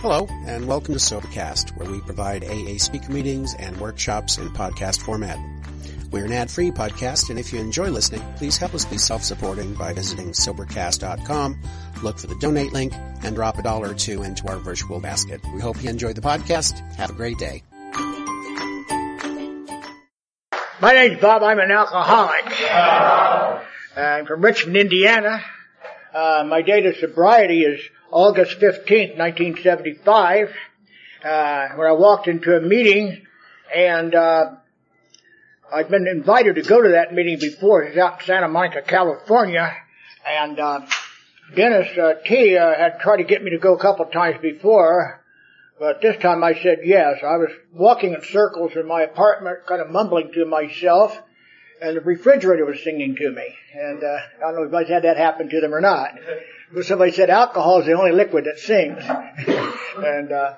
Hello, and welcome to Sobercast, where we provide AA speaker meetings and workshops in podcast format. We're an ad-free podcast, and if you enjoy listening, please help us be self-supporting by visiting Sobercast.com, look for the donate link, and drop a dollar or two into our virtual basket. We hope you enjoy the podcast. Have a great day. My name's Bob. I'm an alcoholic. I'm from Richmond, Indiana. Uh, my date of sobriety is August 15th, 1975, uh, when I walked into a meeting and, uh, I'd been invited to go to that meeting before. It was out in Santa Monica, California, and, uh, Dennis, uh, T, uh, had tried to get me to go a couple times before, but this time I said yes. I was walking in circles in my apartment, kind of mumbling to myself, and the refrigerator was singing to me. And, uh, I don't know if guys had that happen to them or not. But somebody said alcohol is the only liquid that sings. and uh,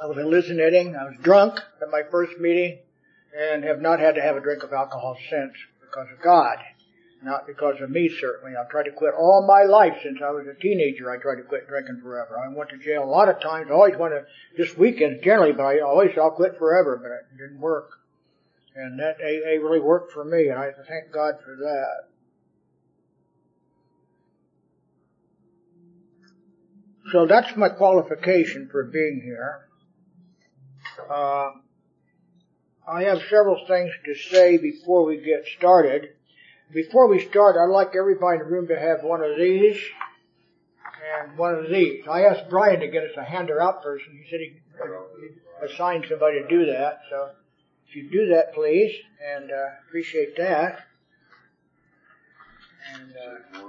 I was hallucinating. I was drunk at my first meeting and have not had to have a drink of alcohol since because of God. Not because of me, certainly. I've tried to quit all my life since I was a teenager. I tried to quit drinking forever. I went to jail a lot of times. I always went to, just weekends generally, but I always I'll quit forever, but it didn't work. And that AA really worked for me, and I thank God for that. So that's my qualification for being here. Uh, I have several things to say before we get started. Before we start, I'd like everybody in the room to have one of these and one of these. I asked Brian to get us a hander out person. He said he assigned somebody to do that. So if you do that, please, and uh, appreciate that. And uh,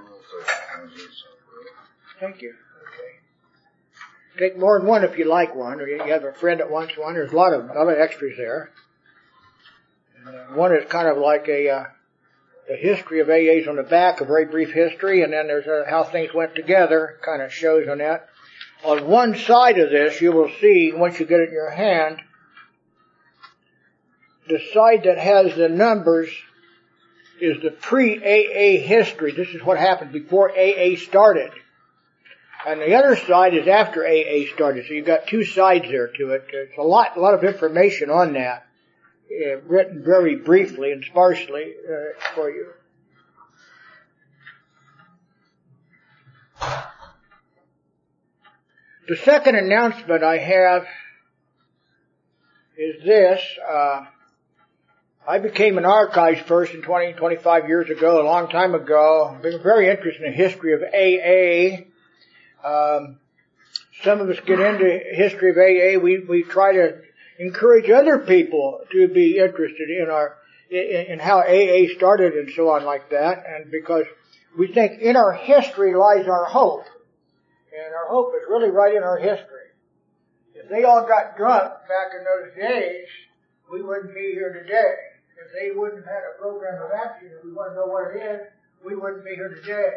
thank you. Take more than one if you like one, or you have a friend that wants one. There's a lot of other extras there. Uh, one is kind of like a uh, the history of AAs on the back, a very brief history, and then there's uh, how things went together, kind of shows on that. On one side of this, you will see once you get it in your hand, the side that has the numbers is the pre-AA history. This is what happened before AA started. And the other side is after AA started, so you've got two sides there to it. There's a lot, a lot of information on that, uh, written very briefly and sparsely uh, for you. The second announcement I have is this. Uh, I became an archives person 20, 25 years ago, a long time ago. I've been very interested in the history of AA um, some of us get into history of AA. We we try to encourage other people to be interested in our in, in how AA started and so on like that. And because we think in our history lies our hope, and our hope is really right in our history. If they all got drunk back in those days, we wouldn't be here today. If they wouldn't have had a program of action, if we want to know what it is, we wouldn't be here today.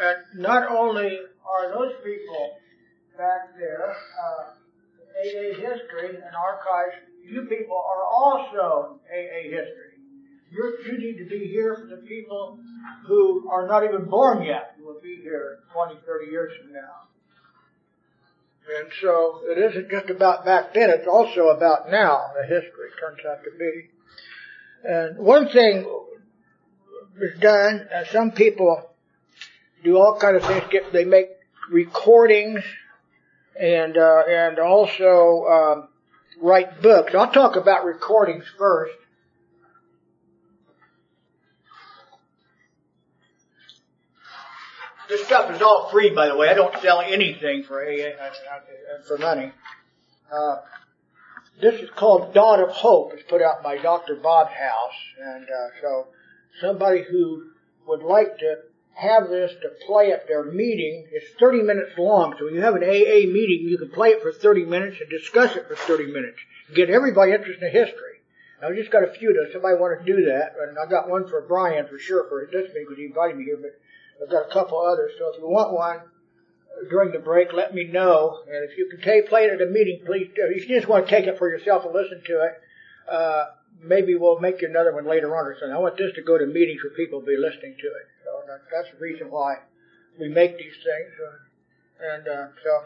And not only are those people back there, uh, AA history and archives, you people are also AA history. You're, you need to be here for the people who are not even born yet, who will be here 20, 30 years from now. And so it isn't just about back then, it's also about now, the history turns out to be. And one thing was done, uh, some people do all kind of things. Get they make recordings and uh, and also um, write books. I'll talk about recordings first. This stuff is all free, by the way. I don't sell anything for AA, uh, for money. Uh, this is called Dawn of Hope. It's put out by Dr. Bob House, and uh, so somebody who would like to have this to play at their meeting. It's 30 minutes long, so when you have an AA meeting, you can play it for 30 minutes and discuss it for 30 minutes. Get everybody interested in history. Now, I just got a few. Does somebody want to do that? And I got one for Brian for sure for this meeting because he invited me here, but I've got a couple others. So if you want one during the break, let me know. And if you can take, play it at a meeting, please do. If you just want to take it for yourself and listen to it, uh, maybe we'll make you another one later on or something. I want this to go to meetings where people will be listening to it. So that's the reason why we make these things. Uh, and uh, so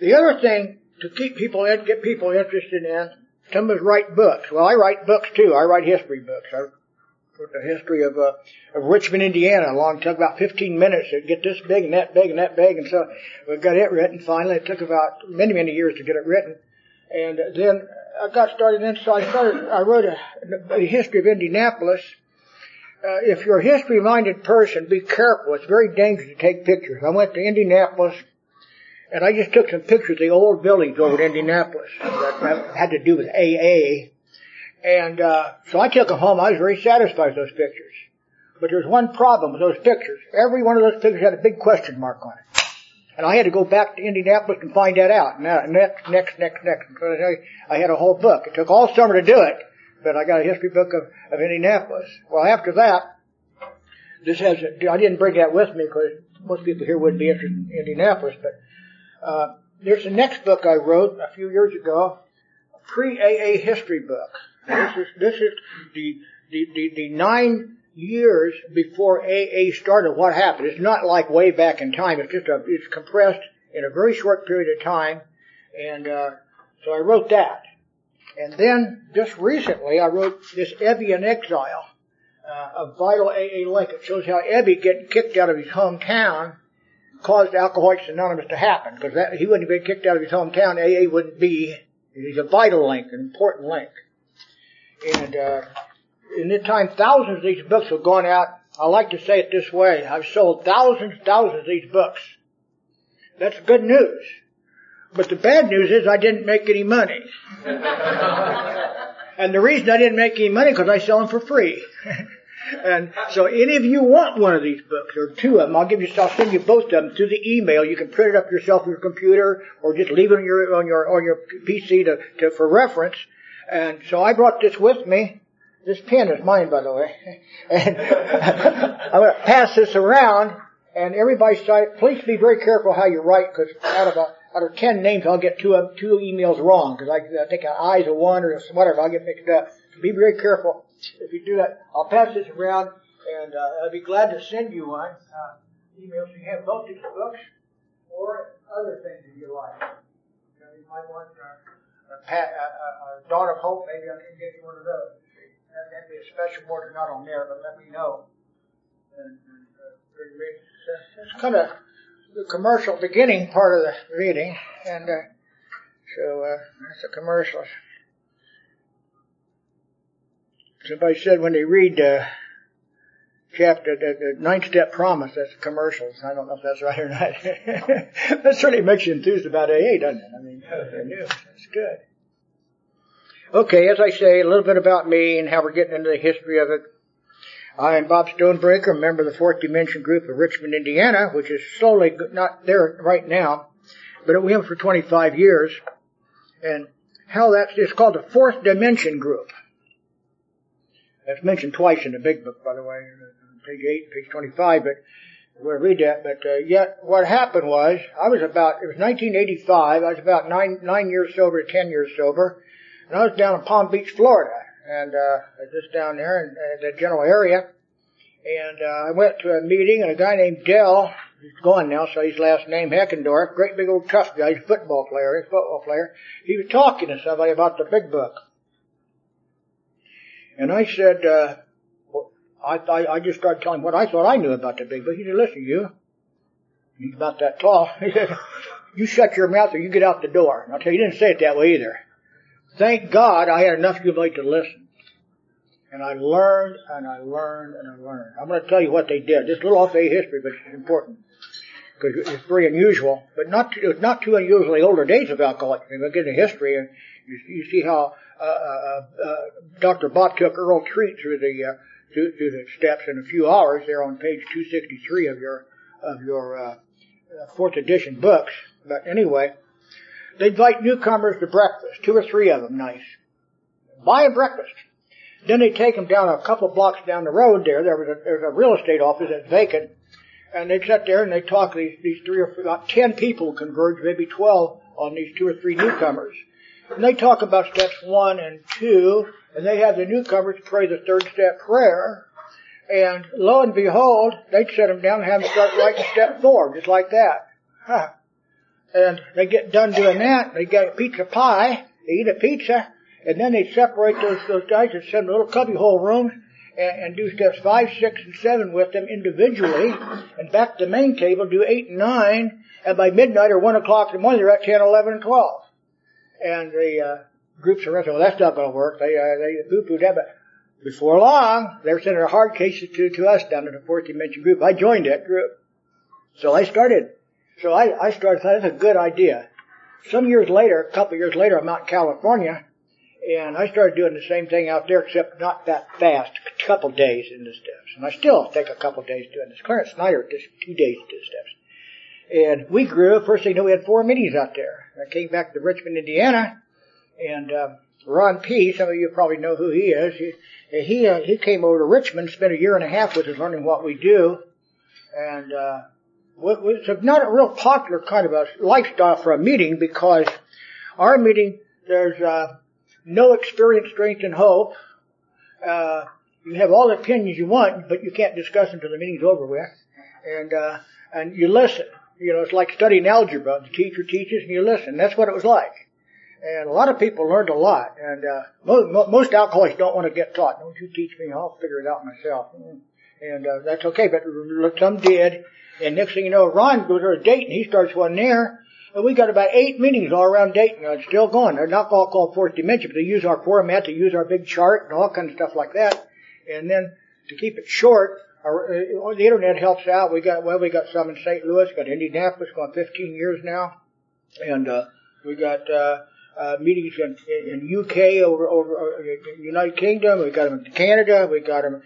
the other thing to keep people in, get people interested in, some of us write books. Well, I write books too. I write history books. I wrote the history of, uh, of Richmond, Indiana. Long took about 15 minutes to get this big and that big and that big, and so we got it written. Finally, it took about many, many years to get it written. And then I got started in, so I started, I wrote a, a history of Indianapolis. Uh, if you're a history-minded person, be careful. It's very dangerous to take pictures. I went to Indianapolis, and I just took some pictures of the old buildings over in Indianapolis that had to do with AA. And uh, so I took them home. I was very satisfied with those pictures. But there's one problem with those pictures. Every one of those pictures had a big question mark on it. And I had to go back to Indianapolis and find that out. Now, next, next, next, next. I had a whole book. It took all summer to do it, but I got a history book of, of Indianapolis. Well, after that, this has, I didn't bring that with me because most people here wouldn't be interested in Indianapolis, but, uh, there's the next book I wrote a few years ago, a pre-AA history book. This is, this is the, the, the, the nine years before AA started what happened. It's not like way back in time. It's just a, it's compressed in a very short period of time. And, uh, so I wrote that. And then just recently I wrote this Ebby in Exile, uh, a vital AA link. It shows how Ebby getting kicked out of his hometown caused Alcoholics Anonymous to happen. Because he wouldn't have been kicked out of his hometown, AA wouldn't be. He's a vital link, an important link. And, uh, in the time thousands of these books have gone out. I like to say it this way. I've sold thousands, thousands of these books. That's good news. But the bad news is I didn't make any money. and the reason I didn't make any money because I sell them for free. and so any of you want one of these books or two of them, I'll give you, I'll send you both of them through the email. You can print it up yourself on your computer or just leave it on your, on your, on your PC to, to, for reference. And so I brought this with me this pen is mine, by the way. And I'm going to pass this around, and everybody please be very careful how you write, because out of a, out of ten names, I'll get two of, two emails wrong, because I, I think eyes of one or whatever, I'll get mixed up. So be very careful if you do that. I'll pass this around, and uh, I'll be glad to send you one. Uh, emails you have both these books or other things that you like. You, know, you might want uh, a, a, a, a Dawn of Hope, maybe I can get you one of those that may be a special order not on there, but let me know. And, and uh, it's kind of the commercial beginning part of the reading, and uh, so uh, that's the commercials. Somebody said when they read uh, chapter the, the ninth step promise, that's the commercials. I don't know if that's right or not. that certainly makes you enthused about AA, doesn't it? I mean, that's good. Okay, as I say, a little bit about me and how we're getting into the history of it. I am Bob Stonebreaker, member of the Fourth Dimension Group of Richmond, Indiana, which is slowly not there right now, but we have for 25 years. And how that's, it's called the Fourth Dimension Group. That's mentioned twice in the big book, by the way, page 8, page 25, but we'll read that. But uh, yet, what happened was, I was about, it was 1985, I was about nine, nine years sober, 10 years sober, and I was down in Palm Beach, Florida, and uh, just down there in, in the general area. And uh, I went to a meeting, and a guy named Dell, he's gone now, so his last name Heckendorf, great big old tough guy, he's a football player, he's a football player. He was talking to somebody about the big book. And I said, uh, well, I, I, I just started telling him what I thought I knew about the big book. He said, listen, you, he's about that tall. He said, you shut your mouth or you get out the door. And I'll tell you, he didn't say it that way either. Thank God I had enough humility to listen. And I learned and I learned and I learned. I'm going to tell you what they did. Just a little off a history, but it's important because it's very unusual. But not was not too unusual in the older days of alcoholics. If you get into history, and you, you see how uh, uh, uh, Dr. Bob took Earl Treat through the uh, through, through, the steps in a few hours. There on page 263 of your of your uh, fourth edition books. But anyway, they invite newcomers to breakfast, two or three of them, nice. Buy a breakfast. Then they take them down a couple of blocks down the road there. There was a, there's a real estate office that's vacant. And they sit there and they talk, these, these three or four, about ten people converge, maybe twelve on these two or three newcomers. And they talk about steps one and two, and they have the newcomers pray the third step prayer. And lo and behold, they'd set them down and have them start writing step four, just like that. Huh. And they get done doing that, they get a pizza pie, they eat a pizza, and then they separate those, those guys and send little cubbyhole rooms and, and do steps five, six, and seven with them individually, and back to the main table do eight and nine, and by midnight or one o'clock in the morning they're at 10, 11, and 12. And the uh, groups are well, that's not to work. They uh, they poo-pooed that, but before long they're sending a hard cases to to us down in the fourth dimension group. I joined that group, so I started. So I I started. Thought that's a good idea. Some years later, a couple of years later, I'm out in California, and I started doing the same thing out there, except not that fast. A couple days in the steps, and I still take a couple days doing this. Clarence Snyder just two days to the steps. And we grew. First thing you know, we had four meetings out there. I came back to Richmond, Indiana, and um, Ron P. Some of you probably know who he is. He he, uh, he came over to Richmond, spent a year and a half with us learning what we do, and uh, it's not a real popular kind of a lifestyle for a meeting because our meeting there's uh, no experience, strength, and hope. Uh, you have all the opinions you want, but you can't discuss them until the meeting's over with, and uh, and you listen. You know, it's like studying algebra. The teacher teaches and you listen. That's what it was like. And a lot of people learned a lot. And uh, most, most alcoholics don't want to get taught. Don't you teach me? I'll figure it out myself. And uh, that's okay. But some did. And next thing you know, Ron goes to a Dayton. He starts one there. And we got about eight meetings all around Dayton. It's still going. They're not all called fourth dimension, but they use our format. They use our big chart and all kinds of stuff like that. And then to keep it short, our, uh, the internet helps out. We got well, we got some in St. Louis, got Indianapolis, going 15 years now, and uh, we got uh, uh, meetings in, in UK over over uh, United Kingdom. We got them in Canada. We got them.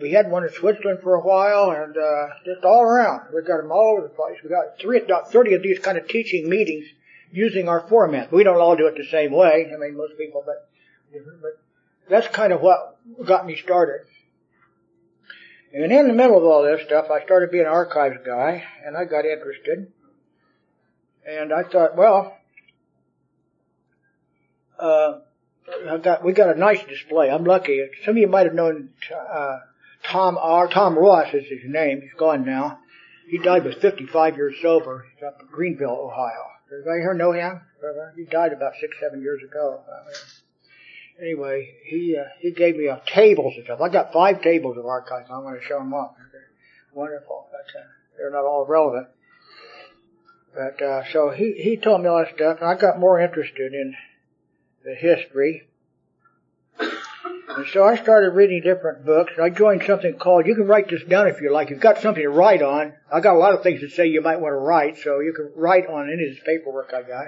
We had one in Switzerland for a while, and uh, just all around. We've got them all over the place. We've got three, about 30 of these kind of teaching meetings using our format. We don't all do it the same way. I mean, most people, but but that's kind of what got me started. And in the middle of all this stuff, I started being an archives guy, and I got interested. And I thought, well, uh, I got, we got a nice display. I'm lucky. Some of you might have known, uh, Tom R. Tom Ross is his name. He's gone now. He died with 55 years sober. He's up in Greenville, Ohio. Does anybody here know him? He died about six, seven years ago anyway, he uh, he gave me a tables and stuff. I got five tables of archives. I'm going to show them off. They're wonderful, but uh, they're not all relevant. But uh, so he he told me all that stuff, and I got more interested in the history. And so I started reading different books. I joined something called, you can write this down if you like. You've got something to write on. I've got a lot of things to say you might want to write, so you can write on any of this paperwork I got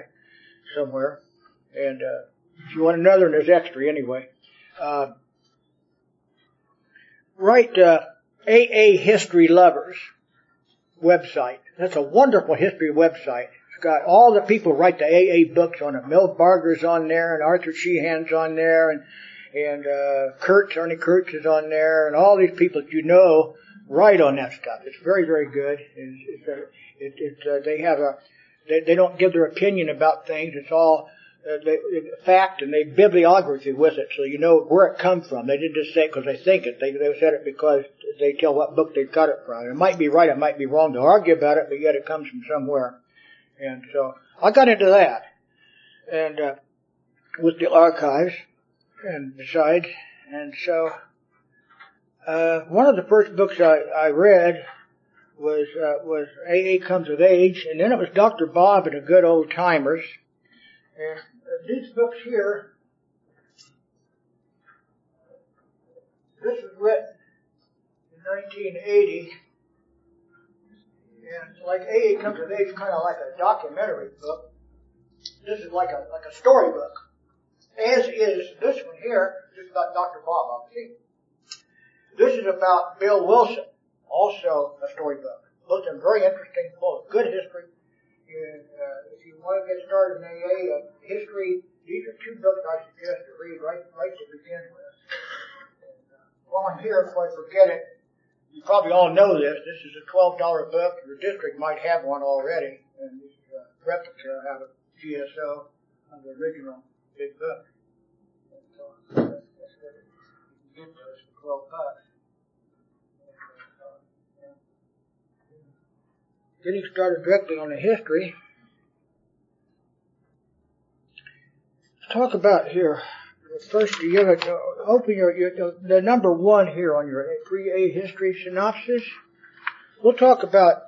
somewhere. And, uh, if you want another, there's extra anyway. Uh, write uh, AA History Lovers website. That's a wonderful history website. Got all the people write the AA books on it. Mel Barger's on there, and Arthur Sheehan's on there, and and uh, Kurtz, Ernie Kurtz is on there, and all these people that you know write on that stuff. It's very, very good. It's, it's a, it, it, uh, they have a, they, they don't give their opinion about things. It's all uh, they, fact and they bibliography with it, so you know where it comes from. They didn't just say it because they think it. They, they said it because they tell what book they cut it from. It might be right, it might be wrong. They'll argue about it, but yet it comes from somewhere. And so I got into that, and uh, with the archives, and besides, and so uh, one of the first books I, I read was uh, was AA Comes of Age, and then it was Dr. Bob and the Good Old Timers. And these books here, this was written in 1980, and like AA Comes of Age, kind of like a documentary book. This is like a like a storybook, as is this one here. This is about Dr. Bob. See, this is about Bill Wilson, also a storybook. Both of them very interesting, of good history. And uh, if you want to get started in AA, uh, history these are two books I suggest to read right, right to begin with. And, uh, while I'm here, before I forget it, you probably all know this. This is a $12 book. Your district might have one already, and this is a replica out of GSO of the original big book. Uh, 12 bucks. Getting started directly on the history. Let's talk about here First, you open your, your, the number one here on your pre-A history synopsis. We'll talk about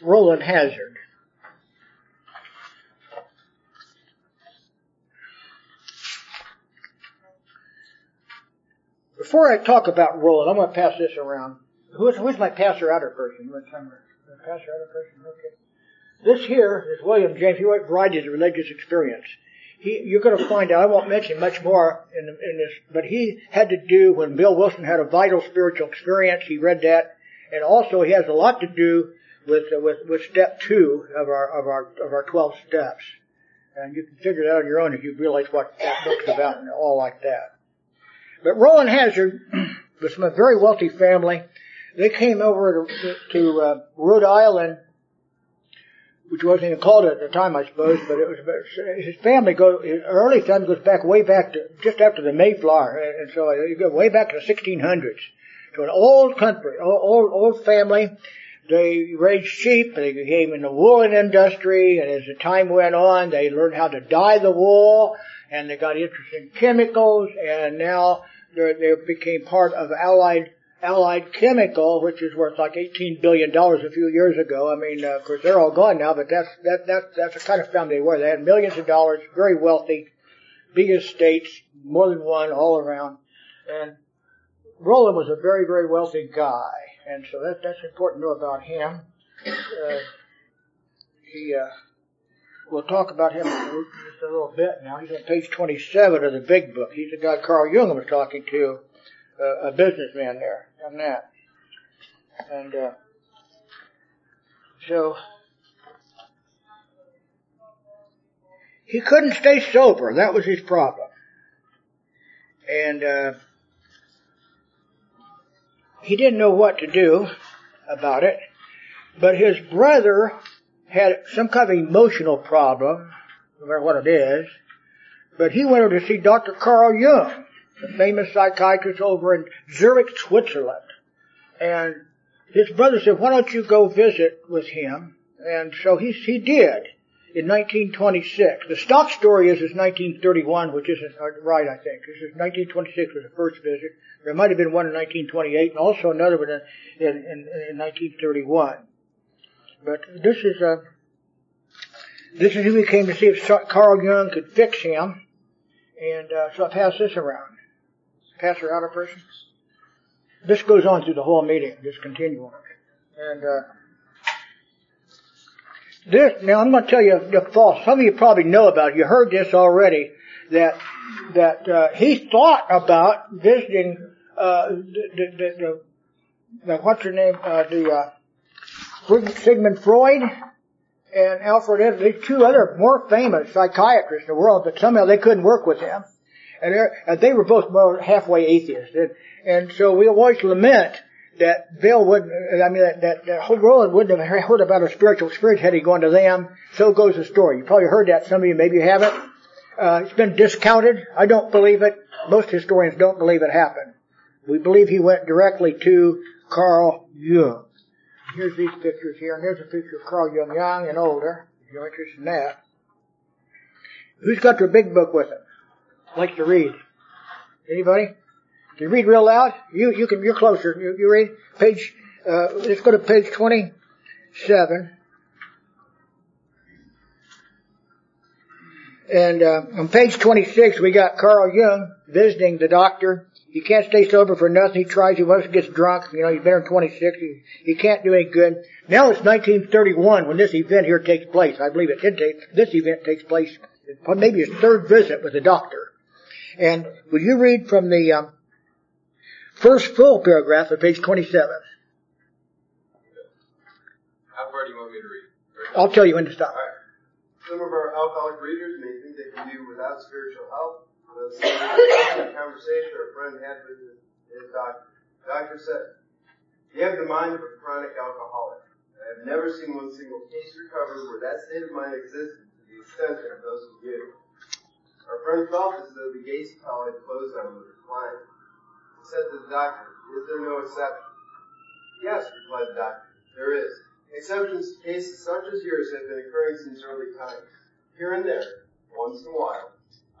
Rowland Hazard. Before I talk about Rowland, I'm going to pass this around. Who's, who's my passer outer person? You want somewhere? Uh, passer outer person? Okay. This here is William James. He wrote Varieties of Religious Experience. He, you're going to find out, I won't mention much more in, in this, but he had to do when Bill Wilson had a vital spiritual experience. He read that. And also he has a lot to do with, uh, with, with step two of our, of our, of our 12 steps. And you can figure that out on your own if you realize what that book's about and all like that. But Rowland Hazard was from a very wealthy family. They came over to, to uh, Rhode Island, which wasn't even called it at the time, I suppose. But it was his family goes. His early family goes back way back to just after the Mayflower, and so you go way back to the 1600s to an old country, old old family. They raised sheep. They became in the woolen industry, and as the time went on, they learned how to dye the wool, and they got interested in chemicals, and now they became part of Allied Allied Chemical, which is worth like eighteen billion dollars a few years ago. I mean, uh, of course, they're all gone now, but that's that that that's the kind of family they were. They had millions of dollars, very wealthy, big estates, more than one all around, and Rowland was a very very wealthy guy, and so that that's important to know about him. Uh, he uh, we'll talk about him just a little bit now. He's on page 27 of the big book. He's the guy Carl Jung was talking to, uh, a businessman there on that. And uh, so he couldn't stay sober. That was his problem. And uh, he didn't know what to do about it. But his brother had some kind of emotional problem, no matter what it is. But he went over to see Dr. Carl Jung, the famous psychiatrist over in Zurich, Switzerland. And his brother said, why don't you go visit with him? And so he, he did in 1926. The stock story is is 1931, which isn't right, I think. This is 1926 was the first visit. There might have been one in 1928 and also another one in, in, in, in 1931. But this is a, this is who he came to see if Carl Jung could fix him. And uh, so I pass this around. Pass her out of person. This goes on through the whole meeting, just continue on. And uh, this now I'm going to tell you the false. Some of you probably know about. It. You heard this already. That that uh, he thought about visiting uh, the, the, the, the, what's her name uh, the uh, Sigmund Freud and Alfred Edison, two other more famous psychiatrists in the world, but somehow they couldn't work with him. And, they were both more halfway atheists. And, and so we always lament that Bill wouldn't, I mean, that, that, that world wouldn't have heard about a spiritual experience had he gone to them. So goes the story. You probably heard that. Some of you maybe you haven't. Uh, it's been discounted. I don't believe it. Most historians don't believe it happened. We believe he went directly to Carl Jung. Here's these pictures here, and here's a picture of Carl Jung, young and older, if you're interested in that. Who's got their big book with them? Likes to read? Anybody? Can you read real loud? You, you can, you're closer. You, you read? Page, uh, let's go to page 27. And, uh, on page 26, we got Carl Jung visiting the doctor he can't stay sober for nothing. He tries. He once gets drunk. You know, he's been in 26. He, he can't do any good. Now it's 1931 when this event here takes place. I believe it did take, this event takes place, maybe his third visit with the doctor. And will you read from the um, first full paragraph of page 27? How far do you want me to read? I'll tell you when to stop. Some of our alcoholic readers may think they can do without spiritual help but the conversation our friend had with his, his doctor. The doctor said, You have the mind of a chronic alcoholic. I have never seen one single case recovered where that state of mind existed to the extent of those who do. Our friend felt as though the gates of had closed on him with client. He said to the doctor, Is there no exception? Yes, replied the doctor, there is. Exceptions to cases such as yours have been occurring since early times. Here and there, once in a while,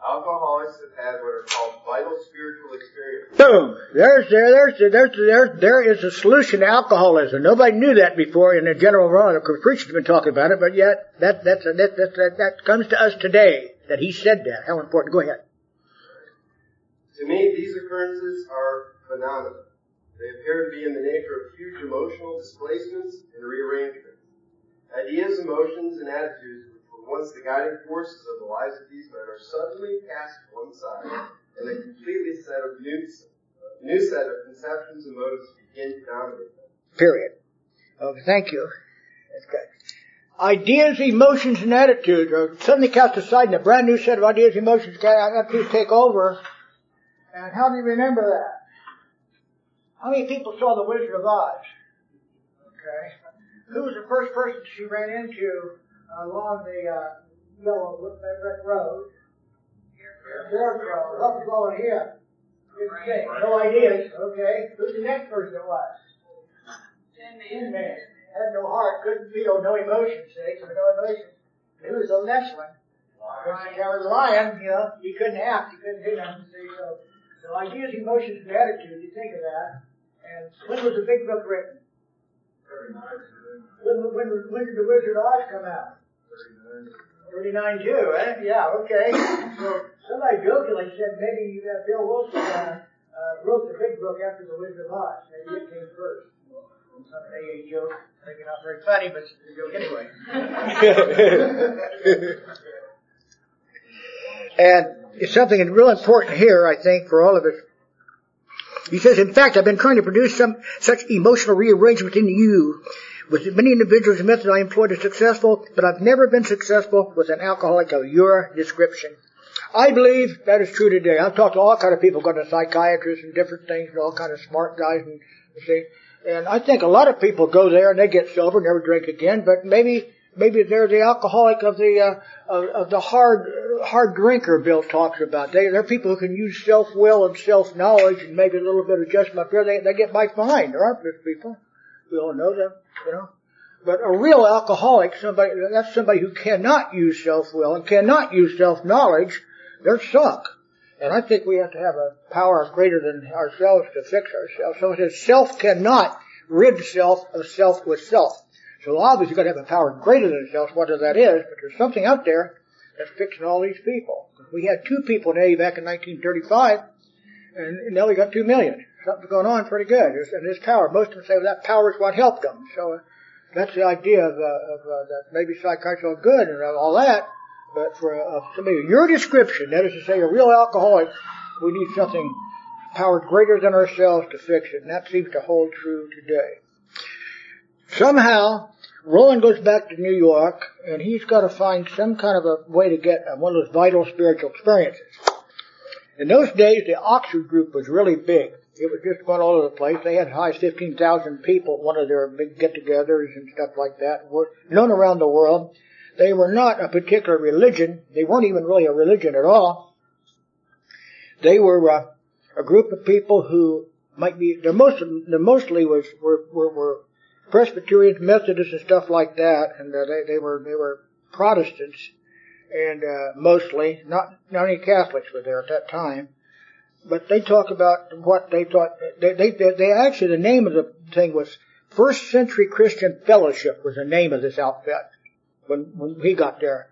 Alcoholics have had what are called vital spiritual experiences. Boom! There's there there's there's there there is a solution to alcoholism. Nobody knew that before in the general run. Of course, preachers have been talking about it, but yet that that's that that that, that comes to us today that he said that. How important? Go ahead. To me, these occurrences are phenomena. They appear to be in the nature of huge emotional displacements and rearrangements. Ideas, emotions, and attitudes which were once the guiding forces of the lives of these men are suddenly cast to one side, and a completely set of new, new set of conceptions and motives begin to dominate them. Period. Okay, thank you. That's good. Ideas, emotions, and attitudes are suddenly cast aside, and a brand new set of ideas, emotions, and attitudes take over. And how do you remember that? How many people saw The Wizard of Oz? Okay. Who was the first person she ran into along the uh, yellow brick road. Scarecrow. What was going here? Didn't. No ideas. Okay. Who's the next person it was? Tin Man. Had no heart, couldn't feel, no emotion, see, so no emotion. Who was the next one? Lion. was lion, you know, he couldn't act, he couldn't do nothing, see, so, so ideas, emotions, and attitudes, you think of that. And when was the big book written? When, when, when did the Wizard of Oz come out? 39 too, eh? Yeah, okay. So somebody jokingly said maybe uh, Bill Wilson uh, uh, wrote the big book after The Wizard of Oz. Maybe it came first. Some AA joke, maybe not very funny, but a joke anyway. and it's something real important here, I think, for all of us. He says, in fact, I've been trying to produce some such emotional rearrangement in you with many individuals, the methods I employed are successful, but I've never been successful with an alcoholic of your description. I believe that is true today. I've talked to all kind of people, gone to psychiatrists and different things, and all kind of smart guys, and you see. And I think a lot of people go there and they get sober, and never drink again. But maybe maybe they're the alcoholic of the uh, of, of the hard hard drinker Bill talks about. They they're people who can use self will and self knowledge and maybe a little bit of adjustment there. They they get by fine. There aren't those people. We all know them you know. But a real alcoholic, somebody, that's somebody who cannot use self-will and cannot use self-knowledge. They're sunk. And I think we have to have a power greater than ourselves to fix ourselves. So it says self cannot rid self of self with self. So obviously you've got to have a power greater than self, whatever that is, but there's something out there that's fixing all these people. We had two people in A back in 1935, and now we got two million something's going on pretty good. And this power, most of them say well, that power is what helped them. So uh, that's the idea of, uh, of uh, that maybe psychiatry are good and all that. But for uh, somebody your description, that is to say, a real alcoholic, we need something power greater than ourselves to fix it. And that seems to hold true today. Somehow, Rowland goes back to New York, and he's got to find some kind of a way to get one of those vital spiritual experiences. In those days, the Oxford group was really big. It was just going all over the place. They had high as 15,000 people at one of their big get-togethers and stuff like that. Known around the world. They were not a particular religion. They weren't even really a religion at all. They were uh, a group of people who might be, their most, their mostly was, were, were, were Presbyterians, Methodists and stuff like that. And uh, they, they were, they were Protestants and, uh, mostly, not, not any Catholics were there at that time but they talk about what they thought. They, they, they actually the name of the thing was First Century Christian Fellowship was the name of this outfit when when he got there.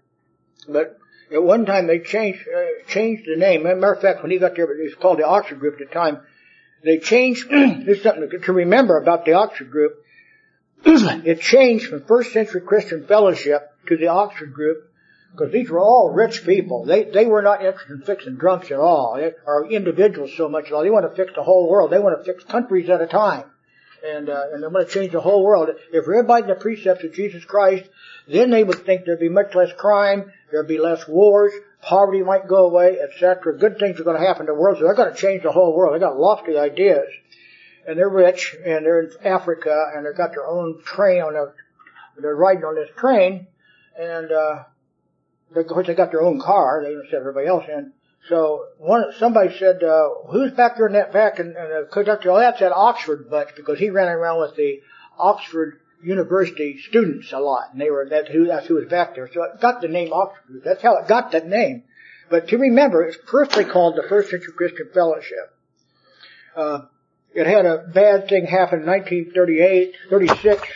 But at one time they changed uh, changed the name. As a matter of fact, when he got there, it was called the Oxford Group at the time. They changed. there's something to remember about the Oxford Group. it changed from First Century Christian Fellowship to the Oxford Group because these were all rich people. They they were not interested in fixing drunks at all, or individuals so much at all. They want to fix the whole world. They want to fix countries at a time, and uh, and they want to change the whole world. If everybody the precepts of Jesus Christ, then they would think there'd be much less crime, there'd be less wars, poverty might go away, etc. Good things are going to happen to the world, so they're going to change the whole world. They got lofty ideas, and they're rich, and they're in Africa, and they've got their own train on a, they're riding on this train, and. uh of course, they got their own car. They didn't set everybody else in. So one, somebody said, uh, who's back there in that back? And, and the conductor, oh, that's at Oxford bunch because he ran around with the Oxford University students a lot. And they were, that's who, that's who was back there. So it got the name Oxford. That's how it got that name. But to remember, it's firstly called the First Century Christian Fellowship. Uh, it had a bad thing happen in 1938, 36.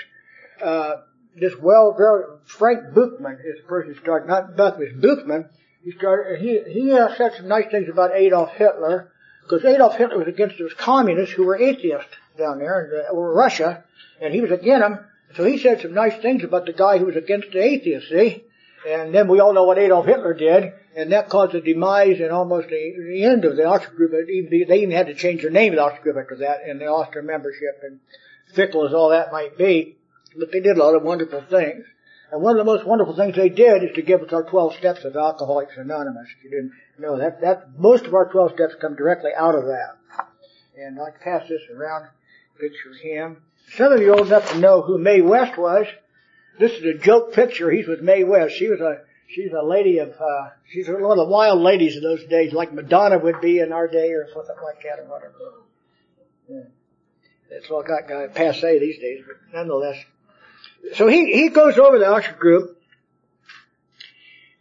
Uh, this well, very, Frank Buchman is the person who started, not Buchman, Buchman. He started, he, he said some nice things about Adolf Hitler, because Adolf Hitler was against those communists who were atheists down there, in uh, Russia, and he was against them. So he said some nice things about the guy who was against the atheists, see? And then we all know what Adolf Hitler did and that caused the demise and almost the, the end of the Oxford group. They even had to change their name of the Oxford group after that, and they lost their membership. And fickle as all that might be, but they did a lot of wonderful things. And one of the most wonderful things they did is to give us our 12 steps of Alcoholics Anonymous. If you didn't know that, that most of our 12 steps come directly out of that. And I'd pass this around, picture him. Some of you old enough to know who Mae West was. This is a joke picture. He's with Mae West. She was a she's a lady of, uh, she's one of the wild ladies of those days, like Madonna would be in our day or something like that or whatever. Yeah. It's all got, got passe these days, but nonetheless. So he, he goes over the Oxford group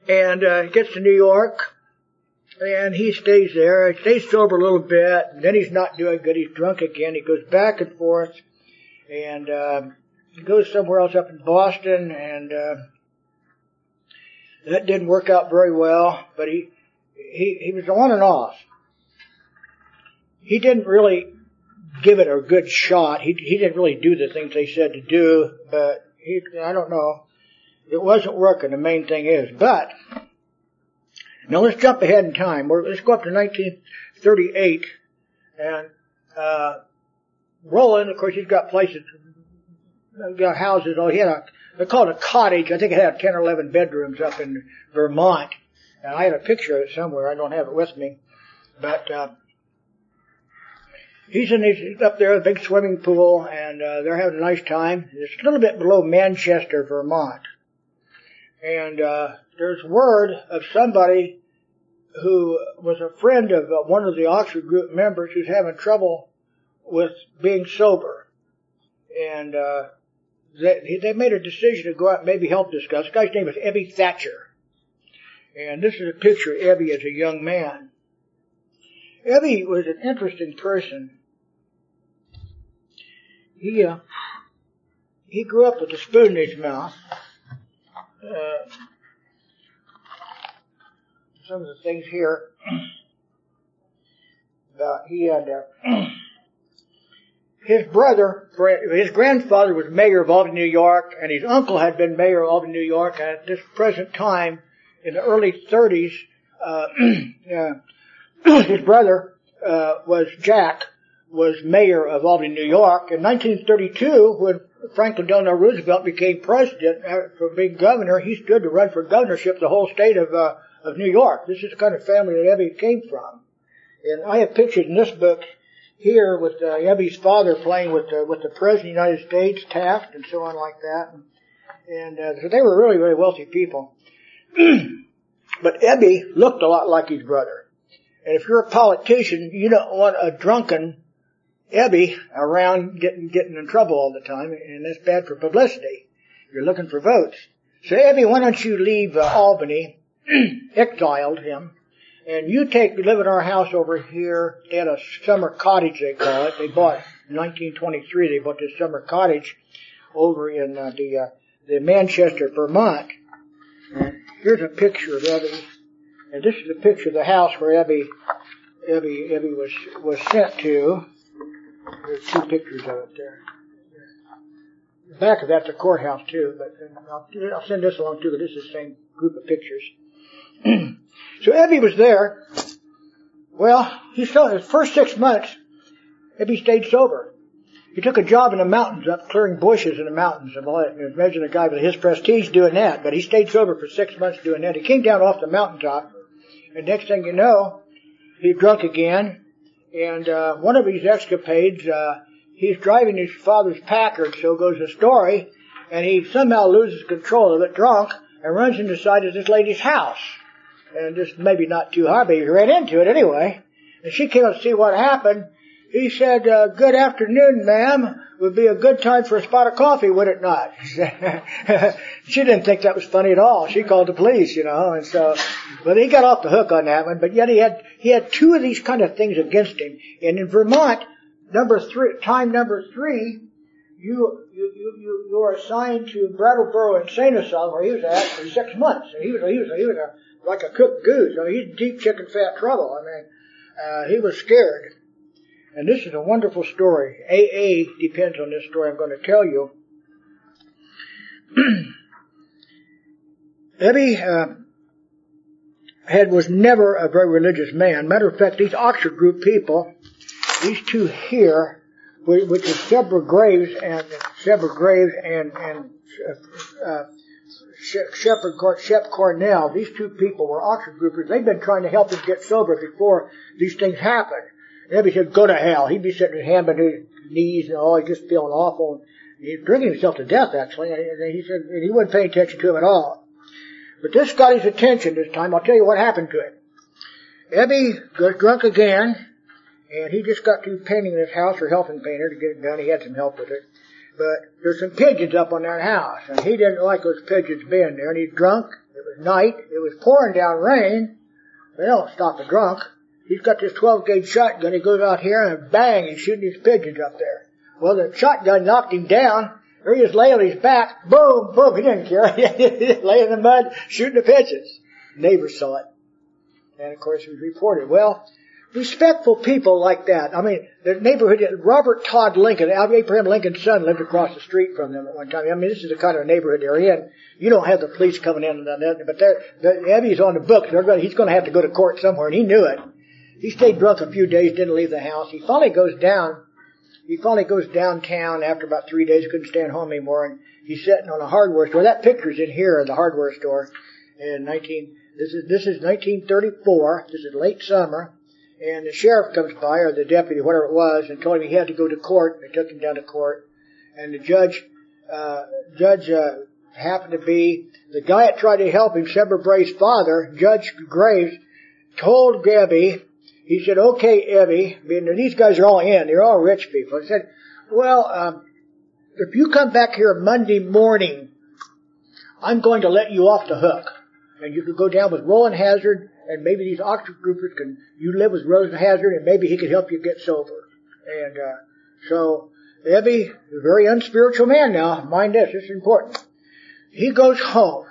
and, uh, gets to New York and he stays there. He stays sober a little bit and then he's not doing good. He's drunk again. He goes back and forth and, uh, he goes somewhere else up in Boston and, uh, that didn't work out very well, but he, he, he was on and off. He didn't really give it a good shot. He, he didn't really do the things they said to do, but he, I don't know. It wasn't working, the main thing is. But, now let's jump ahead in time. let's go up to 1938 and, uh, Rowland, of course, he's got places, got houses. Oh, he had a they called it a cottage. I think it had 10 or 11 bedrooms up in Vermont. And I have a picture of it somewhere. I don't have it with me. But, uh, he's in his, up there, a big swimming pool, and, uh, they're having a nice time. It's a little bit below Manchester, Vermont. And, uh, there's word of somebody who was a friend of uh, one of the Oxford group members who's having trouble with being sober. And, uh, they, they made a decision to go out and maybe help this guy. This guy's name is Ebby Thatcher. And this is a picture of Ebby as a young man. Ebby was an interesting person. He, uh, he grew up with a spoon in his mouth. Uh, some of the things here about he had uh, his brother, his grandfather was mayor of Albany, New York, and his uncle had been mayor of Albany, New York. And at this present time, in the early 30s, uh, his brother uh, was Jack, was mayor of Albany, New York. In 1932, when Franklin Delano Roosevelt became president uh, for being governor, he stood to run for governorship the whole state of uh, of New York. This is the kind of family that Ebby came from. And I have pictures in this book here with uh, Ebby's father playing with with the president of the United States, Taft, and so on like that. And, and uh, so they were really, really wealthy people. but Ebby looked a lot like his brother. And if you're a politician, you don't want a drunken Ebby around getting getting in trouble all the time, and that's bad for publicity. You're looking for votes. So Ebby, why don't you leave uh, Albany? exiled him and you take, live in our house over here at a summer cottage, they call it. They bought, in 1923, they bought this summer cottage over in uh, the, uh, the Manchester, Vermont. And here's a picture of Ebby. And this is a picture of the house where Ebby, Ebby, Ebby was, was sent to. There's two pictures of it there. The back of that's a courthouse too, but I'll, I'll send this along too, but this is the same group of pictures. so Ebby was there. Well, he still, his first six months, Ebby stayed sober. He took a job in the mountains, up clearing bushes in the mountains and all that. Imagine a guy with his prestige doing that, but he stayed sober for six months doing that. He came down off the mountaintop, and next thing you know, he's drunk again. And uh, one of his escapades, uh, he's driving his father's Packard, so goes the story, and he somehow loses control of it, drunk, and runs into the side of this lady's house and just maybe not too hard, but he ran into it anyway. And she came to see what happened. He said, uh, good afternoon, ma'am. Would be a good time for a spot of coffee, would it not? she didn't think that was funny at all. She called the police, you know, and so, but he got off the hook on that one, but yet he had, he had two of these kind of things against him. And in Vermont, number three, time number three, you, you, you, you, you are assigned to Brattleboro Insane Asylum where he was at for six months. And he was, he was, he was a, like a cooked goose. I mean, he's deep chicken fat trouble. I mean, uh, he was scared. And this is a wonderful story. AA depends on this story I'm going to tell you. Ebby uh, Head was never a very religious man. Matter of fact, these Oxford group people, these two here, which is Shepard Graves and Shepard Graves and and uh, uh Shepard Shep Cornell, these two people were Oxford groupers. They've been trying to help him get sober before these things happened. Ebby said, go to hell. He'd be sitting there hammering his knees and all, just feeling awful. He's drinking himself to death, actually. And he said, and he wasn't paying attention to him at all. But this got his attention this time. I'll tell you what happened to him. Ebby got drunk again, and he just got through painting his house or helping paint it to get it done. He had some help with it. But there's some pigeons up on that house, and he didn't like those pigeons being there, and he's drunk. It was night. It was pouring down rain. They don't stop a drunk. He's got this 12 gauge shotgun. He goes out here and bang, he's shooting these pigeons up there. Well, the shotgun knocked him down. There he is laying on his back. Boom, boom. He didn't care. Lay in the mud shooting the pigeons. Neighbors saw it. And of course it was reported. Well, respectful people like that. I mean, the neighborhood, Robert Todd Lincoln, Abraham Lincoln's son lived across the street from them at one time. I mean, this is the kind of neighborhood they're in. You don't have the police coming in and that, but they're, the Ebby's on the books. They're going, he's going to have to go to court somewhere, and he knew it. He stayed drunk a few days, didn't leave the house. He finally goes down. He finally goes downtown after about three days. Couldn't stand home anymore, and he's sitting on a hardware store. That picture's in here, of the hardware store, in 19. This is this is 1934. This is late summer, and the sheriff comes by or the deputy, whatever it was, and told him he had to go to court. They took him down to court, and the judge, uh, judge uh, happened to be the guy that tried to help him, Shepard Bray's father, Judge Graves, told Gabby he said, okay, Ebby, these guys are all in, they're all rich people. He said, well, um, if you come back here Monday morning, I'm going to let you off the hook. And you could go down with Rowland Hazard, and maybe these Oxford groupers can, you live with Rowland Hazard, and maybe he could help you get sober. And, uh, so, Ebby, a very unspiritual man now, mind this, this is important. He goes home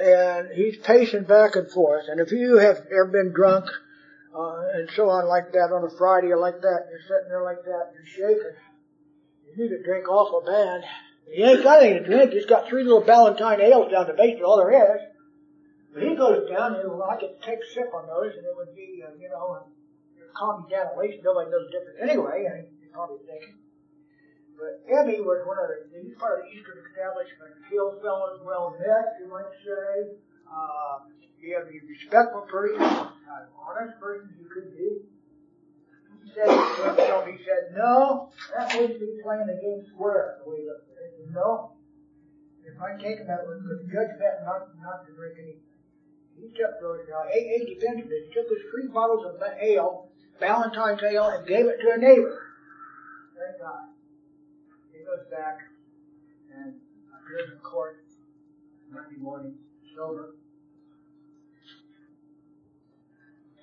and he's pacing back and forth. And if you have ever been drunk uh, and so on like that on a Friday or like that, you're sitting there like that, you're shaking. You need to drink awful bad. He ain't got anything to drink. He's got three little Ballantine ales down the basement, all there is. But he goes down and well, I could take a sip on those, and it would be, uh, you know, calm me down at least. Nobody knows the difference anyway. And he's probably thinking. But Ebby was one of the, he's part of the Eastern establishment. Hill fellows well met, you might say. Uh, he had a respectful person, an honest person he could be. He said to himself, he said, no, that wouldn't be playing the game square the way he looked at it. No. If I take him, that would judge that not, not to drink anything. He took those, now, AA defended. He took his three bottles of ale, Ballantine ale, and gave it to a neighbor. Thank God goes back and uh, appears in court Monday morning, sober.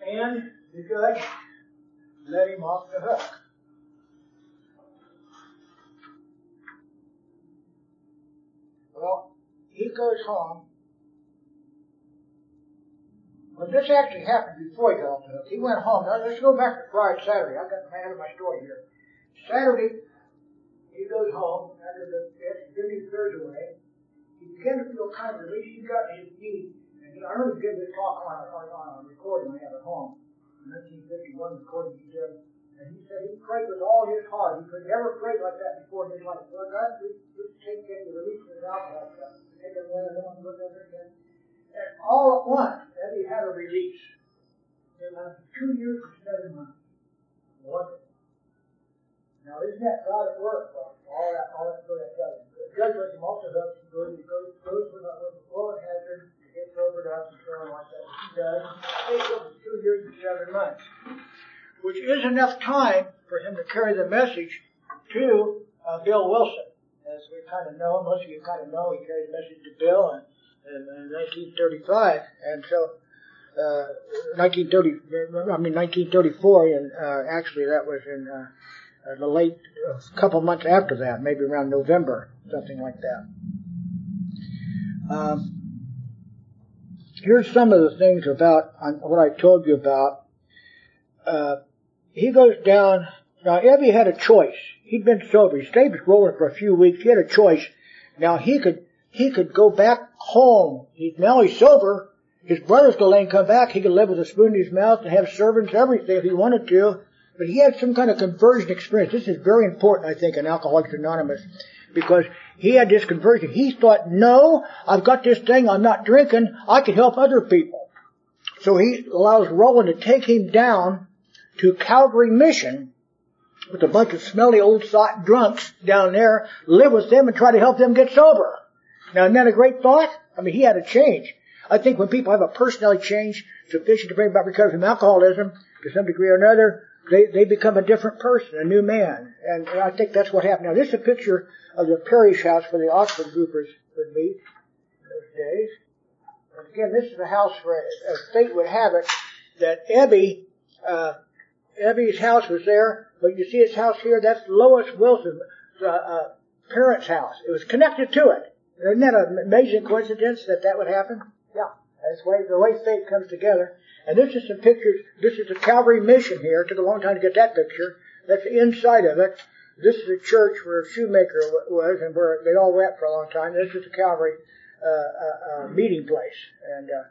And the judge let him off the hook. Well, he goes home. Well, this actually happened before he got off the hook. He went home. Now, let's go back to Friday, Saturday. I've got my end of my story here. Saturday, he goes home after the clears away. He began to feel kind of relief. He got his knee, and I remember giving this talk on, on, on a recording I have at home, 1951 recording he did, and he said he prayed with all his heart. He could never pray like that before in his life. Lord God, just, just take the relief from his alcohol, take it away, I don't want to look ever again. And all at once, Ebby had a release. It lasted two years and seven months. Wonderful. Now, isn't that God at work? All that, all that good at does. The judge lets him the hook. He goes, he goes, goes with, the bullet hazard to get sobered up and so on like that. He does. It takes two years and seven months. Which is enough time for him to carry the message to uh, Bill Wilson. As we kind of know, most of you kind of know, he carried the message to Bill in, in, in 1935, and so uh, 1930, I mean 1934, and uh, actually that was in uh, uh, the late, a couple months after that, maybe around November, something like that. Um, here's some of the things about what I told you about. Uh, he goes down. Now, Ebby had a choice. He'd been sober. He stayed rolling for a few weeks. He had a choice. Now he could he could go back home. He, now he's sober. His brother's let him come back. He could live with a spoon in his mouth and have servants, everything if he wanted to. But he had some kind of conversion experience. This is very important, I think, in Alcoholics Anonymous, because he had this conversion. He thought, no, I've got this thing, I'm not drinking, I can help other people. So he allows Rowland to take him down to Calvary Mission with a bunch of smelly old sot drunks down there, live with them and try to help them get sober. Now, isn't that a great thought? I mean, he had a change. I think when people have a personality change sufficient to bring about recovery from alcoholism to some degree or another, they, they become a different person, a new man. And, and I think that's what happened. Now, this is a picture of the parish house where the Oxford groupers would meet in those days. And again, this is a house where, as fate would have it, that Ebby, uh, Ebby's house was there, but you see his house here, that's Lois Wilson's uh, uh, parents' house. It was connected to it. Isn't that an amazing coincidence that that would happen? Yeah. That's the way, the way fate comes together. And this is some pictures. This is the Calvary Mission here. It took a long time to get that picture. That's the inside of it. This is a church where Shoemaker was and where they all went for a long time. This is the Calvary uh, uh, uh, meeting place. And uh,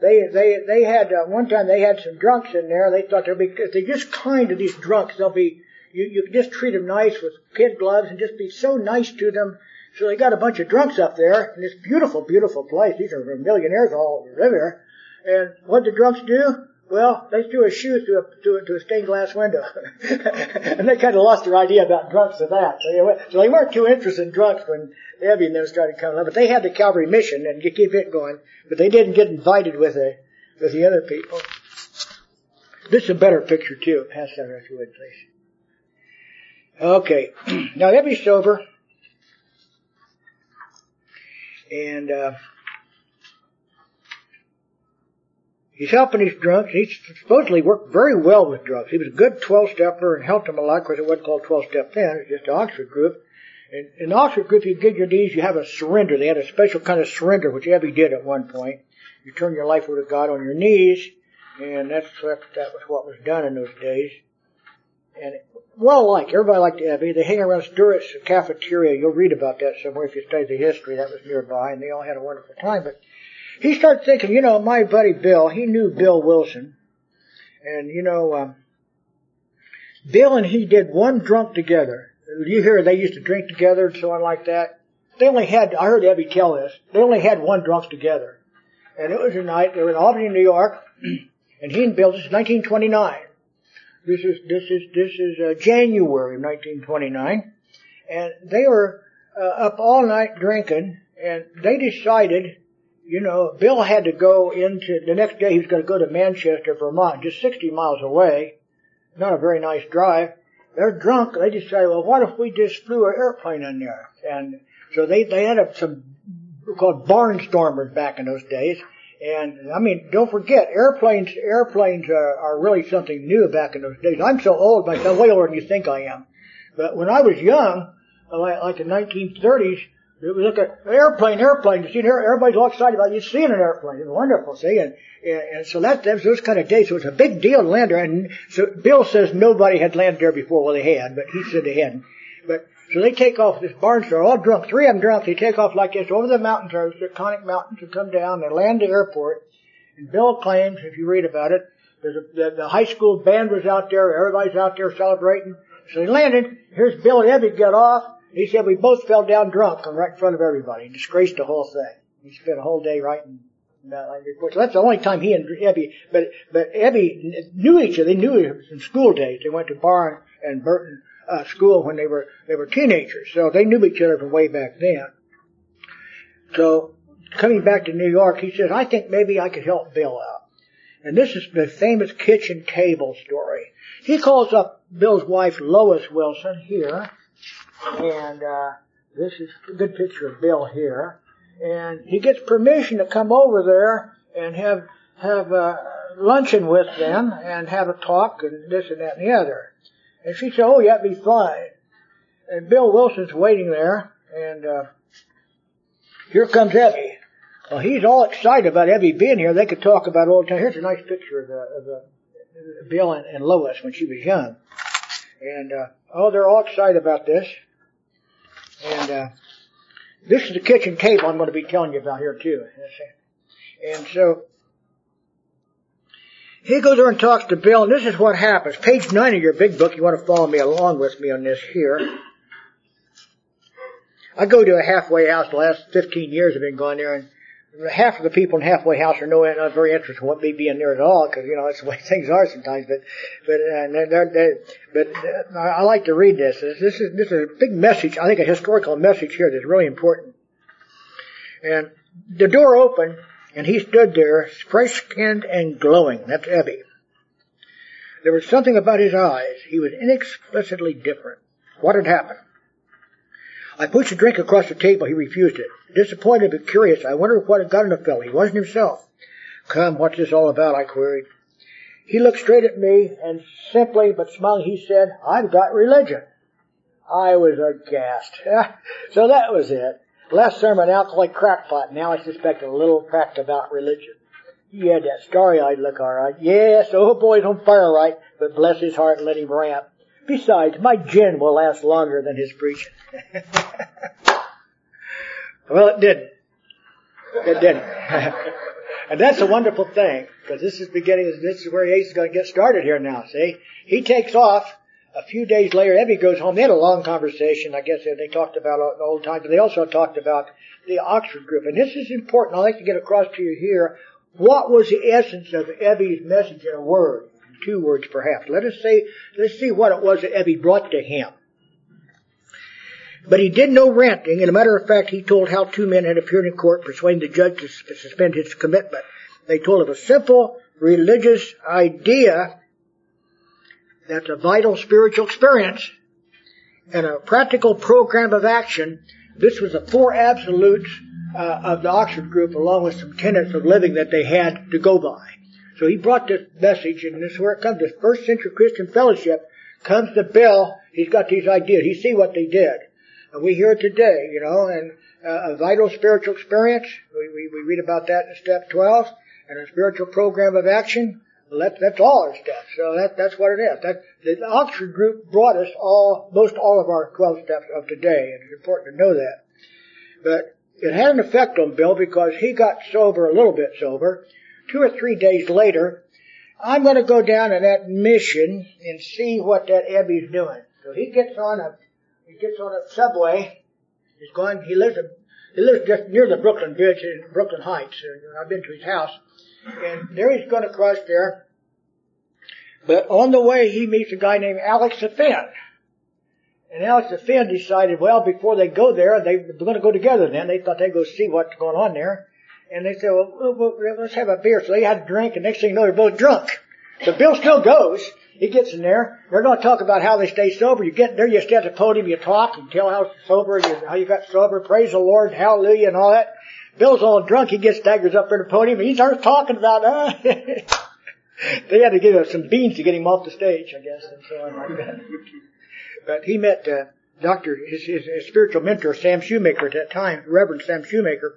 they they they had uh, one time they had some drunks in there. They thought they'd be if they just kind to these drunks, they'll be you you can just treat them nice with kid gloves and just be so nice to them. So they got a bunch of drunks up there in this beautiful, beautiful place. These are millionaires all live here. And what the drunks do? Well, they threw a shoe through a, through through a stained glass window. and they kind of lost their idea about drunks of that. So they, went, so they weren't too interested in drunks when Ebby and them started coming up. But they had the Calvary mission and keep it going. But they didn't get invited with the, with the other people. This is a better picture too. Pass that if you would, please. Okay. now Ebby's sober. And, uh, He's helping these drunks. He supposedly worked very well with drunks. He was a good 12-stepper and helped them a lot. Of course, it wasn't called 12-step then. It was just the Oxford group. And in the Oxford group, you get your knees, you have a surrender. They had a special kind of surrender, which Ebby did at one point. You turn your life over to God on your knees, and that's that, that was what was done in those days. And well liked. Everybody liked Ebby. They hang around Stewart's cafeteria. You'll read about that somewhere if you study the history. That was nearby, and they all had a wonderful time. But he started thinking, you know, my buddy Bill, he knew Bill Wilson. And, you know, um, Bill and he did one drunk together. You hear they used to drink together and so on like that. They only had, I heard Ebby tell this, they only had one drunk together. And it was a night, they were in Albany, New York, and he and Bill, this is 1929. This is, this is, this is uh, January of 1929. And they were uh, up all night drinking, and they decided you know, Bill had to go into, the next day he was going to go to Manchester, Vermont, just 60 miles away. Not a very nice drive. They're drunk. They decided, well, what if we just flew an airplane in there? And so they, they had some called barnstormers back in those days. And I mean, don't forget, airplanes, airplanes are, are really something new back in those days. I'm so old myself, way older than you think I am. But when I was young, like, like the 1930s, it was like an airplane, airplane. You see, everybody's all excited about you seeing an airplane. It's wonderful, see, and, and so that, that was those kind of days. So it was a big deal to land there. And so Bill says nobody had landed there before. Well, they had, but he said they hadn't. But so they take off this barnstormer, all drunk. Three of them drunk. They take off like this over the mountains, or the Taconic Mountains, and come down. They land the airport. And Bill claims, if you read about it, a, the, the high school band was out there. Everybody's out there celebrating. So they landed. Here's Bill and Ebby get off. He said we both fell down drunk right in front of everybody and disgraced the whole thing. He spent a whole day writing that report. So that's the only time he and Ebby, but, but Ebby knew each other. They knew each other in school days. They went to Burr and Burton, uh, school when they were, they were teenagers. So they knew each other from way back then. So coming back to New York, he says, I think maybe I could help Bill out. And this is the famous kitchen table story. He calls up Bill's wife Lois Wilson here, and uh, this is a good picture of Bill here. And he gets permission to come over there and have have uh, luncheon with them and have a talk and this and that and the other. And she said, "Oh, yeah, it'd be fine." And Bill Wilson's waiting there, and uh, here comes Ebby. Well, he's all excited about Ebby being here. They could talk about all the time. Here's a nice picture of, the, of the, Bill and, and Lois when she was young. And, uh, oh, they're all excited about this. And, uh, this is the kitchen table I'm going to be telling you about here too. And so, he goes over and talks to Bill, and this is what happens. Page nine of your big book, you want to follow me along with me on this here. I go to a halfway house the last 15 years I've been going there, and half of the people in halfway house are no, not very interested in what may be in there at all because you know that's the way things are sometimes. But but uh, they're, they're, but uh, I like to read this. This is this is a big message. I think a historical message here that's really important. And the door opened, and he stood there, fresh skinned and glowing. That's Ebby. There was something about his eyes. He was inexplicably different. What had happened? I pushed a drink across the table. He refused it. Disappointed but curious, I wondered what had gotten the fellow. He wasn't himself. Come, what's this all about? I queried. He looked straight at me and simply but smiling he said, I've got religion. I was aghast. so that was it. Last an alcoholic crackpot. Now I suspect a little fact about religion. He had that starry-eyed look, all right. Yes, oh old boy's on fire, right? But bless his heart and let him ramp. Besides, my gin will last longer than his preaching. well, it didn't. It didn't. and that's a wonderful thing, because this is beginning, this is where Ace is going to get started here now, see? He takes off. A few days later, Ebby goes home. They had a long conversation. I guess they talked about the old times, but they also talked about the Oxford group. And this is important. I'd like to get across to you here. What was the essence of Ebby's message in a word? Two words perhaps. Let us say, let's see what it was that Ebby brought to him. But he did no ranting. As a matter of fact, he told how two men had appeared in court persuading the judge to suspend his commitment. They told of a simple religious idea that's a vital spiritual experience and a practical program of action. This was the four absolutes uh, of the Oxford group along with some tenets of living that they had to go by. So he brought this message, and this is where it comes. This first century Christian fellowship comes to Bill. He's got these ideas. He see what they did. And we hear it today, you know, and uh, a vital spiritual experience. We, we, we read about that in step 12. And a spiritual program of action. Well, that, that's all our steps. So that, that's what it is. That, the Oxford group brought us all, most all of our 12 steps of today, and it's important to know that. But it had an effect on Bill because he got sober, a little bit sober, two or three days later, I'm going to go down to that mission and see what that Ebby's doing. So he gets on a he gets on a subway. He's going. He lives a, he lives just near the Brooklyn Bridge in Brooklyn Heights. I've been to his house, and there he's going to cross there. But on the way, he meets a guy named Alex Finn. And Alex Finn decided, well, before they go there, they were going to go together. Then they thought they'd go see what's going on there. And they said, well, well, let's have a beer. So they had a drink, and next thing you know, they're both drunk. So Bill still goes. He gets in there. They're going to talk about how they stay sober. You get there, you stand at the podium, you talk, and tell how sober, you, how you got sober, praise the Lord, hallelujah, and all that. Bill's all drunk. He gets staggers up at the podium, and he starts talking about, uh, they had to give him some beans to get him off the stage, I guess, and so on like that. But he met, uh, Dr., his, his, his spiritual mentor, Sam Shoemaker at that time, Reverend Sam Shoemaker,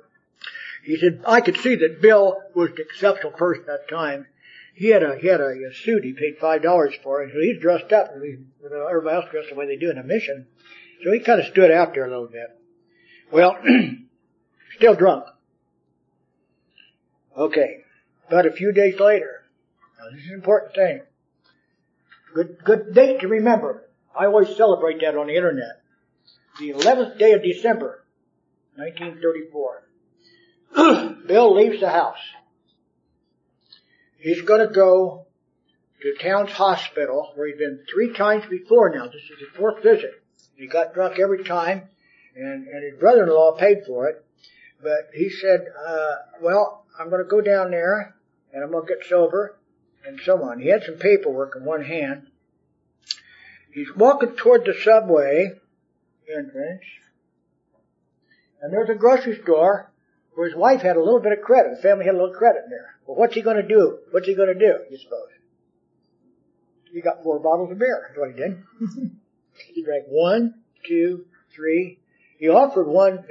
he said, I could see that Bill was an exceptional person at that time. He had a, he had a, a suit he paid five dollars for, and so he's dressed up, and everybody else dressed the way they do in a mission. So he kind of stood out there a little bit. Well, still drunk. Okay. But a few days later, now this is an important thing. Good, good date to remember. I always celebrate that on the internet. The 11th day of December, 1934. Bill leaves the house. He's going to go to Towns Hospital, where he's been three times before now. This is his fourth visit. He got drunk every time, and, and his brother-in-law paid for it. But he said, uh, well, I'm going to go down there, and I'm going to get sober, and so on. He had some paperwork in one hand. He's walking toward the subway entrance, and there's a grocery store where his wife had a little bit of credit. The family had a little credit in there. Well, what's he going to do? What's he going to do, you suppose? He got four bottles of beer. That's what he did. he drank one, two, three. He offered one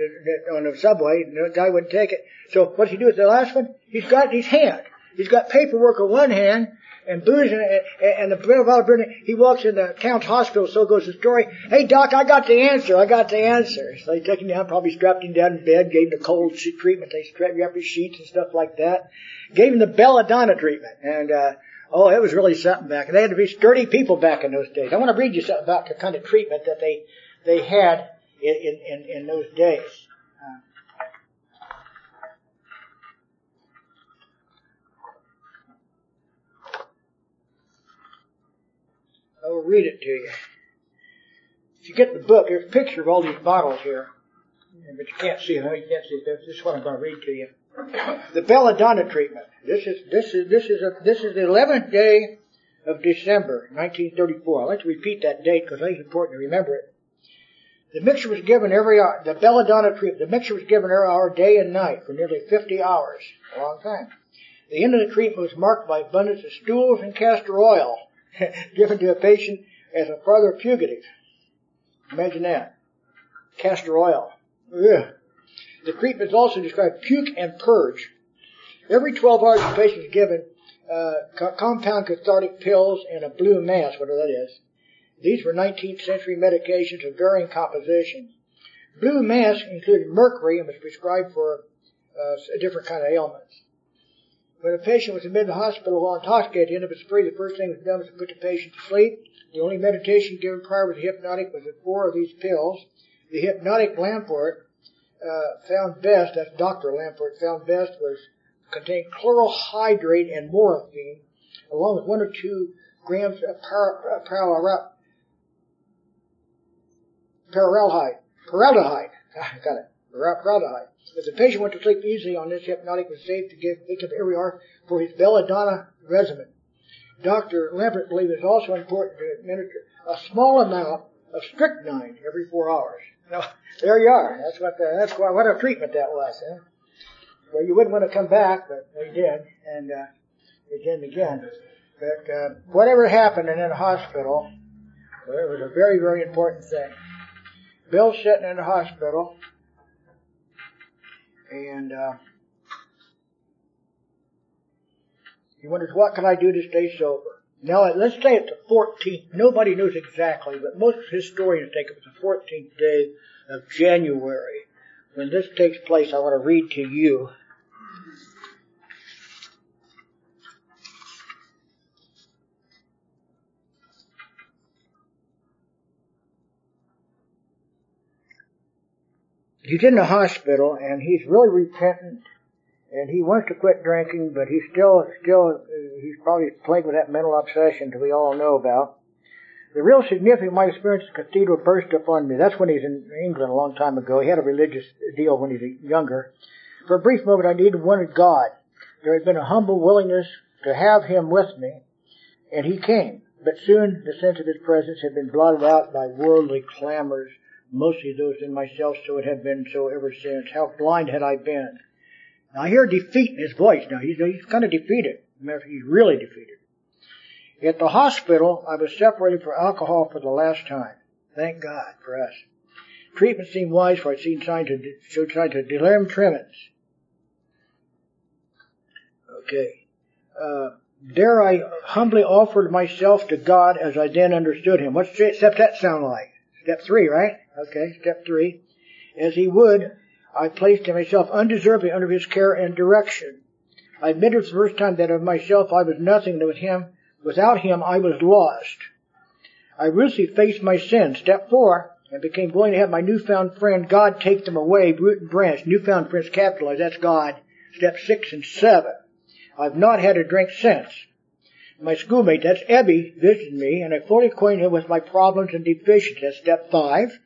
on the subway, and the guy wouldn't take it. So what's he do with the last one? He's got his hand. He's got paperwork in one hand and booze and, and the of beer. He walks in the town's hospital. So goes the story. Hey doc, I got the answer. I got the answer. So they took him down, probably strapped him down in bed, gave him the cold treatment. They strapped you up his sheets and stuff like that. Gave him the belladonna treatment, and uh, Oh, it was really something back. They had to be sturdy people back in those days. I want to read you something about the kind of treatment that they they had in in, in those days. Uh, I will read it to you. If you get the book, there's a picture of all these bottles here, but you can't see. Huh? You can't see. That this is what I'm going to read to you the belladonna treatment. This is this is this is a, this is the 11th day of December, 1934. I like to repeat that date because I think it's important to remember it. The mixture was given every hour. The belladonna treatment. The mixture was given every hour, day and night, for nearly 50 hours. A long time. The end of the treatment was marked by abundance of stools and castor oil given to a patient as a further purgative. Imagine that. Castor oil. Ugh. The treatment is also described puke and purge. Every 12 hours, the patient is given uh, compound cathartic pills and a blue mass, whatever that is. These were 19th century medications of varying composition. Blue mass included mercury and was prescribed for uh, a different kind of ailments. When a patient was admitted to the hospital while intoxicated at the end of his spree, the first thing was done was to put the patient to sleep. The only medication given prior was the hypnotic was four of these pills. The hypnotic Lambert uh, found best, that's Dr. Lambert found best, was contained chloral hydrate and morphine, along with one or two grams of uh, paraldehyde. Paraldehyde. Ah, got it. If the patient went to sleep easily on this hypnotic, was safe to give victim every hour for his belladonna regimen. Dr. Lambert believed it was also important to administer a small amount of strychnine every four hours. Now, there you are. That's what the, that's what, what a treatment that was. Huh? Well, you wouldn't want to come back, but they did, and uh, again and again. But uh, whatever happened in the hospital, well, it was a very, very important thing. Bill's sitting in the hospital, and uh, he wonders, what can I do to stay sober? Now, let's say it's the 14th. Nobody knows exactly, but most historians think it was the 14th day of January. When this takes place, I want to read to you. He's in the hospital and he's really repentant and he wants to quit drinking, but he's still, still, uh, he's probably plagued with that mental obsession that we all know about. The real significance of my experience at the cathedral burst upon me. That's when he's in England a long time ago. He had a religious deal when he was younger. For a brief moment, I needed wanted God. There had been a humble willingness to have him with me, and he came. But soon the sense of his presence had been blotted out by worldly clamors, mostly those in myself, so it had been so ever since. How blind had I been? Now I hear defeat in his voice now. He's, he's kind of defeated. He's really defeated. At the hospital, I was separated from alcohol for the last time. Thank God for us. Treatment seemed wise for I'd seen signs of, showed signs of delirium tremens. Okay. Uh, there I humbly offered myself to God as I then understood Him. What's step that sound like? Step three, right? Okay, step three. As He would, I placed myself undeservedly under his care and direction. I admitted for the first time that of myself I was nothing, and with him, without him I was lost. I ruthlessly faced my sins. Step four, and became willing to have my newfound friend God take them away, root and branch. Newfound friends capitalized, that's God. Step six and seven. I've not had a drink since. My schoolmate, that's Ebby, visited me, and I fully acquainted him with my problems and deficiencies. That's step five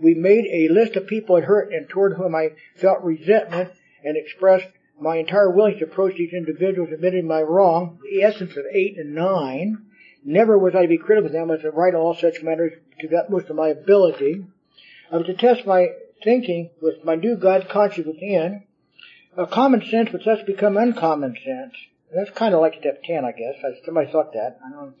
we made a list of people I'd hurt and toward whom I felt resentment and expressed my entire willingness to approach these individuals admitting my wrong, the essence of 8 and 9. Never was I to be critical of them as to write all such matters to the utmost of my ability. I was to test my thinking with my new God conscious within. A common sense would thus become uncommon sense. That's kind of like step 10, I guess. Somebody thought that. I don't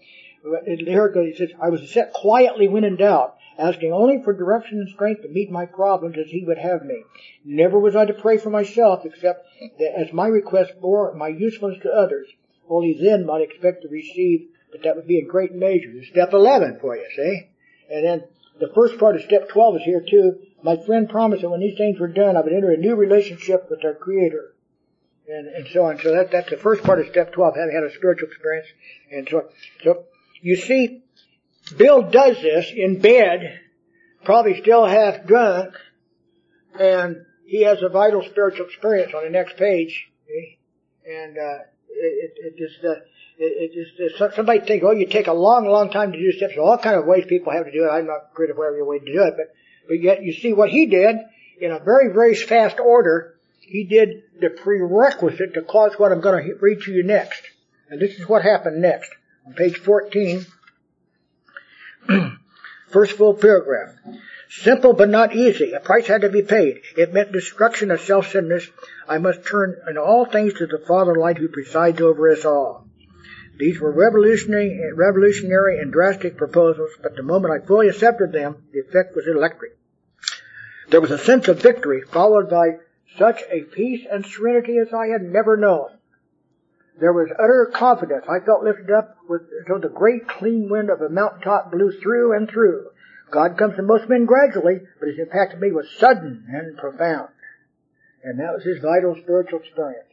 Here it goes. He says, I was to sit quietly when in doubt, asking only for direction and strength to meet my problems as he would have me. Never was I to pray for myself, except that as my request bore my usefulness to others. Only then might expect to receive, but that would be a great measure. Step 11 for you, see? And then the first part of step 12 is here too. My friend promised that when these things were done, I would enter a new relationship with our Creator. And, and so on. So that, that's the first part of step 12, having had a spiritual experience. And so, so you see, Bill does this in bed, probably still half drunk, and he has a vital spiritual experience on the next page. And uh, it, it, just uh, it, it just somebody think, oh, you take a long, long time to do steps. All kind of ways people have to do it. I'm not great at whatever way to do it, but but yet you see what he did in a very, very fast order. He did the prerequisite to cause what I'm going to read to you next. And this is what happened next. On page 14, first full paragraph. Simple but not easy. A price had to be paid. It meant destruction of self-centeredness. I must turn in all things to the Father light who presides over us all. These were revolutionary, revolutionary and drastic proposals, but the moment I fully accepted them, the effect was electric. There was a sense of victory, followed by such a peace and serenity as I had never known. There was utter confidence. I felt lifted up with so the great clean wind of a mountaintop blew through and through. God comes to most men gradually, but his impact on me was sudden and profound. And that was his vital spiritual experience.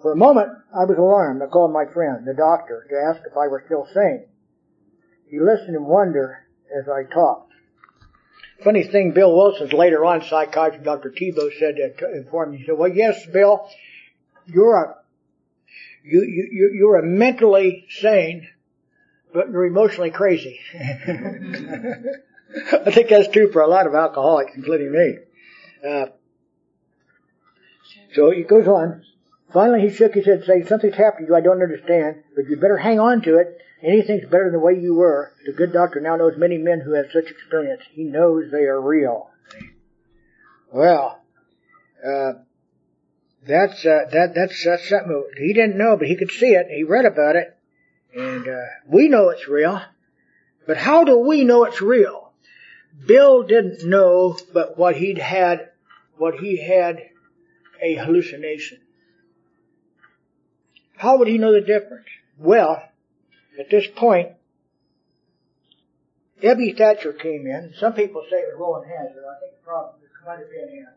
For a moment, I was alarmed. I called my friend, the doctor, to ask if I were still sane. He listened in wonder as I talked. Funny thing, Bill Wilson's later on psychiatrist, Dr. Tiebout said to inform me, he said, well, yes, Bill, you're a, you, you, you're mentally sane, but you're emotionally crazy. I think that's true for a lot of alcoholics, including me. Uh, so he goes on. Finally, he shook his head, saying, "Something's happened to you. I don't understand, but you better hang on to it. Anything's better than the way you were." The good doctor now knows many men who have such experience. He knows they are real. Well, uh, that's uh, that that's that's something he didn't know, but he could see it. He read about it, and uh, we know it's real. But how do we know it's real? Bill didn't know, but what he'd had, what he had, a hallucination. How would he know the difference? Well, at this point, Ebby Thacher came in. Some people say it was Rowland Hazard. I think probably it might have been him.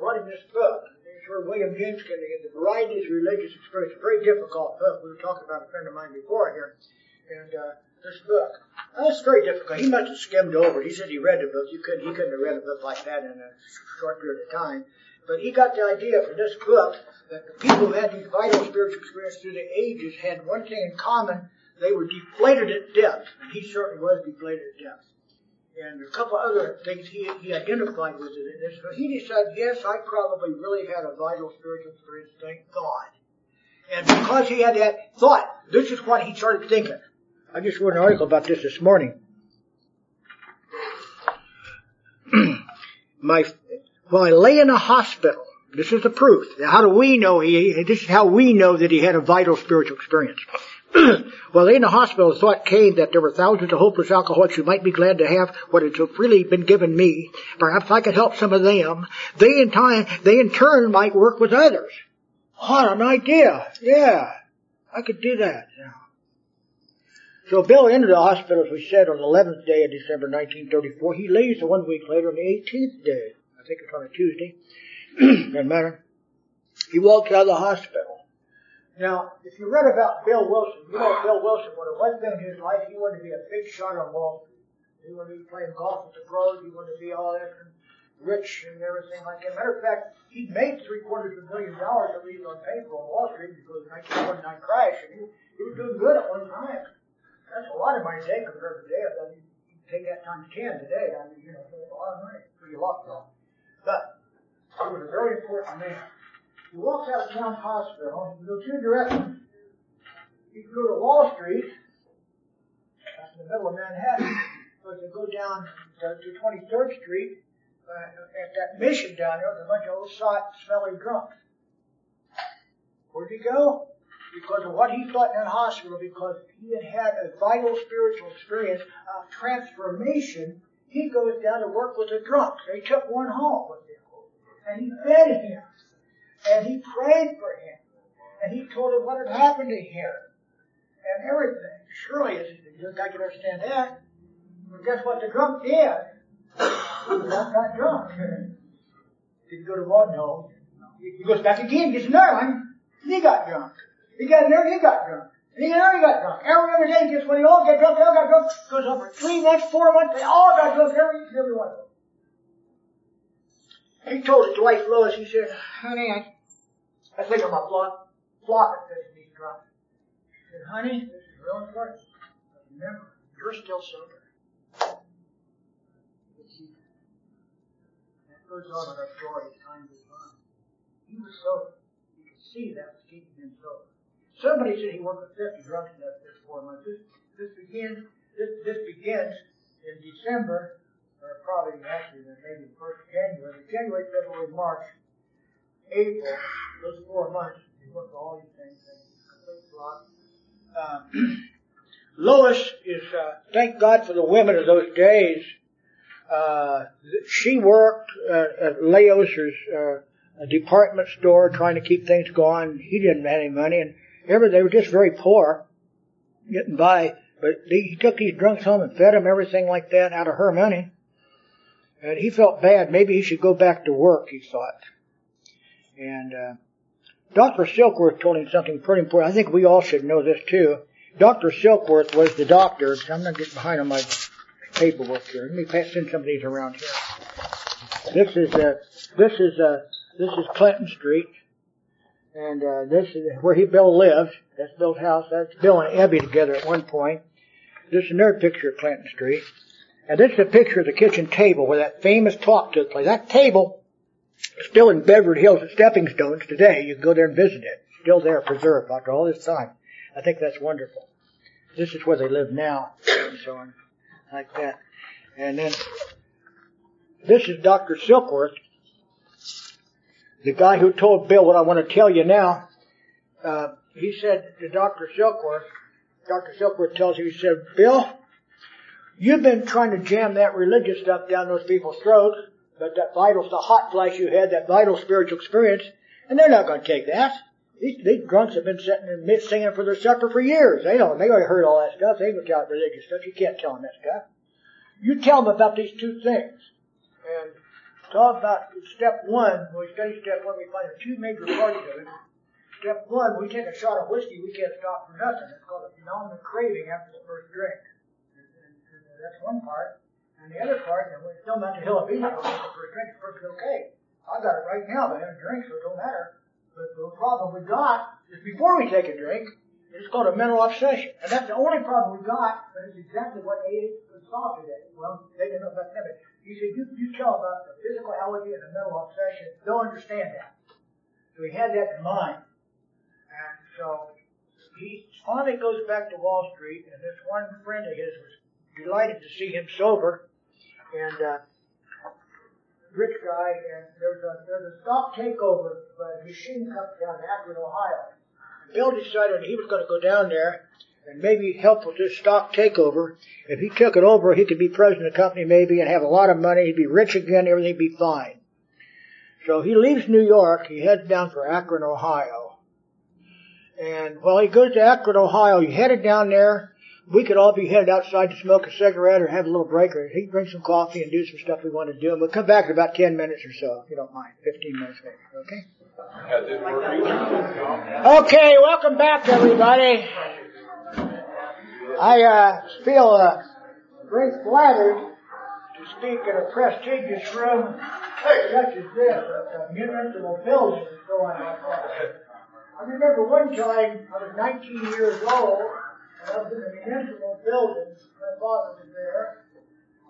Writing this book. It's where William James can get the varieties of religious experience. A very difficult book. We were talking about a friend of mine before here. And uh, this book. That's very difficult. He must have skimmed over it. He said he read the book. You couldn't, he couldn't have read a book like that in a short period of time. But he got the idea from this book that the people who had these vital spiritual experiences through the ages had one thing in common. They were deflated at death. And he certainly was deflated at death. And a couple other things he, he identified with it. So he decided, yes, I probably really had a vital spiritual experience, thank God. And because he had that thought, this is what he started thinking. I just wrote an article about this this morning. My well, I lay in a hospital. This is the proof. How do we know he, this is how we know that he had a vital spiritual experience. well, in the hospital, thought came that there were thousands of hopeless alcoholics who might be glad to have what had so freely been given me. Perhaps I could help some of them. They in time, they in turn might work with others. What an idea. Yeah. I could do that. Yeah. So Bill entered the hospital, as we said, on the 11th day of December 1934. He leaves one week later on the 18th day. I think it's on a Tuesday. Doesn't matter. He walks out of the hospital. Now, if you read about Bill Wilson, you know Bill Wilson, what it was in his life, he wanted to be a big shot on Wall Street. He wanted to be playing golf with the pros. He wanted to be all that and rich and everything like that. Matter of fact, he made three quarters of a million dollars at least on paper on Wall Street before the 1929 crash, and he, he was doing good at one time. That's a lot of money today compared to today. I mean, you take that times ten today. I mean, you know, it's a lot of money for your though. But he was a very important man. He walks out of town hospital. Can go two directions. He can go to Wall Street, that's in the middle of Manhattan, or he can go down to, to 23rd Street uh, at that mission down there with a bunch of old sot, smelly drunks. Where'd he go? Because of what he thought in that hospital, because he had had a vital spiritual experience of transformation, he goes down to work with the drunks. They took one home with him. And he fed him. And he prayed for him. And he told him what had happened to him. And everything. Surely, guy can understand that. But guess what the drunk did? He got drunk. Did he go to one? No. He goes back again, gets another one. He got drunk. He got another, he got drunk. And he got he got drunk. Every other day, just when they all get drunk, they all got drunk. Goes over three months, four months, they all got drunk, every, every one of them. He told his wife Lois, he said, honey, I, I think I'm a flop, flop at this, these drunks. He said, honey, this is real important. But remember, you're still sober. That goes on in our story as time goes on. He was sober. You could see that was keeping him sober. Somebody said he worked with 50 drunks in that this four months. This, this begins, this, this begins in December, or probably actually maybe the first January, January, February, March, April, those four months, he worked all these things, complete block. Um, Lois is, uh, thank God for the women of those days. Uh, she worked uh, at Loeser's uh, department store trying to keep things going. He didn't have any money, and ever they were just very poor, getting by. But he took these drunks home and fed them everything like that out of her money. And he felt bad. Maybe he should go back to work. He thought. And uh, Dr. Silkworth told him something pretty important. I think we all should know this too. Dr. Silkworth was the doctor. I'm going to get behind on my paperwork here. Let me pass in some of these around here. This is uh, this is uh, this is Clinton Street, and uh, this is where he Bill lived. That's Bill's house. That's Bill and Ebby together at one point. This is another picture of Clinton Street, and this is a picture of the kitchen table where that famous talk took place. That table is still in Bedford Hills at Stepping Stones today. You can go there and visit it. Still there, preserved after all this time. I think that's wonderful. This is where they live now, and so on, like that. And then this is Dr. Silkworth, the guy who told Bill what I want to tell you now. Uh, he said to Dr. Silkworth, Dr. Silkworth tells you, he said, Bill, you've been trying to jam that religious stuff down those people's throats, but that vital, the hot flash you had, that vital spiritual experience, and they're not going to take that. These, these drunks have been sitting and singing for their supper for years. They don't, they already heard all that stuff. They ain't got religious stuff. You can't tell them that stuff. You tell them about these two things. And talk about step one, when we study step one, we find are two major parts of it. Step one, we take a shot of whiskey, we can't stop for nothing. It's called a phenomenal craving after the first drink. That's one part. And the other part, and we're still not to hill of beach, the first drink is perfectly okay. I got it right now, but I haven't drank, so it don't matter. But the problem we got is before we take a drink, it's called a mental obsession. And that's the only problem we got, but it's exactly what could solve today. Well, they didn't know about that. He said, you, you tell about the physical allergy and the mental obsession. They'll understand that. So he had that in mind. And so he finally goes back to Wall Street, and this one friend of his was delighted to see him sober. And uh, rich guy, and there's a there's a stock takeover by a machine company down in Akron, Ohio. Bill decided he was going to go down there and maybe help with this stock takeover. If he took it over, he could be president of the company maybe and have a lot of money. He'd be rich again. Everything would be fine. So he leaves New York. He heads down for Akron, Ohio. And while he goes to Akron, Ohio, he headed down there we could all be headed outside to smoke a cigarette or have a little break or he drink some coffee and do some stuff we want to do. And we'll come back in about 10 minutes or so, if you don't mind. 15 minutes maybe, okay? Okay, welcome back everybody. I uh, feel uh, very flattered to speak in a prestigious room such as this, a, municipal building. I remember one time I was 19 years old I was in the municipal building. My father was there.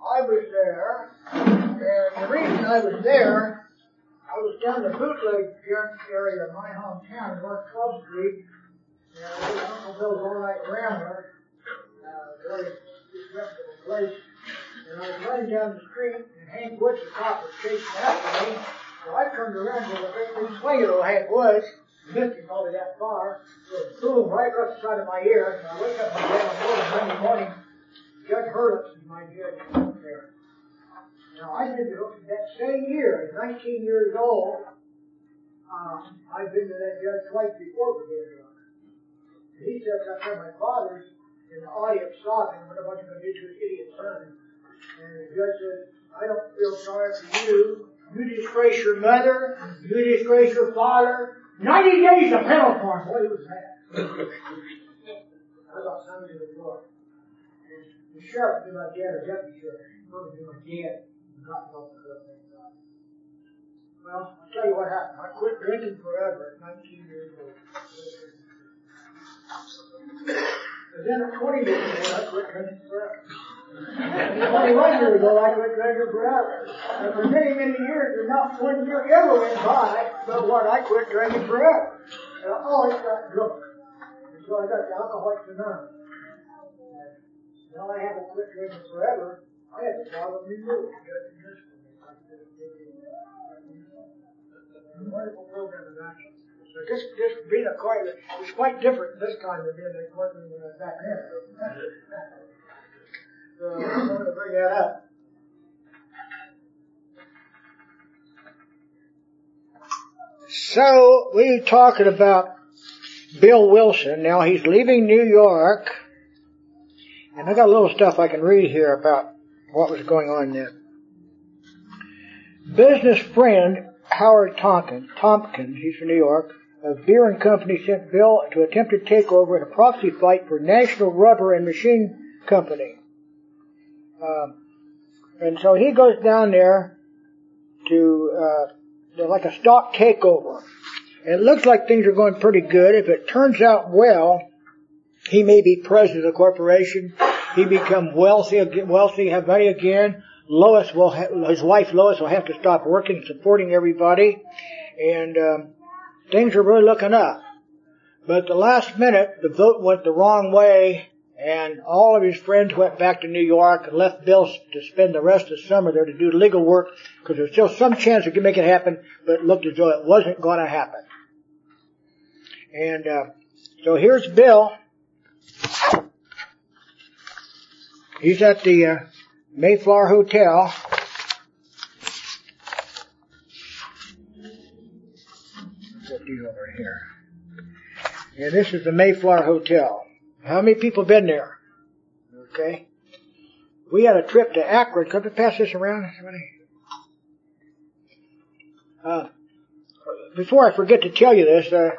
I was there. And the reason I was there, I was down the bootleg area of my hometown, North 12th Street, and I was Uncle Bill's All Night Rambler, uh, very disreputable place. And I was running down the street, and Hank Woods, the cop, was chasing after me. So I turned around a great big swing at Hank Woods, him probably that far. So boom, right across the side of my ear. And I wake up my dad on Monday morning. Judge Hurlitz is my judge there. Now, I did go to that same year, 19 years old, um, I've been to that judge twice before did it. And he said, I said, my father's in the audience sobbing, what am I going to do his idiot son? And the judge said, I don't feel sorry for you. You disgrace your mother. You disgrace your father. 90 days of for him. Boy, he was mad. I got something to the floor. And the sheriff knew my dad, or deputy sheriff, knew my dad. Well, I'll tell you what happened. I quit drinking forever at 19 years old. And then at 20 years old, I quit drinking forever. 21 years old, I quit drinking forever. And for many, many years, and not one year ever went by but what I quit drinking forever. And I always got drunk. And so I got the Alcoholics Anonymous. Now I haven't quit drinking forever. I had a problem removed. Wonderful program of action. So just, just being a court, it's quite different this time than being a courtroom back then. so I wanted to bring that up. So we talking about Bill Wilson. Now he's leaving New York, and I got a little stuff I can read here about what was going on there. Business friend Howard Tompkins, Tompkins, he's from New York, of Beer and Company sent Bill to attempt to take over in a proxy fight for National Rubber and Machine Company. Um, and so he goes down there to uh, like a stock takeover. It looks like things are going pretty good. If it turns out well, he may be president of the corporation. He become wealthy, wealthy, have money again. Lois will, ha- his wife Lois will have to stop working, supporting everybody, and um, things are really looking up. But at the last minute, the vote went the wrong way, and all of his friends went back to New York and left Bill to spend the rest of the summer there to do legal work because there's still some chance it could make it happen, but it looked as though it wasn't going to happen. And uh, so here's Bill. He's at the uh, Mayflower Hotel. These over here. And this is the Mayflower Hotel. How many people been there? Okay. We had a trip to Akron. Could we pass this around? Uh, before I forget to tell you this, uh,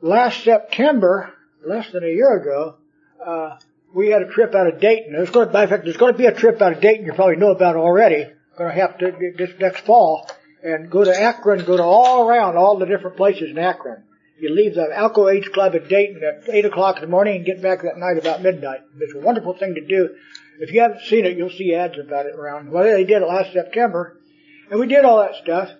last September, less than a year ago, uh, we had a trip out of Dayton. There's going to, fact, there's going to be a trip out of Dayton. You probably know about already. Going to have to this next fall and go to Akron. Go to all around all the different places in Akron. You leave the Alco Age Club at Dayton at eight o'clock in the morning and get back that night about midnight. It's a wonderful thing to do. If you haven't seen it, you'll see ads about it around. Well, they did it last September, and we did all that stuff.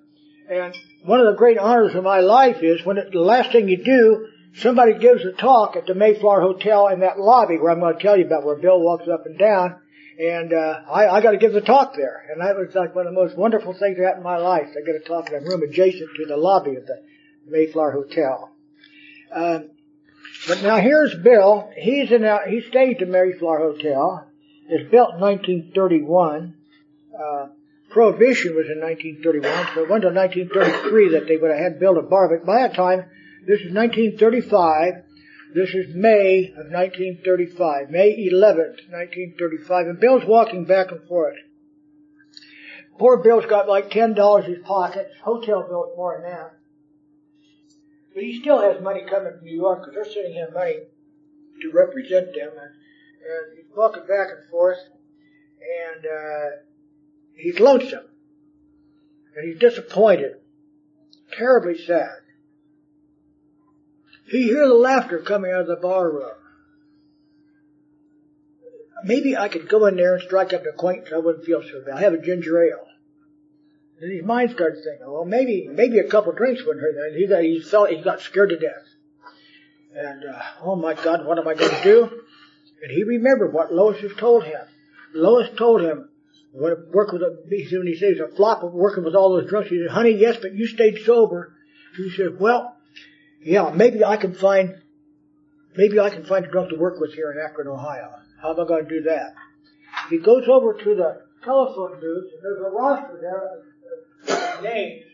And one of the great honors of my life is when it, the last thing you do somebody gives a talk at the Mayflower Hotel in that lobby where I'm going to tell you about where Bill walks up and down. And uh, I, I got to give the talk there, and that was like one of the most wonderful things that happened in my life. I got to talk in a room adjacent to the lobby of the Mayflower Hotel. Um, but now here's Bill. He's in. A, he stayed at the Mayflower Hotel. It's built in 1931. Uh, Prohibition was in 1931, so it went to 1933 that they would have had built a bar. But by that time, this is 1935. This is May of 1935, May 11th, 1935, and Bill's walking back and forth. Poor Bill's got like ten dollars in his pocket. Hotel bill's more than that, but he still has money coming from New York because they're sending him money to represent them, and, and he's walking back and forth, and uh, he's lonesome, and he's disappointed, terribly sad. He hears the laughter coming out of the bar room. Maybe I could go in there and strike up an acquaintance. I wouldn't feel so bad. I have a ginger ale. And his mind started thinking, well, maybe, maybe a couple drinks wouldn't hurt. And he got, he felt, he got scared to death. And, uh, oh my God, what am I going to do? And he remembered what Lois had told him. Lois told him, when work with a, when he says a flop of working with all those drunks, he said, honey, yes, but you stayed sober. He said, well, yeah, maybe I can find, maybe I can find a drunk to work with here in Akron, Ohio. How am I going to do that? He goes over to the telephone booth, and there's a roster there names.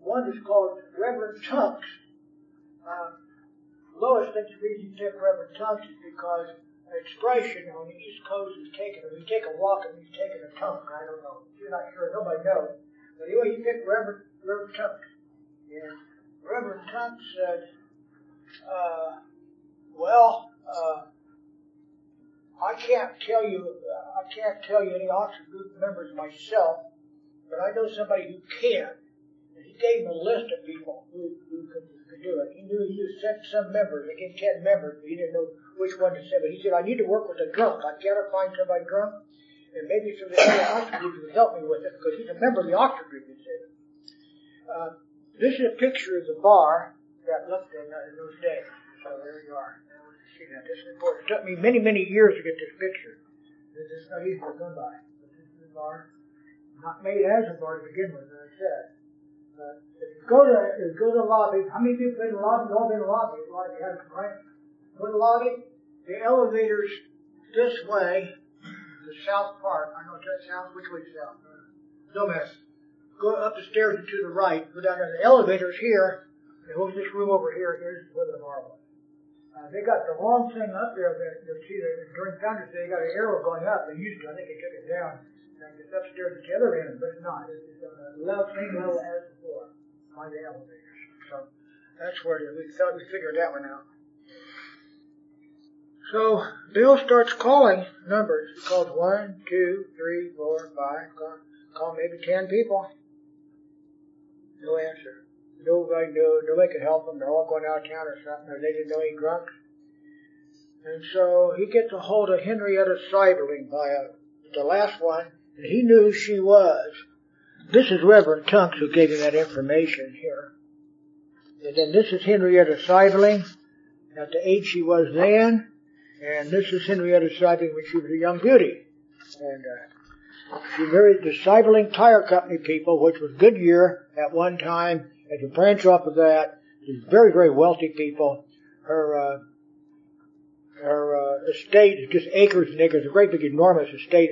One is called Reverend Tunks. Um, Lois thinks the reason he picked Reverend Tunks is because an expression on the East Coast is taken, if you take a walk and he's taking a tunk, I don't know. You're not sure, nobody knows. But anyway, he picked Reverend, Reverend Tunks. And Reverend Tunks said, uh, well, uh, I can't tell you, I can't tell you any Oxford group members myself, but I know somebody who can. And he gave him a list of people who, who could, could do it. He knew he sent some members, they gave ten members, but he didn't know which one to send. But he said, I need to work with a drunk. I can't find somebody drunk, and maybe some of the other Oxford group would help me with it, because he's a member of the Oxford group, he said. Uh, this is a picture of the bar that looked in, uh, in those days. So there you are see that. This is important. It took me many, many years to get this picture. This is not easy to come by. But this is a bar, not made as a bar to begin with, as I said. But if you go to, if you go to the lobby, how many people in the lobby? You all been in the lobby. A lot of right? Go to the lobby. The elevator's this way, the south part. I know it's that south. Which way south? No matter. Go up the stairs and to the right. Go down there. The elevator's here. And over this room over here. Here's where the bar was. Uh, they got the wrong thing up there. That you'll see that during Founders Day, they got an arrow going up. They used to. I think they took it down. And it's upstairs at the other end, but it's not. It's, it's on the level, same level as before by the elevators. So that's where it is. We thought we figured that one out. So Bill starts calling numbers. He calls one, two, three, four, five. Call, call maybe ten people. No answer. Nobody knew. Nobody could help them. They're all going out of town or something, or they didn't know any drunks. And so he gets a hold of Henrietta Seiberling by a, the last one, he knew she was. This is Reverend Tunks who gave him that information here. And then this is Henrietta Seiberling at the age she was then, and this is Henrietta Seiberling when she was a young beauty. And uh, she married the Seiberling Tire Company people, which was Goodyear at one time, as a branch off of that, these very, very wealthy people. Her, uh, her uh, estate is just acres and acres, a great big enormous estate.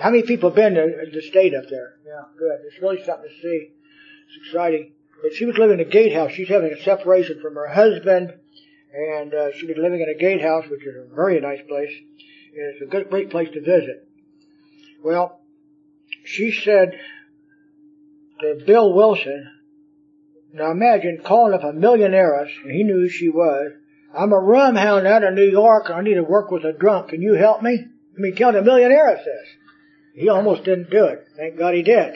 How many people have been to the state up there? Yeah, good. It's really something to see. It's exciting. But she was living in a gatehouse. She's having a separation from her husband, and uh, she was living in a gatehouse, which is a very nice place. And it's a good, great place to visit. Well, she said to Bill Wilson, now imagine calling up a millionairess, and he knew who she was. I'm a rum hound out of New York, and I need to work with a drunk. Can you help me? I mean, tell the millionairess this. He almost didn't do it. Thank God he did.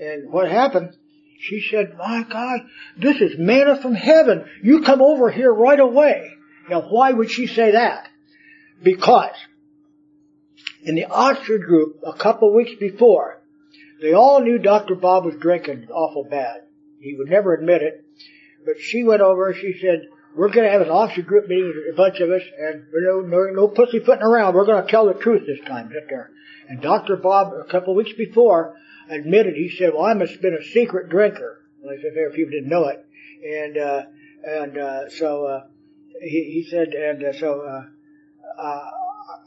And what happened? She said, my God, this is manna from heaven. You come over here right away. Now why would she say that? Because in the Oxford group a couple of weeks before, they all knew Dr. Bob was drinking awful bad. He would never admit it. But she went over, and she said, we're going to have an Oxford group meeting, a bunch of us, and no, no, no pussyfooting around. We're going to tell the truth this time, sit there. And Dr. Bob, a couple of weeks before, admitted, he said, well, I must have been a secret drinker. Well, I said, there, people didn't know it. And, uh, and, uh, so, uh, he, he said, and, uh, so, uh, uh,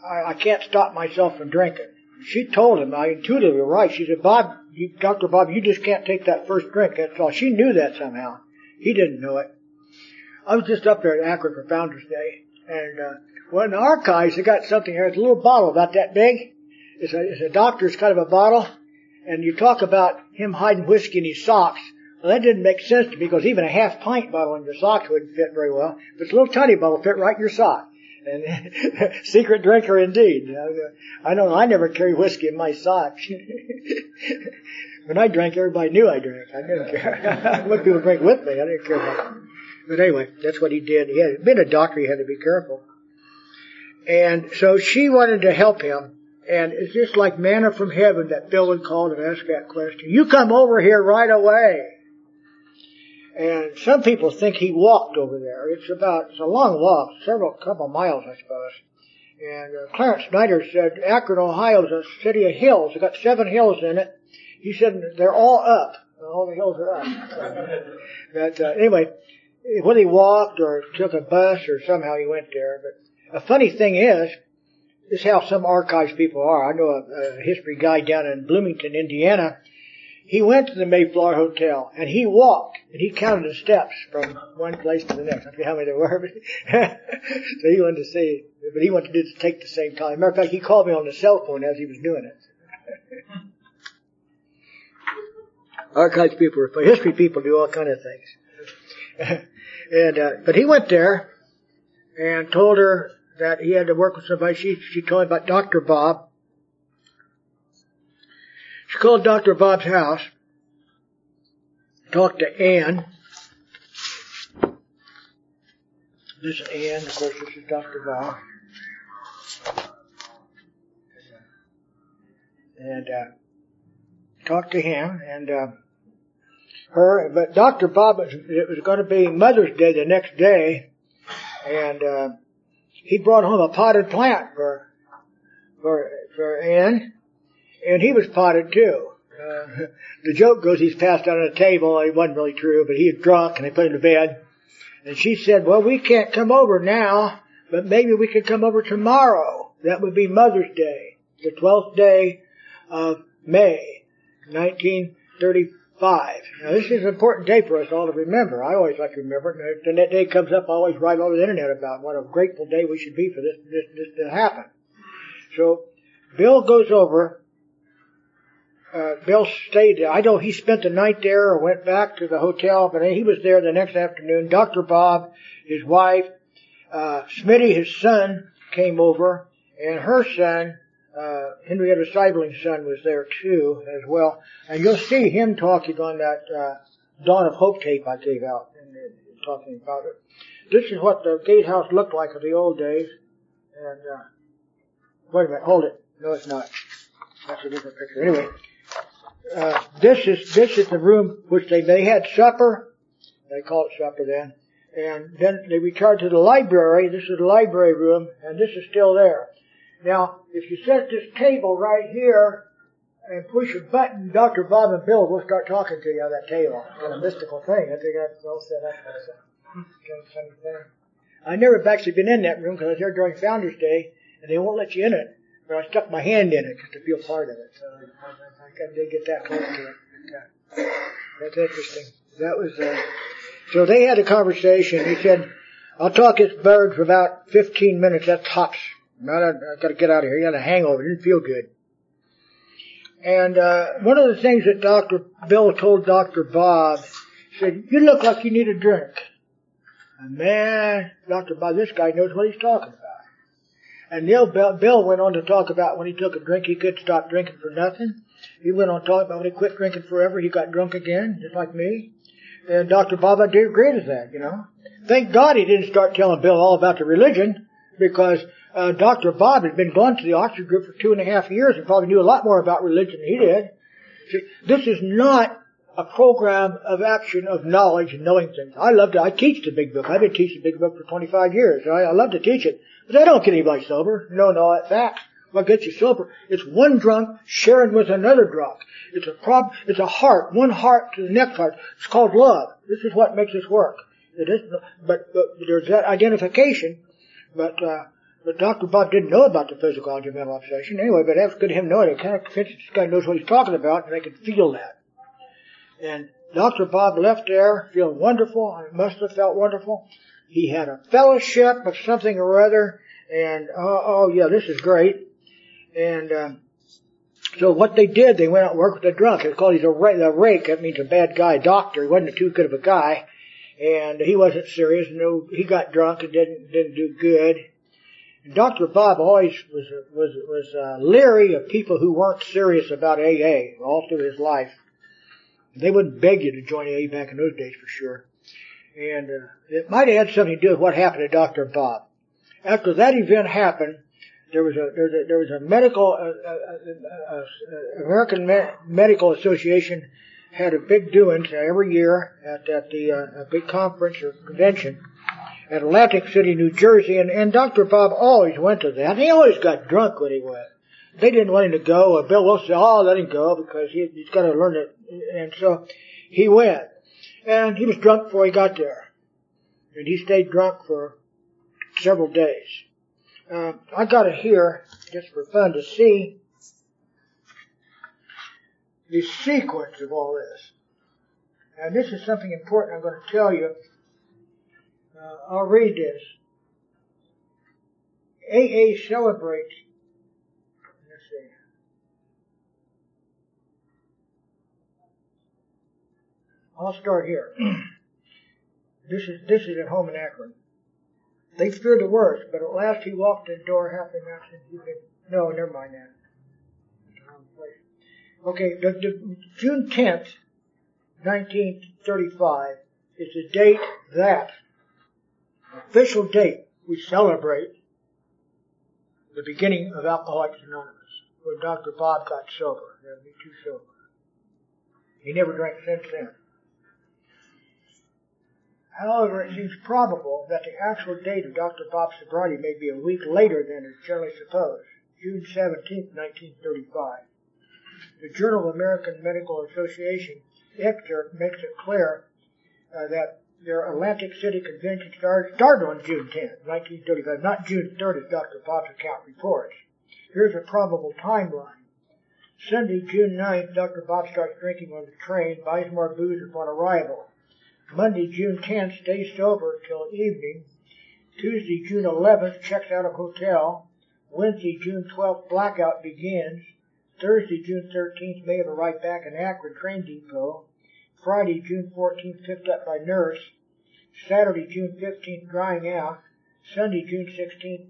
I, I can't stop myself from drinking. She told him, I intuitively right. She said, Bob, you, Dr. Bob, you just can't take that first drink. That's all. She knew that somehow. He didn't know it. I was just up there at Akron for Founders Day, and uh, well, in the archives, they got something here. It's a little bottle about that big. It's a, it's a doctor's kind of a bottle, and you talk about him hiding whiskey in his socks. Well, that didn't make sense to me because even a half pint bottle in your socks wouldn't fit very well. But it's a little tiny bottle fit right in your sock. And secret drinker indeed. I know I never carry whiskey in my socks. when I drank, everybody knew I drank. I didn't care. what people drink with me, I didn't care. But anyway, that's what he did. He had been a doctor. He had to be careful. And so she wanted to help him, And it's just like manna from heaven that Bill would call and asked that question. You come over here right away. And some people think he walked over there. It's about, it's a long walk, several, couple miles, I suppose. And uh, Clarence Snyder said Akron, Ohio is a city of hills. It's got seven hills in it. He said they're all up. All the hills are up. but uh, anyway, whether he walked or took a bus or somehow he went there. But a funny thing is, this is how some archives people are. I know a, a history guy down in Bloomington, Indiana. He went to the Mayflower Hotel and he walked and he counted the steps from one place to the next. I don't know how many there were, but so he wanted to see, but he wanted to take the same time. Matter of fact, he called me on the cell phone as he was doing it. Archives people, history people do all kind of things. and uh, but he went there and told her that he had to work with somebody. She she told him about Doctor Bob. She called Doctor Bob's house, talked to Ann. This is Ann, of course. This is Doctor Bob. And uh, talked to him and uh, her. But Doctor Bob, it was going to be Mother's Day the next day, and uh, he brought home a potted plant for for for Ann, and he was potted too. Uh, the joke goes he's passed out on a table. It wasn't really true, but he was drunk and they put him to bed. And she said, "Well, we can't come over now, but maybe we could come over tomorrow. That would be Mother's Day, the twelfth day of May, 1935. Now this is an important day for us all to remember. I always like to remember it. And that day comes up, I always write over the internet about what a grateful day we should be for this, this, this to happen. So, Bill goes over, uh, Bill stayed. I know he spent the night there or went back to the hotel, but he was there the next afternoon. Dr. Bob, his wife, uh, Smitty, his son, came over, and her son, uh, Henrietta Seiberling's son was there too, as well. And you'll see him talking on that, uh, Dawn of Hope tape I gave out, and uh, talking about it. This is what the gatehouse looked like in the old days. And, uh, wait a minute, hold it. No, it's not. That's a different picture. Anyway, uh, this is, this is the room which they, they had supper. They called it supper then. And then they returned to the library. This is the library room, and this is still there. Now, if you set this table right here and push a button, Dr. Bob and Bill will start talking to you on that table. It's kind of mystical thing. I think that's all set up. Kind of funny thing. I never actually been in that room because I was there during Founders Day, and they won't let you in it. But I stuck my hand in it just to feel part of it. So I, I, did get that close to it. But, uh, that's interesting. That was, uh, so they had a conversation. He said, I'll talk his bird for about 15 minutes. That's tops. I, I got to get out of here. He had a hangover. Didn't feel good. And uh, one of the things that Dr. Bill told Dr. Bob said, "You look like you need a drink." And man, Dr. Bob, this guy knows what he's talking about. And Neil Bill went on to talk about when he took a drink, he could stop drinking for nothing. He went on to talk about when he quit drinking forever, he got drunk again, just like me. And Dr. Bob, I do agree with that, you know. Thank God he didn't start telling Bill all about the religion, because uh, Dr. Bob had been going to the Oxford group for two and a half years and probably knew a lot more about religion than he did. This is not a program of action of knowledge and knowing things. I love to, I teach the big book. I've been teaching the big book for 25 years. I, I love to teach it. But I don't get anybody sober. No, no, that's fact. What gets you sober? It's one drunk sharing with another drunk. It's a prob, it's a heart, one heart to the next heart. It's called love. This is what makes this work. It is, but, but there's that identification, but, uh, but Dr. Bob didn't know about the physiology of mental obsession anyway, but that's good to him knowing it. kind of convinced this guy knows what he's talking about, and they can feel that. And Dr. Bob left there feeling wonderful. Must have felt wonderful. He had a fellowship of something or other, and oh, oh yeah, this is great. And um, so what they did, they went out and worked with the drunk. It's called he's a, a rake. That means a bad guy doctor. He wasn't too good of a guy, and he wasn't serious. No, he got drunk and didn't didn't do good. Dr. Bob always was was was uh, leery of people who weren't serious about AA all through his life. They wouldn't beg you to join AA back in those days for sure. And uh, it might have had something to do with what happened to Dr. Bob. After that event happened, there was a there was a, there was a medical uh, uh, uh, uh American Me- Medical Association had a big doings every year at at the uh, a big conference or convention at Atlantic City, New Jersey, and and Dr. Bob always went to that. He always got drunk when he went. They didn't want him to go. Bill Wilson said, "Oh, let him go because he, he's got to learn it." And so he went, and he was drunk before he got there, and he stayed drunk for several days. Uh, I got it here just for fun to see the sequence of all this. And this is something important I'm going to tell you. Uh, I'll read this. AA celebrates, let's see, I'll start here. this is, this is at home in Akron. They feared the worst, but at last he walked in the door half an hour and he could, no, never mind that. Okay, the, the, June 10th, 1935 is the date that, official date, we celebrate the beginning of Alcoholics Anonymous, when Dr. Bob got sober. Me too sober. He never drank since then. However, it seems probable that the actual date of Dr. Bob's sobriety may be a week later than is generally supposed, June 17, 1935. The Journal of American Medical Association excerpt makes it clear uh, that their Atlantic City convention started, started on June 10, 1935, not June 30, as Dr. Account reports. Here's a probable timeline. Sunday, June 9th, Dr. Bob starts drinking on the train, buys more booze upon arrival. Monday, June 10th, stays sober till evening. Tuesday, June 11th, checks out of hotel. Wednesday, June 12th, blackout begins. Thursday, June 13th, may have arrived back in Akron train depot. Friday, June 14th, picked up by nurse. Saturday, June 15th, drying out. Sunday, June 16th,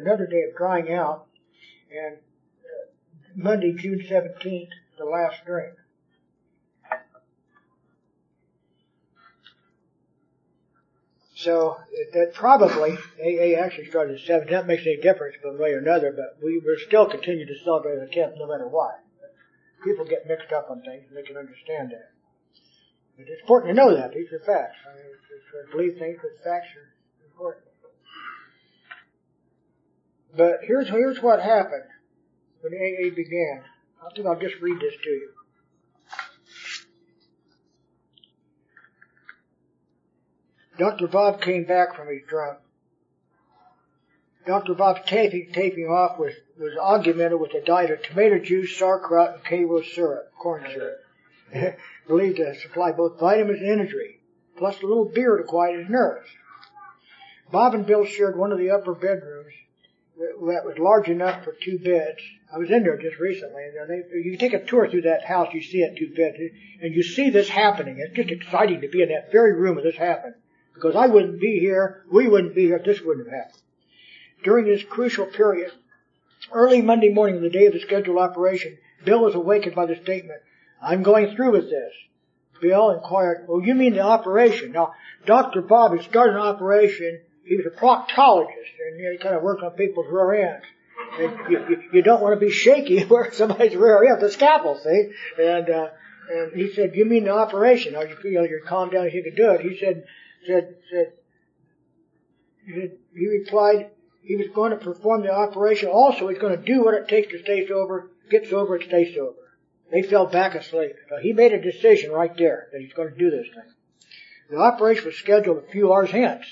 another day of drying out. And uh, Monday, June 17th, the last drink. So that probably AA actually started at seven. That makes any difference one way or another, but we will still continue to celebrate the tenth no matter what. People get mixed up on things, and they can understand that. But it's important to know that these are facts. I mean, to believe things, but facts are important. But here's here's what happened when AA began. I think I'll just read this to you. Dr. Bob came back from his drunk. Dr. Bob's taping, taping off was, was augmented with a diet of tomato juice, sauerkraut, and Karo syrup, corn syrup, believed to supply both vitamins and energy, plus a little beer to quiet his nerves. Bob and Bill shared one of the upper bedrooms that was large enough for two beds. I was in there just recently, and they, you take a tour through that house, you see it two beds, and you see this happening. It's just exciting to be in that very room where this happened because I wouldn't be here, we wouldn't be here this wouldn't have happened. During this crucial period, early Monday morning, the day of the scheduled operation, Bill was awakened by the statement, I'm going through with this. Bill inquired, well, you mean the operation? Now, Dr. Bob had started an operation. He was a proctologist, and he kind of worked on people's rear ends. And you, you, you don't want to be shaky where somebody's rear end, the scalpel, see? And, uh, and he said, you mean the operation? Are you, you know, you're calm down you can do it. He said, said, said, he replied he was going to perform the operation. Also, he's going to do what it takes to stay sober, get sober, and stay sober. They fell back asleep. So he made a decision right there that he's going to do this thing. The operation was scheduled a few hours hence.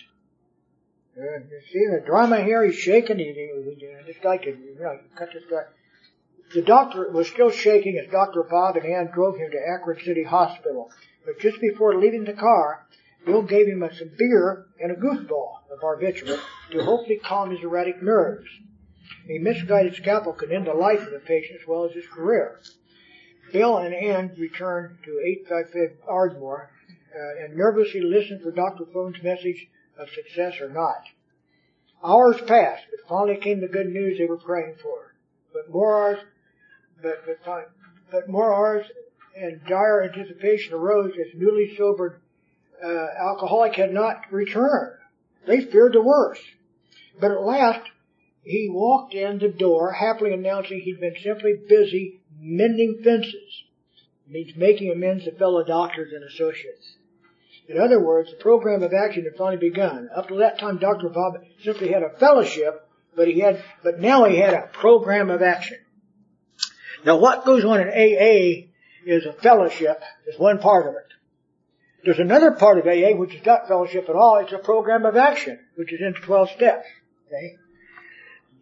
Uh, you see the drama here, he's shaking. He, he, he, this guy you know, cut this guy. The doctor was still shaking as Dr. Bob and Ann drove him to Akron City Hospital. But just before leaving the car, Bill gave him some beer and a goofball of barbiturate to hopefully calm his erratic nerves. A misguided scalpel could end the life of the patient as well as his career. Bill and Ann returned to 855 Ardmore uh, and nervously listened for Dr. Phone's message of success or not. Hours passed, but finally came the good news they were praying for. But more hours, but, but, but more hours and dire anticipation arose as newly sobered uh, alcoholic had not returned. They feared the worst. But at last, he walked in the door happily announcing he'd been simply busy mending fences. It means making amends to fellow doctors and associates. In other words, the program of action had finally begun. Up to that time, Dr. Bob simply had a fellowship, but he had, but now he had a program of action. Now what goes on in AA is a fellowship, is one part of it. There's another part of AA which is not fellowship at all, it's a program of action, which is into 12 steps. Okay?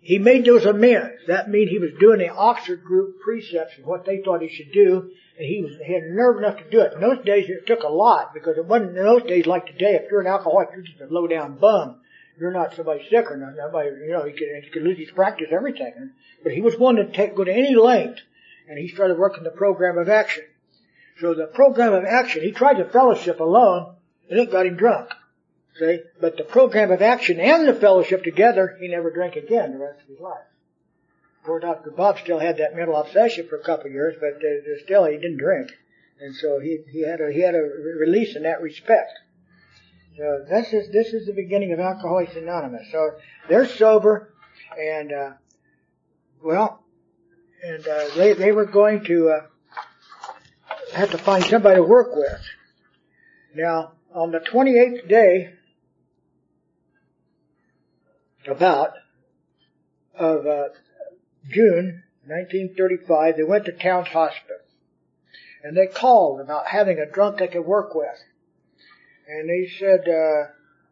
He made those amends. That means he was doing the Oxford group precepts and what they thought he should do, and he was he had nerve enough to do it. In those days, it took a lot because it wasn't in those days like today. If you're an alcoholic, you're just a low down bum. You're not somebody sick or not. Nobody, you know, he could, he could lose his practice, everything. But he was willing to take, go to any length, and he started working the program of action. So the program of action, he tried the fellowship alone, and it got him drunk. See? But the program of action and the fellowship together, he never drank again the rest of his life. Poor Dr. Bob still had that mental obsession for a couple of years, but uh, still he didn't drink. And so he, he had a, he had a release in that respect. So this is, this is the beginning of Alcoholics Anonymous. So they're sober and, uh, well, and, uh, they, they were going to, uh, have to find somebody to work with. Now, on the 28th day about of uh, June 1935, they went to Towns Hospital. And they called about having a drunk they could work with. And they said, uh,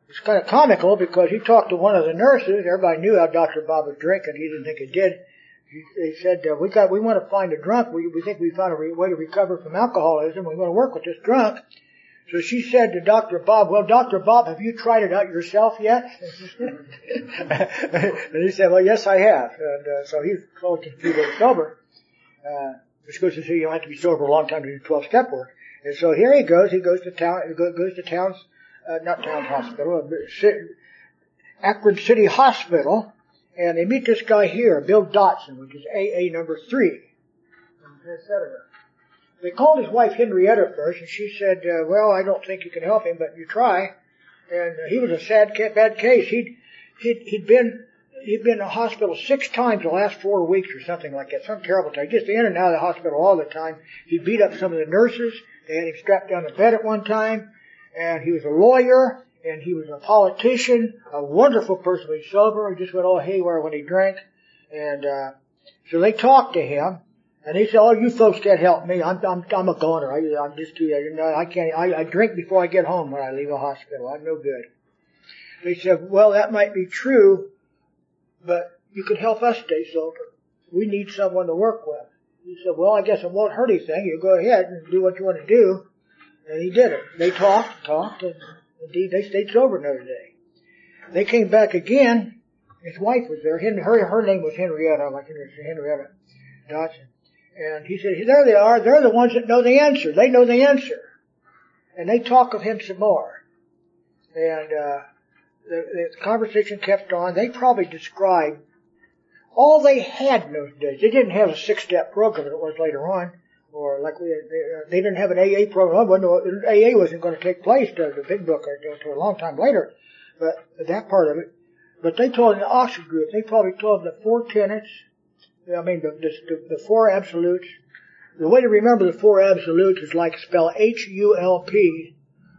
it's kind of comical because he talked to one of the nurses. Everybody knew how Dr. Bob was drinking. He didn't think he did. He, they said, uh, we got, we want to find a drunk. We, we think we found a re- way to recover from alcoholism. We want to work with this drunk. So she said to Dr. Bob, well, Dr. Bob, have you tried it out yourself yet? and he said, well, yes, I have. And uh, so he's close to three days sober. Uh, which goes to say you don't have to be sober a long time to do 12 step work. And so here he goes. He goes to town, goes to Towns, uh, not Towns Hospital, Akron City Hospital, and they meet this guy here, Bill Dotson, which is AA number three, etc. They called his wife Henrietta first, and she said, uh, "Well, I don't think you can help him, but you try." And uh, he was a sad, bad case. He'd he'd he'd been he'd been in the hospital six times the last four weeks or something like that, some terrible time. Just in and out of the hospital all the time. He beat up some of the nurses. They had him strapped down to bed at one time, and he was a lawyer and he was a politician, a wonderful person. He's sober. He just went all haywire when he drank, and uh, so they talked to him and he said, "Oh, you folks can't help me. I'm I'm I'm a goner. I, I'm just you know I can't. I, I drink before I get home when I leave a hospital. I'm no good." He said, "Well, that might be true, but you can help us stay sober. We need someone to work with." He said, "Well, I guess it won't hurt anything. You go ahead and do what you want to do." And he did it. They talked, talked, and indeed they stayed sober another day. They came back again. His wife was there. Her her name was Henrietta, like Henrietta Dotson. And he said, there they are. They're the ones that know the answer. They know the answer. And they talk of him some more. And, uh, the, the conversation kept on. They probably described all they had in those days. They didn't have a six-step program that it was later on, or like we, they, they didn't have an AA program. AA wasn't going to take place to the big book until a long time later, but that part of it. But they told the Oxford group, they probably told the four tenets, I mean, the, the, the four absolutes. The way to remember the four absolutes is like spell H-U-L-P,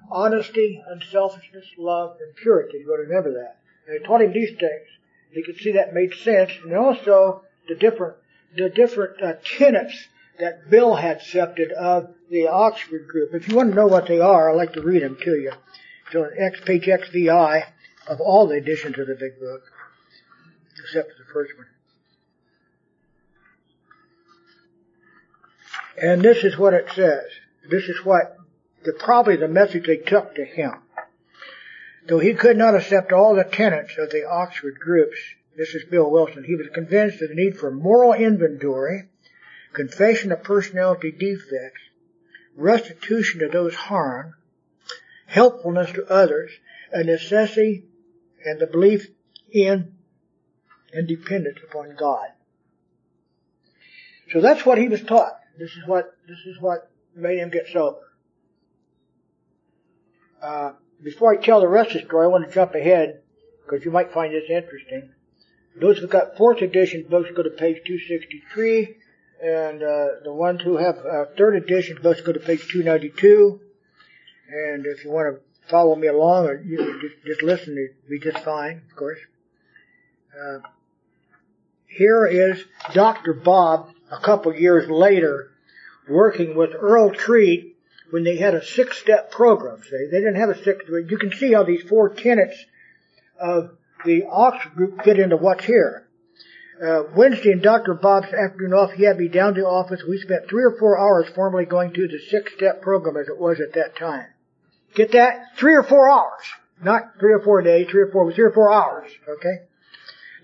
honesty, unselfishness, love, and purity. You got to remember that. And they taught him these things. You could see that made sense, and also the different, the different uh, tenets that Bill had accepted of the Oxford group. If you want to know what they are, I'd like to read them to you. So X page XVI of all the editions of the big book, except for the first one. And this is what it says. This is what the, probably the message they took to him. Though he could not accept all the tenets of the Oxford groups, this is Bill Wilson, he was convinced of the need for moral inventory, confession of personality defects, restitution to those harmed, helpfulness to others, a necessity and the belief in and dependence upon God. So that's what he was taught. This is what this is what made him get sober. Uh, before I tell the rest of the story, I want to jump ahead because you might find this interesting. Those who've got fourth edition books go to page 263, and uh, the ones who have uh, third edition books go to page 292. And if you want to follow me along, or you can just, just listen, it'd be just fine, of course. Uh, here is Dr. Bob a couple years later working with Earl Treat when they had a six-step program. See, they didn't have a six. You can see how these four tenets of the Oxford group fit into what's here. Uh, Wednesday in Dr. Bob's afternoon off, he had me down to the office. We spent three or four hours formally going through the six-step program as it was at that time. Get that? Three or four hours. Not three or four days, three or four, three or four hours. Okay?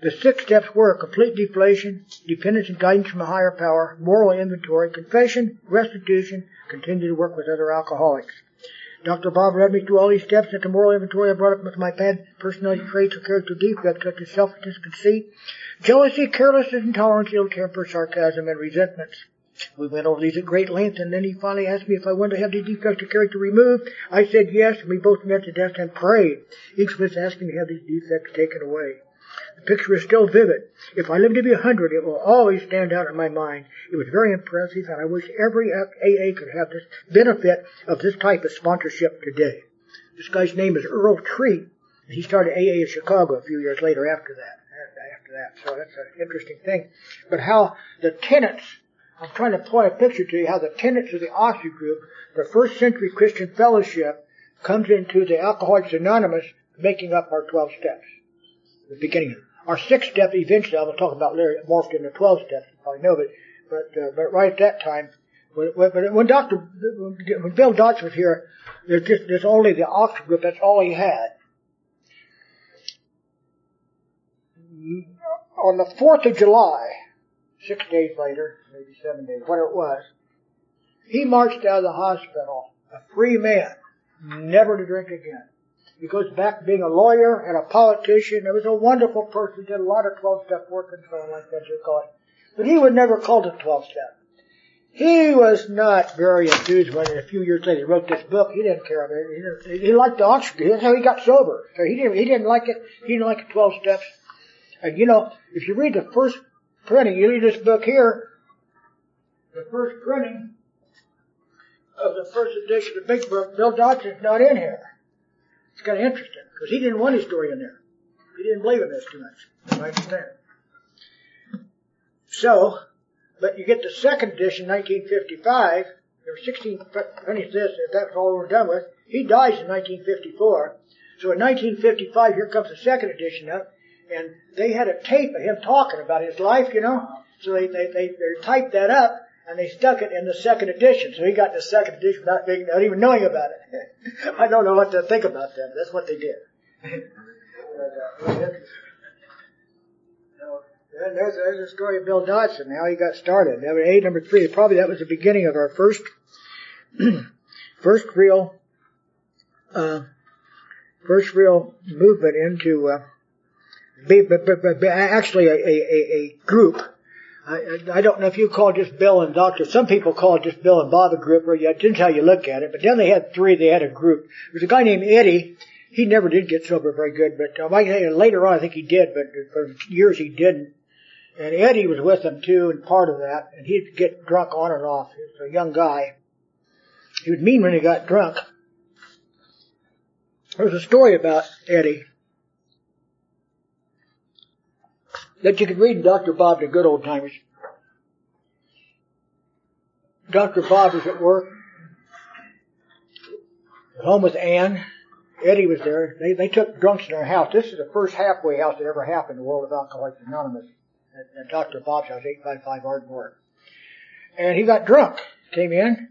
The six steps were complete deflation, dependence and guidance from a higher power, moral inventory, confession, restitution, continue to work with other alcoholics. Dr. Bob read me through all these steps at the moral inventory I brought up with my bad personality traits or character defects such as selfishness, conceit, jealousy, carelessness, intolerance, ill temper, sarcasm, and resentments. We went over these at great length, and then he finally asked me if I wanted to have these defects of character removed. I said yes, and we both met to death and prayed, each of us asking to have these defects taken away. The picture is still vivid. If I live to be a hundred, it will always stand out in my mind. It was very impressive, and I wish every AA could have this benefit of this type of sponsorship today. This guy's name is Earl Treat, and he started AA in Chicago a few years later after that. After that, so that's an interesting thing. But how the tenets, I'm trying to point a picture to you how the tenets of the Oxford group, the first century Christian fellowship, comes into the Alcoholics Anonymous, making up our 12 steps. The beginning. Our sixth step, eventually, I will talk about later, morphed into 12 steps, you probably know, but, but, uh, but right at that time, when, when, when Dr., when Bill Dodge was here, there's just, there's only the Oxford group, that's all he had. On the 4th of July, six days later, maybe seven days, whatever it was, he marched out of the hospital, a free man, never to drink again. He goes back being a lawyer and a politician. He was a wonderful person, did a lot of 12-step work and so like that, you call it. But he would never call it 12-step. He was not very enthused when a few years later he wrote this book. He didn't care about it. He, he liked the Oxford. That's how he got sober. So he didn't, he didn't like it. He didn't like the 12 steps. And you know, if you read the first printing, you read this book here, the first printing of the first edition of the big book, Bill Dotson's not in here. It's kind of interesting because he didn't want his story in there. He didn't believe in this too much. I understand. So, but you get the second edition, 1955. There were 16 pennies this. If That's all we're done with. He dies in 1954. So in 1955, here comes the second edition up, and they had a tape of him talking about his life, you know. So they they they, they typed that up, and they stuck it in the second edition. So he got the second edition without, being, not even knowing about it. I don't know what to think about that. That's what they did. and there's, there's the story of Bill Dotson, how he got started. Number eight, number three. Probably that was the beginning of our first, first real, uh, first real movement into, uh, be, but, but, but actually a, a, a group I, I don't know if you call just Bill and Doctor. Some people call it just Bill and Bob a group, or yeah, depends how you look at it. But then they had three. They had a group. There's a guy named Eddie. He never did get sober very good, but um, I, later on I think he did. But for years he didn't. And Eddie was with them too, and part of that. And he'd get drunk on and off. He was a young guy. He was mean when he got drunk. There's a story about Eddie. That you could read in Dr. Bob the good old timers. Dr. Bob was at work, home with Ann. Eddie was there. They, they took drunks in their house. This is the first halfway house that ever happened in the world of Alcoholics Anonymous. At, at Dr. Bob's house, 855 Ardmore. And he got drunk. Came in,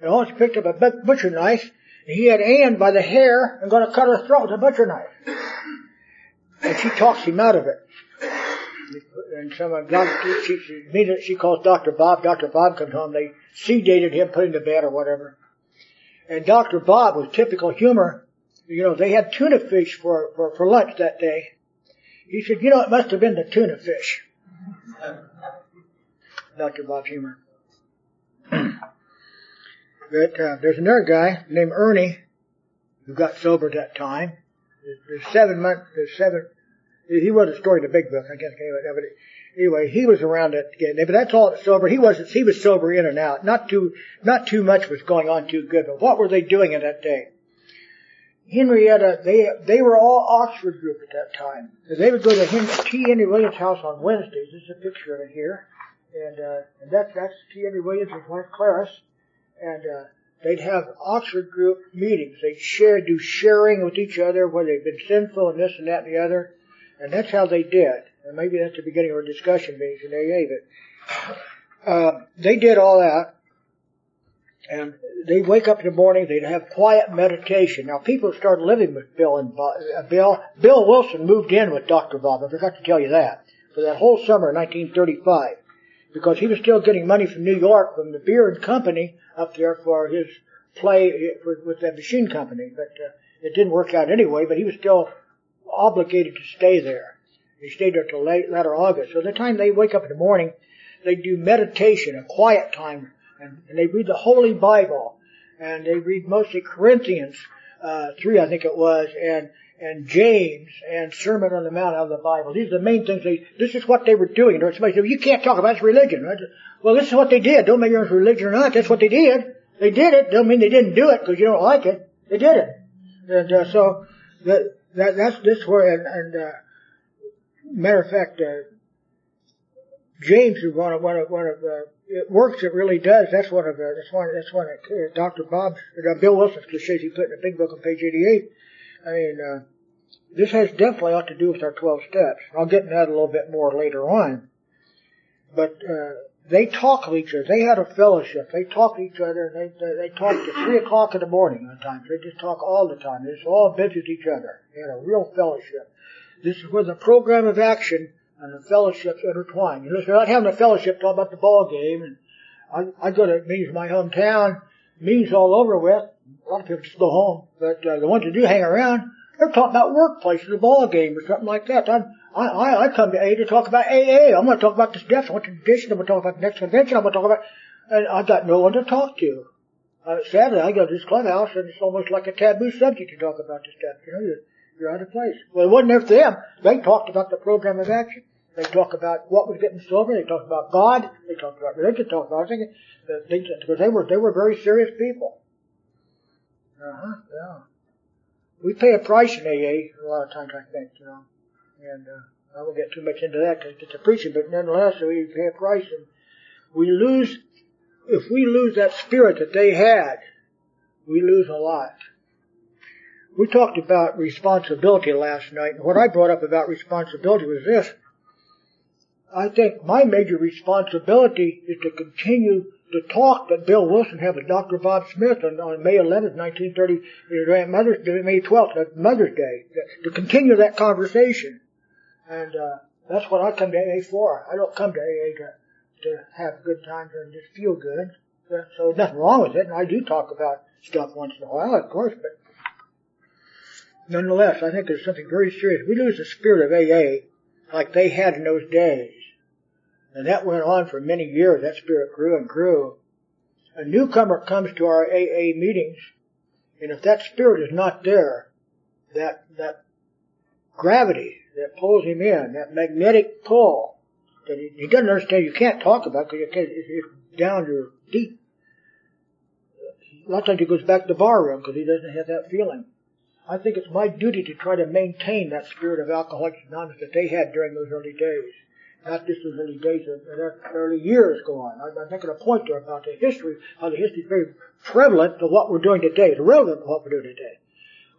and almost picked up a butcher knife, and he had Ann by the hair and going to cut her throat with a butcher knife. And she talks him out of it and some of Dr. She, she, she calls Dr. Bob. Dr. Bob comes home. They sedated him, put him to bed or whatever. And Dr. Bob was typical humor. You know, they had tuna fish for, for, for lunch that day. He said, you know, it must have been the tuna fish. Dr. Bob's humor. but uh, there's another guy named Ernie who got sober at that time. There's seven months, there's seven He story in the Big Book. I guess but anyway, he was around that day. But that's all sober. He wasn't. He was sober in and out. Not too, not too much was going on too good. But what were they doing in that day? Henrietta, they they were all Oxford group at that time. They would go to Henry, T. Henry Williams' house on Wednesdays. There's a picture of it here, and uh, and that's that's T. Henry Williams' wife Clarice, and uh, they'd have Oxford group meetings. They'd share, do sharing with each other where they'd been sinful and this and that and the other, and that's how they did. And maybe that's the beginning of a discussion meetings in AA, but uh, they did all that and they'd wake up in the morning, they'd have quiet meditation. Now people started living with Bill and Bob, uh, Bill. Bill Wilson moved in with Dr. Bob. I forgot to tell you that for that whole summer of 1935 because he was still getting money from New York from the Beard Company up there for his play for, with that machine company. But uh, it didn't work out anyway. But he was still obligated to stay there. They stayed there till late, later August. So the time they wake up in the morning, they do meditation, a quiet time and, and they read the Holy Bible, and they read mostly Corinthians uh, three, I think it was, and and James and Sermon on the Mount out of the Bible. These are the main things. They this is what they were doing. And somebody said, well, "You can't talk about religion." Right? Well, this is what they did. Don't if it's religion or not. That's what they did. They did it. Don't mean they didn't do it because you don't like it. They did it. And uh, so that, that that's this where and, and uh, matter of fact, uh, James is one of one of one of the it works. It really does. That's one of the, that's one, that's one of uh, Dr. Bob, uh, Bill Wilson's cliches he put in the big book on page 88. I mean, uh, this has definitely ought to do with our 12 steps. I'll get into that a little bit more later on. But, uh, they talk to each other. They had a fellowship. They talk to each other. They, they, they talk to three o'clock in the morning at times. They just talk all the time. They just all visit each other. They had a real fellowship. This is where the program of action and the fellowships intertwined. You know, so not having a fellowship talk about the ball game, and I, I go to meetings in my hometown, meetings all over with. A lot of people just go home, but uh, the ones that do hang around, they're talking about workplaces, the ball game, or something like that. I'm, I, I, I come to AA to talk about AA. I'm going to talk about this death. I want to tradition. I'm going to talk about the next convention. I'm going to talk about, and I got no one to talk to. Uh, sadly, I go to this clubhouse and it's almost like a taboo subject to talk about this stuff. You know, you're, you're out of place. Well, it wasn't there for them. They talked about the program of action. They talk about what was getting sober. They talked about God. They talked about religion. They talked about everything. Because they were they were very serious people. Uh huh. Yeah. We pay a price in AA a lot of times, I think, you know, and uh, I won't get too much into that because it's a preaching, but nonetheless, we pay a price, and we lose. If we lose that spirit that they had, we lose a lot. We talked about responsibility last night, and what I brought up about responsibility was this. I think my major responsibility is to continue the talk that Bill Wilson had with Dr. Bob Smith on, on May 11th, 1930, Mother's Day, May 12th, Mother's Day, to continue that conversation. And uh, that's what I come to AA for. I don't come to AA to, to have good times and just feel good. So nothing wrong with it, and I do talk about stuff once in a while, of course, but nonetheless, I think there's something very serious. We lose the spirit of AA like they had in those days. And that went on for many years. That spirit grew and grew. A newcomer comes to our AA meetings, and if that spirit is not there, that, that gravity that pulls him in, that magnetic pull, that he, he doesn't understand, you can't talk about because it's down your deep. A lot of times he goes back to the bar room because he doesn't have that feeling. I think it's my duty to try to maintain that spirit of Alcoholics Anonymous that they had during those early days not just as early days, that early years go on. I'm making a point there about the history, how the history is very prevalent to what we're doing today, it's relevant to what we're doing today.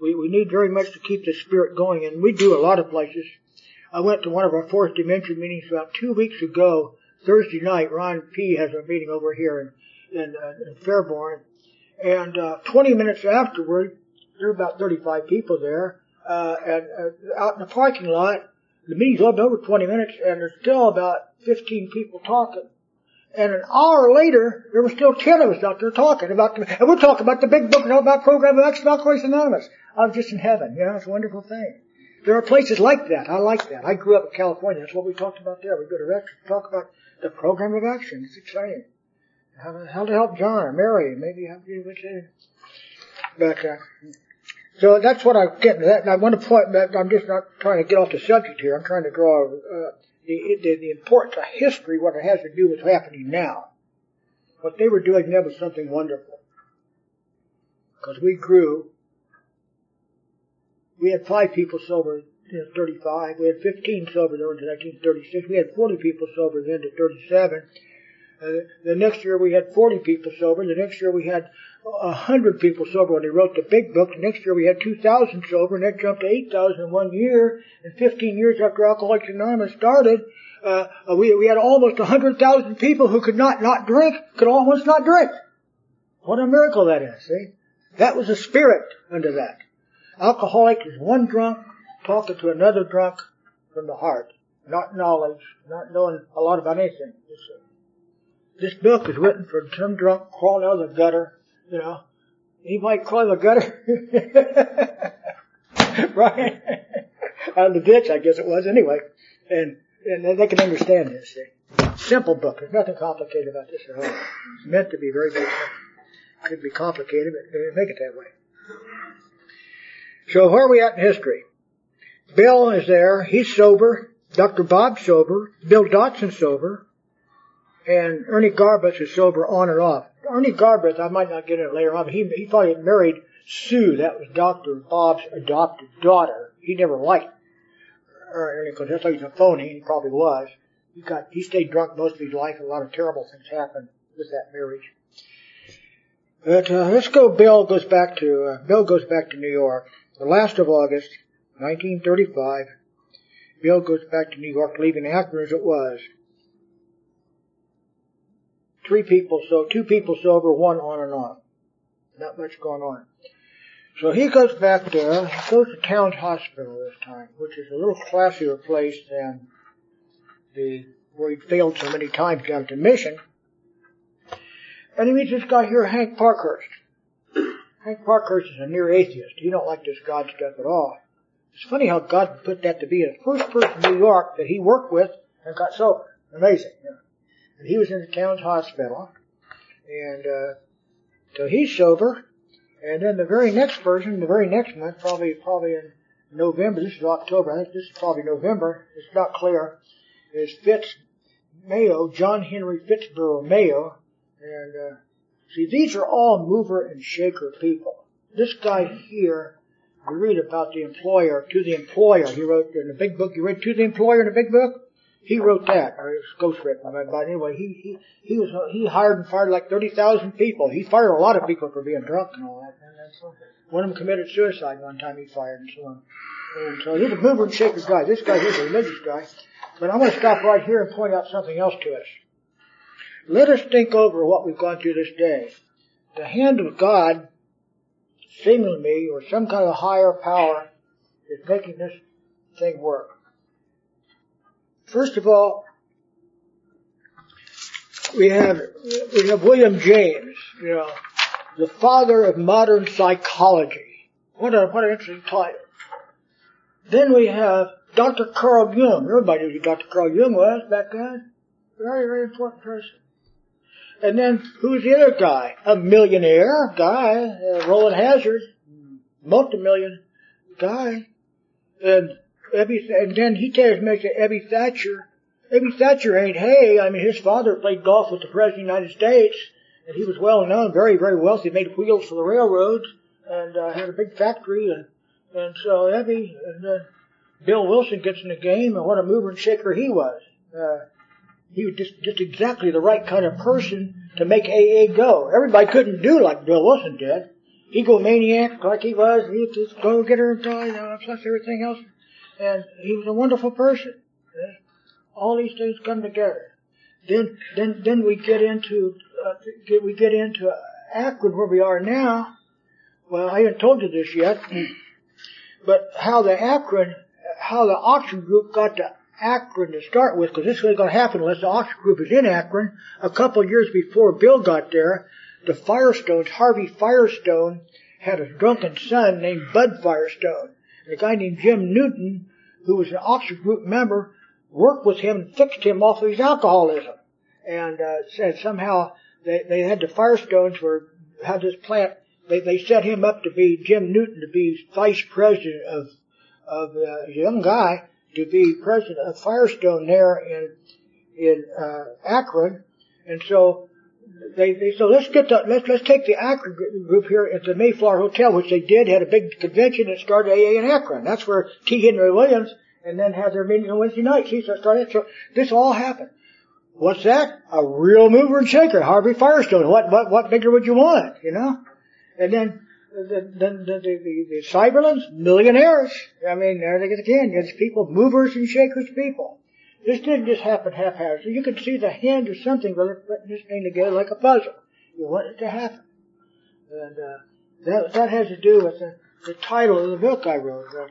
We, we need very much to keep the spirit going, and we do a lot of places. I went to one of our fourth dimension meetings about two weeks ago, Thursday night. Ron P. has a meeting over here in, in, uh, in Fairborn, and uh, 20 minutes afterward, there were about 35 people there, uh, and uh, out in the parking lot, the meeting's over 20 minutes and there's still about 15 people talking. And an hour later, there were still 10 of us out there talking about, the, and we're talking about the big book and about program of action Alcoholics Anonymous. I was just in heaven. You know, it's a wonderful thing. There are places like that. I like that. I grew up in California. That's what we talked about there. We go to Rex talk about the program of action. It's exciting. How to, how to help John or Mary. Maybe how to, but, uh, So that's what I'm getting at. And I want to point that I'm just not trying to get off the subject here. I'm trying to draw uh, the, the, the importance of history, what it has to do with what's happening now. What they were doing then was something wonderful. Because we grew. We had five people sober in 35. We had 15 sober there in 1936. We had 40 people sober then to 37. Uh, the next year we had 40 people sober. The next year we had 100 people sober when they wrote the big book. Next year we had 2,000 sober, and that jumped to 8,000 in one year. And 15 years after Alcoholics Anonymous started, uh, we, we had almost 100,000 people who could not not drink, could almost not drink. What a miracle that is, see? That was a spirit under that. Alcoholic is one drunk talking to another drunk from the heart. Not knowledge, not knowing a lot about anything. This book is written from some drunk crawling out of the gutter, you know. he might climb a gutter? right? out of the ditch, I guess it was anyway. And, and they can understand this. See? Simple book. There's nothing complicated about this at all. It's meant to be very, simple. Could be complicated, but they make it that way. So where are we at in history? Bill is there. He's sober. Dr. Bob's sober. Bill Dotson sober and Ernie Garbus is sober on and off. Ernie Garbus, I might not get it later on, but he, he thought he had married Sue, that was Dr. Bob's adopted daughter. He never liked Ernie because that's like he's a phony, he probably was. He got, he stayed drunk most of his life, a lot of terrible things happened with that marriage. But uh, let's go. Bill goes back to uh, Bill goes back to New York. The last of August, 1935. Bill goes back to New York, leaving Akron as it was three people so two people sober, one on and off. Not much going on. So he goes back there, he goes to Towns Hospital this time, which is a little classier place than the where he'd failed so many times down to Mission. And he meets this guy here, Hank Parkhurst. Hank Parkhurst is a near atheist. He don't like this God stuff at all. It's funny how God put that to be the first person in New York that he worked with and got sober. Amazing. Yeah. And he was in the Towns Hospital. And, uh, so he's sober. And then the very next person, the very next month, probably, probably in November, this is October, I think this is probably November, it's not clear, is Fitz Mayo, John Henry Fitzborough Mayo. And, uh, see, these are all mover and shaker people. This guy here, we read about the employer, to the employer, he wrote in the big book, you read to the employer in the big book? He wrote that, or it was ghostwritten. But anyway, he he he was he hired and fired like thirty thousand people. He fired a lot of people for being drunk and all that. And one of them committed suicide one time. He fired and so on. And so he's a mover and shaker guy. This guy here's a religious guy. But I want to stop right here and point out something else to us. Let us think over what we've gone through this day. The hand of God, seemingly, or some kind of higher power, is making this thing work. First of all, we have we have William James, you know, the father of modern psychology. What a what an interesting title. Then we have Dr. Carl Jung. Everybody knew who Dr. Carl Jung was back then. Very, very important person. And then who's the other guy? A millionaire guy, uh, Rowland Hazard, multi-million guy. And Ebby, and then he tells me that Ebby Thacher, Ebby Thacher ain't hay. I mean, his father played golf with the President of the United States, and he was well known, very, very wealthy, He made wheels for the railroads, and uh, had a big factory, and, and so Ebby, and uh, Bill Wilson gets in the game, and what a mover and shaker he was. Uh, he was just, just exactly the right kind of person to make AA go. Everybody couldn't do like Bill Wilson did. Egomaniac like he was, he'd just go get her and die, you know, plus everything else and he was a wonderful person. All these things come together. Then, then, then we get into uh, we get into Akron where we are now. Well, I haven't told you this yet, but how the Akron, how the Oxford group got to Akron to start with, because this is going to happen unless the Oxford group is in Akron. A couple of years before Bill got there, the Firestones, Harvey Firestone, had a drunken son named Bud Firestone. A guy named Jim Newton who was an Oxford Group member, worked with him and fixed him off of his alcoholism. And uh, said somehow they, they had the Firestones were had this plant they, they set him up to be Jim Newton to be vice president of of uh, a young guy to be president of Firestone there in in uh, Akron, and so they they so let's get the let's let's take the Akron group here at the Mayflower Hotel, which they did had a big convention that started AA in Akron. That's where T. Henry Williams and then had their meeting on Wednesday night. See, so started so this all happened. What's that? A real mover and shaker, Harvey Firestone. What what what bigger would you want? You know? And then the the the, the, the Seiberlings, millionaires. I mean, there they get again. It's people, movers and shakers, people. This didn't just happen haphazardly. You could see the hand or something putting this thing together like a puzzle. You want it to happen, and uh, that that has to do with the, the title of the book I wrote. Uh,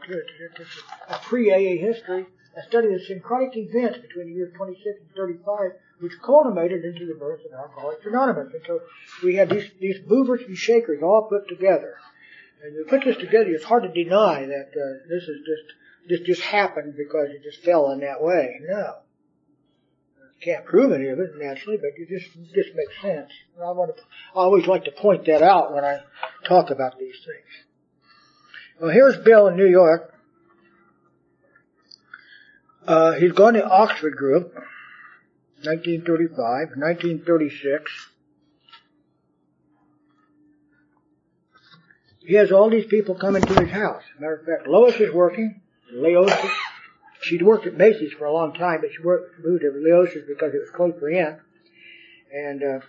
a pre-AA history a study of syncretic events between the years 26 and 35, which culminated into the birth of Alcoholics Anonymous. And so we had these, these movers and shakers all put together. And you put this together, it's hard to deny that uh, this is just this just happened because it just fell in that way. No. Can't prove any of it naturally, but it just it just makes sense. And I want to, I always like to point that out when I talk about these things. Well, here's Bill in New York. Uh, he's gone to Oxford Group, 1935, 1936. He has all these people coming to his house. Matter of fact, Lois is working. Leos, she'd worked at Macy's for a long time, but she worked, moved to Loeser's because it was close for him. And, uh,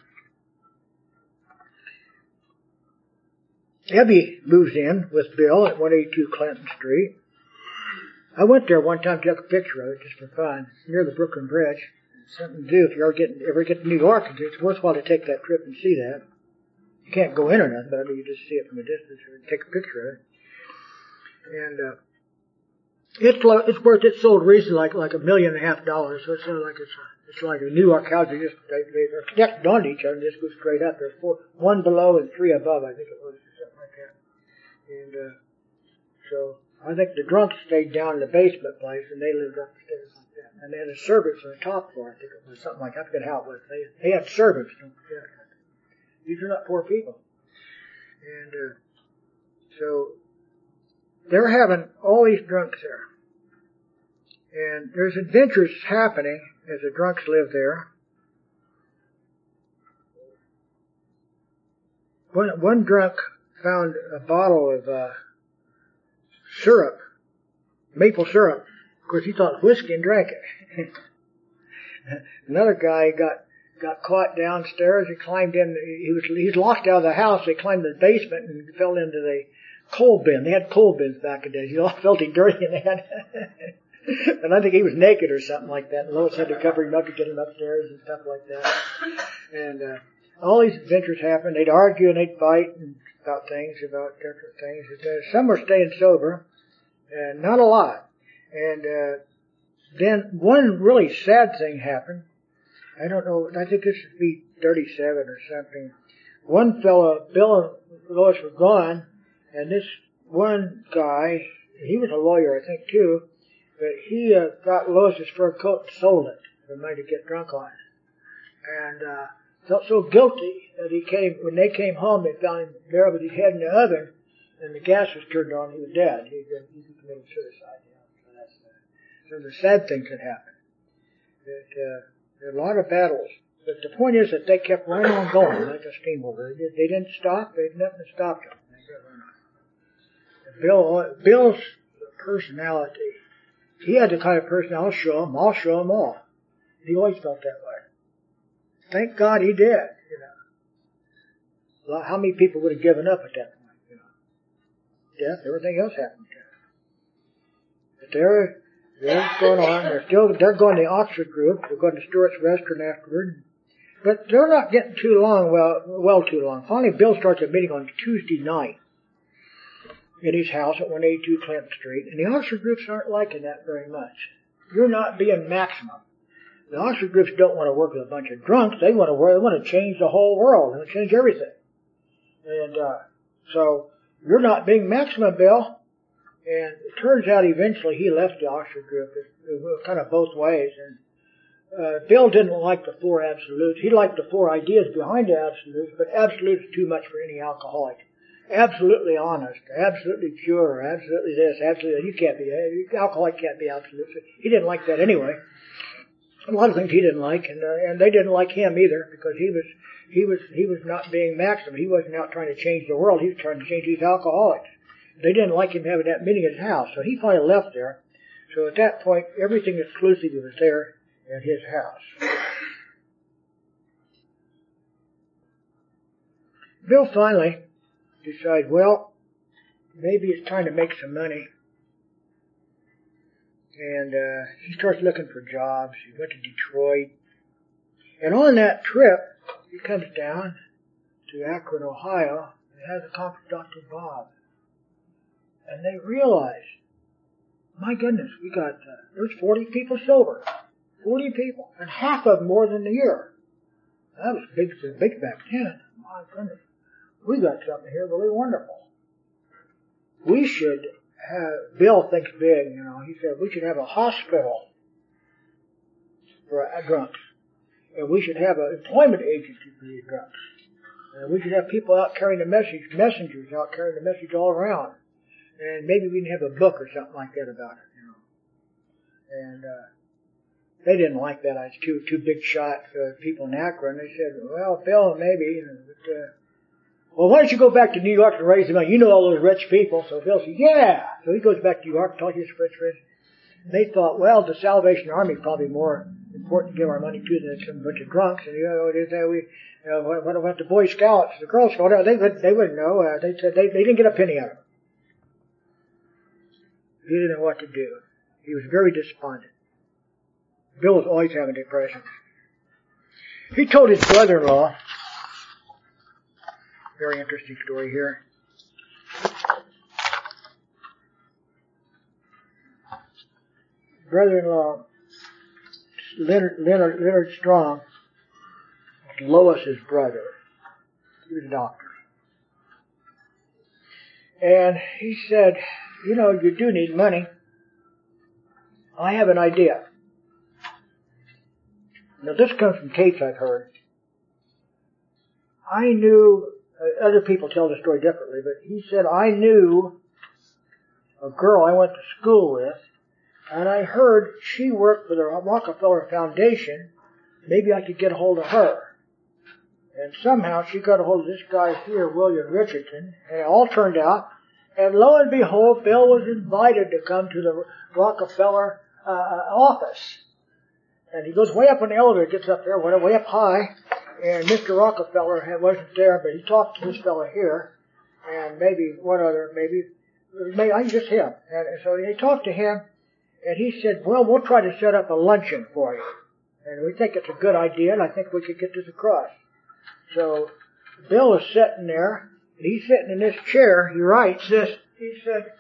Ebby moves in with Bill at 182 Clinton Street. I went there one time, took a picture of it just for fun, near the Brooklyn Bridge. Something to do if you ever get ever get to New York. It's worthwhile to take that trip and see that. You can't go in or nothing, but I mean you just see it from a distance or take a picture of it. And uh, it's it's worth it sold recently like like a million and a half dollars. So it's of like it's it's like a New York house. They just they, they are connected onto each other and just go straight up. There's four, one below and three above. I think it was something like that. And uh, so I think the drunks stayed down in the basement place and they lived upstairs like that. And they had a servants on the top floor. I think it was something like I forget how it was. They they had servants. These are not poor people. And uh, so they're having all these drunks there. And there's adventures happening as the drunks live there. One, one drunk found a bottle of uh, syrup, maple syrup. Of course, he thought whiskey and drank it. Another guy got got caught downstairs. He climbed in. He was he's locked out of the house. He climbed the basement and fell into the coal bin. They had coal bins back in the day. He all felt dirty and they had. and I think he was naked or something like that. And Lois had to cover him up to get him upstairs and stuff like that. And uh, all these adventures happened. They'd argue and they'd fight and about things, about different things. Uh, some were staying sober, and not a lot. And uh, then one really sad thing happened. I don't know. I think this would be 37 or something. One fellow, Bill and Lois were gone, and this one guy, he was a lawyer, I think too, but he uh, got Lois's fur coat and sold it for money to get drunk on. And uh, felt so guilty that he came, when they came home, they found him there with his head in the oven, and the gas was turned on, he was dead. He, he committed suicide. You know? so, that's, uh, so the sad things that happened. That, uh, there are a lot of battles. But the point is that they kept right on going like a steamroller. They, they didn't stop. They nothing stopped them. Bill, Bill's personality, he had the kind of person, I'll show him, I'll show him all. He always felt that way. Thank God he did, you know. How many people would have given up at that point, you know? Death, everything else happened to him. But they're, they're going on, they're still, they're going to the Oxford group, they're going to Stewart's restaurant afterward. But they're not getting too long, well, well too long. Finally, Bill starts a meeting on Tuesday night in his house at 182 Clinton Street, and the Oxford groups aren't liking that very much. You're not being maximum. The Oxford groups don't want to work with a bunch of drunks. They want to work, they want to change the whole world. To change everything. And, uh, so, you're not being maximum, Bill. And it turns out eventually he left the Oxford group. It, it was kind of both ways. And, uh, Bill didn't like the four absolutes. He liked the four ideas behind the absolutes, but absolutes too much for any alcoholic. Absolutely honest, absolutely pure, absolutely this, absolutely you can't be alcoholic can't be absolutely. He didn't like that anyway. A lot of things he didn't like, and uh, and they didn't like him either because he was he was he was not being maximum. He wasn't out trying to change the world. He was trying to change these alcoholics. They didn't like him having that meeting at his house, so he finally left there. So at that point, everything exclusive was there at his house. Bill finally decides, well, maybe it's time to make some money. And uh, he starts looking for jobs. He went to Detroit. And on that trip, he comes down to Akron, Ohio, and has a conference with Dr. Bob. And they realize, my goodness, we got, uh, there's 40 people sober. 40 people. And half of them more than a year. That was big, big back then. My goodness. We got something here really wonderful. We should have, Bill thinks big, you know, he said we should have a hospital for drunks. And we should have an employment agency for these drunks. And we should have people out carrying the message, messengers out carrying the message all around. And maybe we can have a book or something like that about it, you know. And, uh, they didn't like that. I was too, too big shot for people in Akron. They said, well, Bill, maybe, but, uh, well, why don't you go back to New York and raise the money? You know all those rich people. So Bill said, yeah. So he goes back to New York, talks to his rich friends. They thought, well, the Salvation Army is probably more important to give our money to than some bunch of drunks. And you know, they say we, uh, what, what about the Boy Scouts, the Girl Scouts? They would, they wouldn't know. Uh, they said they, they didn't get a penny out of it. He didn't know what to do. He was very despondent. Bill was always having depression. He told his brother-in-law, very interesting story here. Brother-in-law, Leonard, Leonard, Leonard Strong, Lois's brother. He was a doctor. And he said, you know, you do need money. I have an idea. Now this comes from tapes I've heard. I knew, uh, other people tell the story differently, but he said, I knew a girl I went to school with, and I heard she worked for the Rockefeller Foundation. Maybe I could get a hold of her. And somehow she got a hold of this guy here, William Richardson, and it all turned out. And lo and behold, Bill was invited to come to the Rockefeller uh, uh office. And he goes way up on the elevator, gets up there, way up high, and Mr. Rockefeller wasn't there, but he talked to this fellow here, and maybe one other, maybe, maybe I just him. And so he talked to him, and he said, well, we'll try to set up a luncheon for you. And we think it's a good idea, and I think we could get this across. So Bill is sitting there, and he's sitting in this chair. He writes this. He said,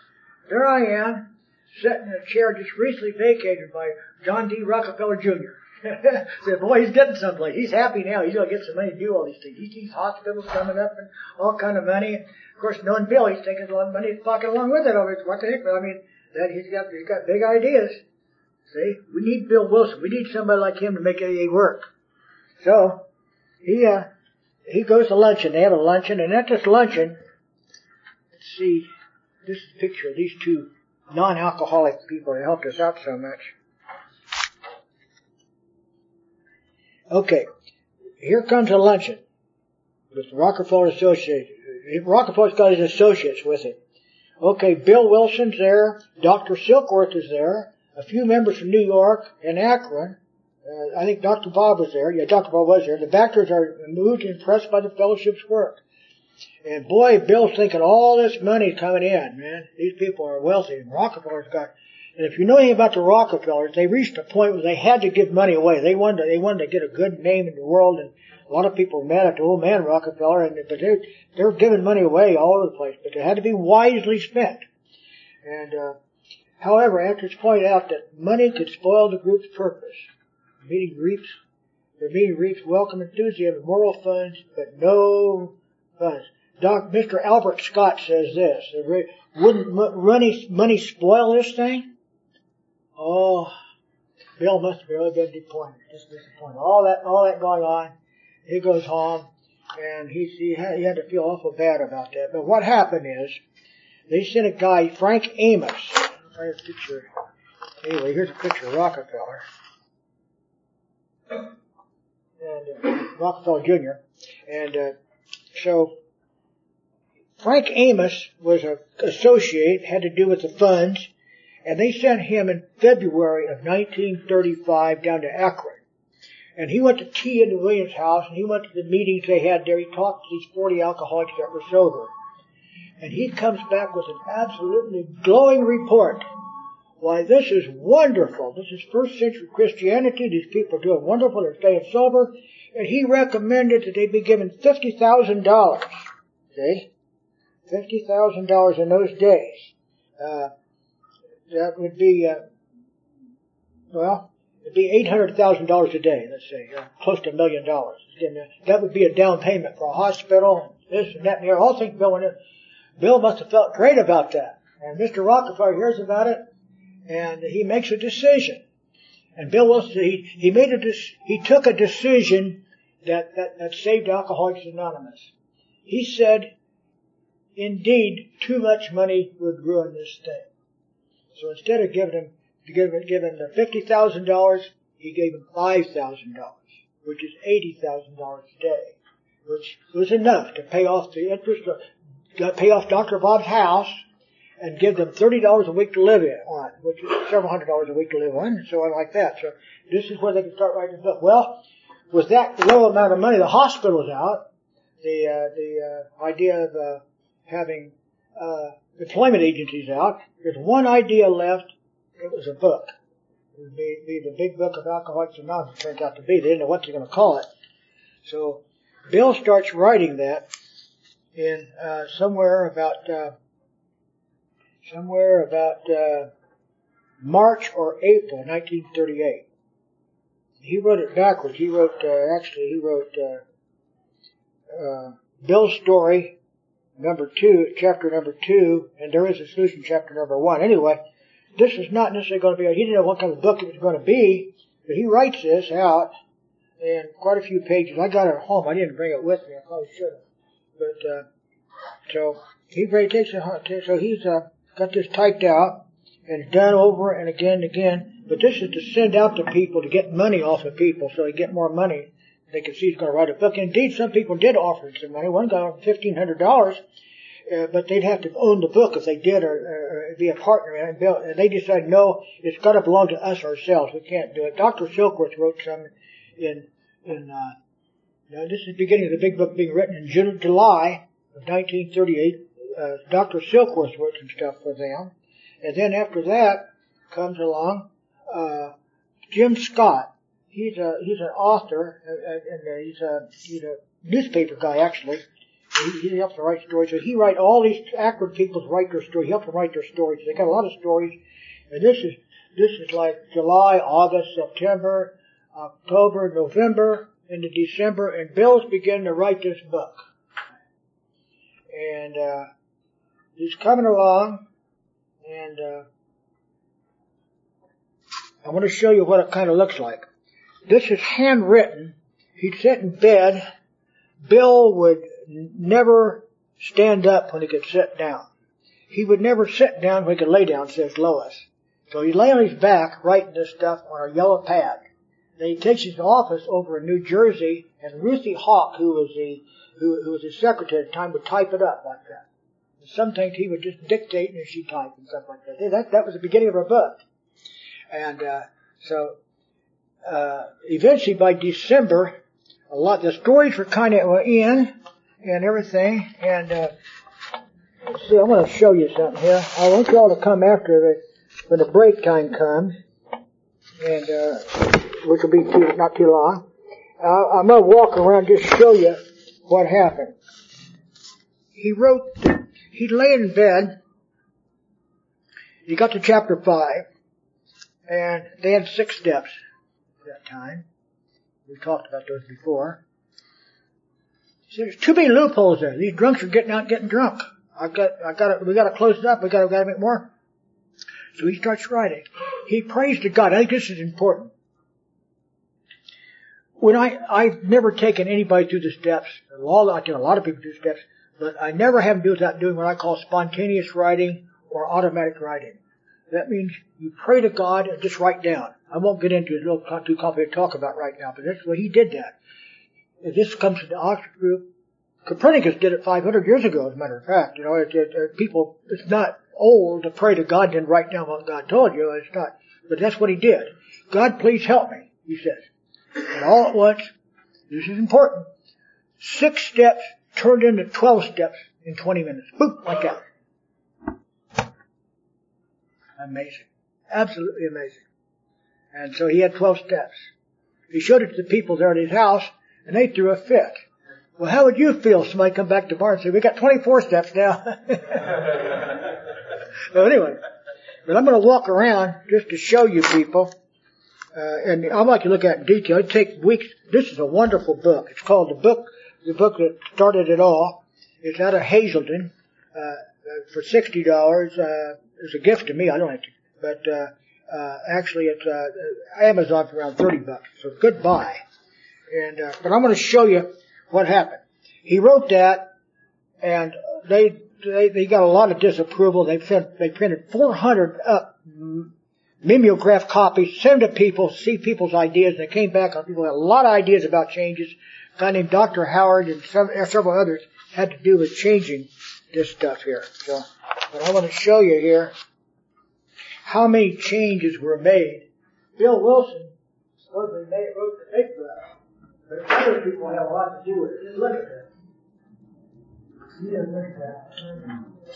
there I am, sitting in a chair just recently vacated by John D. Rockefeller Jr. Said, boy, he's getting someplace. He's happy now. He's gonna get some money to do all these things. He sees hospitals coming up and all kind of money. Of course, knowing Bill, he's taking a lot of money in pocket along with it. Over what the heck? But I mean, that he's got he's got big ideas. See, we need Bill Wilson. We need somebody like him to make AA work. So he uh, he goes to luncheon. They have a luncheon, and at this luncheon, let's see, this is a picture of these two non-alcoholic people that helped us out so much. Okay, here comes a luncheon with the Rockefeller Associates. Rockefeller's got his associates with him. Okay, Bill Wilson's there, Dr. Silkworth is there, a few members from New York and Akron. Uh, I think Dr. Bob was there. Yeah, Dr. Bob was there. The backers are moved and impressed by the fellowship's work. And boy, Bill's thinking all this money's coming in, man. These people are wealthy. And Rockefeller's got, and if you know anything about the Rockefellers, they reached a point where they had to give money away. They wanted to, they wanted to get a good name in the world and a lot of people were mad at the old man Rockefeller and, but they, they were giving money away all over the place, but it had to be wisely spent. And, uh, however, after it's pointed out that money could spoil the group's purpose. Meeting reaps, the meeting reaps welcome enthusiasm, moral funds, but no funds. Doc, Mr. Albert Scott says this, wouldn't money spoil this thing? Oh, Bill must have really been disappointed, just disappointed. All that, all that going on. He goes home. and he he had, he had to feel awful bad about that. But what happened is they sent a guy, Frank Amos. I a picture. Anyway, here's a picture of Rockefeller and uh, Rockefeller Jr. And uh, so Frank Amos was an associate, had to do with the funds, and they sent him in February of 1935 down to Akron. And he went to tea in the Williams house, and he went to the meetings they had there. He talked to these 40 alcoholics that were sober. And he comes back with an absolutely glowing report. Why, this is wonderful. This is first century Christianity. These people are doing wonderful. They're staying sober. And he recommended that they be given $50,000. See? $50,000 in those days. Uh, that would be, uh, well, it'd be $800,000 a day, let's say, uh, close to a million dollars. That would be a down payment for a hospital, and this and that and the. All things Bill in. Bill must have felt great about that. And Mr. Rockefeller hears about it, and he makes a decision. And Bill Wilson, he, he made a, he took a decision that, that, that saved Alcoholics Anonymous. He said, indeed, too much money would ruin this thing. So instead of giving him, giving, the $50,000, he gave him $5,000, which is $80,000 a day, which was enough to pay off the interest, of, pay off Dr. Bob's house, and give them $30 a week to live on, which is several hundred dollars a week to live on, and so on like that. So this is where they can start writing a book. Well, with that low amount of money, the hospital's out. The, uh, the, uh, idea of, uh, having, uh, employment agencies out. There's one idea left. It was a book. It would be, be the big book of Alcoholics Anonymous. It turns out to be. They didn't know what they're going to call it. So Bill starts writing that in uh, somewhere about uh, somewhere about uh, March or April 1938. He wrote it backwards. He wrote uh, actually he wrote uh, uh, Bill's story number two, chapter number two, and there is a solution, chapter number one. Anyway, this is not necessarily going to be, he didn't know what kind of book it was going to be, but he writes this out in quite a few pages. I got it at home. I didn't bring it with me. I probably should have. But, uh, so he very takes it. So he's, uh, got this typed out and done over and again and again. But this is to send out to people to get money off of people so they get more money they could see he's going to write a book. Indeed, some people did offer him some money. One guy offered fifteen hundred dollars, uh, but they'd have to own the book if they did, or, or be a partner in it. And they decided, no, it's got to belong to us ourselves. We can't do it. Dr. Silkworth wrote some in in. Uh, this is the beginning of the big book being written in June, July of 1938. Uh, Dr. Silkworth wrote some stuff for them, and then after that comes along uh, Jim Scott he's a he's an author and uh, he's a he's a newspaper guy actually. He, he helps to write stories. So he write all these Akron people write their stories. He helps them write their stories. They got a lot of stories, and this is this is like July, August, September, October, November, into December, and Bill's beginning to write this book. And uh, he's coming along, and uh, I want to show you what it kind of looks like. This is handwritten. He'd sit in bed. Bill would never stand up when he could sit down. He would never sit down when he could lay down, says Lois. So he'd lay on his back writing this stuff on a yellow pad. Then he takes his office over in New Jersey, and Ruthie Hock, who was the who, who was his secretary at the time, would type it up like that. And sometimes he would just dictate and she typed and stuff like that. That that was the beginning of her book. And uh, so uh, eventually by December, a lot, the stories were kind of in and everything. And, uh, see, I'm going to show you something here. I want you all to come after the, when the break time comes. And, uh, which will be too, not too long. Uh, I'm going to walk around just show you what happened. He wrote, he lay in bed. He got to chapter five, and they had six steps that time. We talked about those before. There's too many loopholes there. These drunks are getting out getting drunk. I've got, I've got we got to close it up. We got to, got to make more. So he starts writing. He prays to God. I think this is important. when I, I've never taken anybody through the steps, a I take a lot of people through the steps, but I never have them do without doing what I call spontaneous writing or automatic writing. That means you pray to God and just write down. I won't get into a little too complicated talk about right now, but that's why he did that. This comes from the Oxford group, Copernicus did it 500 years ago, as a matter of fact. You know, it, it, it, people, it's not old to pray to God and write down what God told you. It's not, but that's what he did. God, please help me, he says. And all at once, this is important, six steps turned into 12 steps in 20 minutes. Boop, like that. Amazing. Absolutely amazing. And so he had 12 steps. He showed it to the people there at his house, and they threw a fit. Well, how would you feel if somebody come back to tomorrow and say, we got 24 steps now? so anyway, but I'm going to walk around just to show you people, uh, and I'd like to look at in detail. It takes weeks. This is a wonderful book. It's called the book, the book that started it all. It's out of Hazelden, uh, uh for $60. Uh, it's a gift to me. I don't have to, but, uh, uh, actually it's, uh, Amazon for around 30 bucks. So good buy. And, uh, but I'm going to show you what happened. He wrote that and they, they, they got a lot of disapproval. They sent, they printed 400 up mimeograph copies, sent to people, see people's ideas. They came back on people had a lot of ideas about changes. A guy named Dr. Howard and some, several others had to do with changing this stuff here. So, but I want to show you here how many changes were made. Bill Wilson supposedly made, wrote the book, but other people had a lot to do with it. Just look at this. See look at that.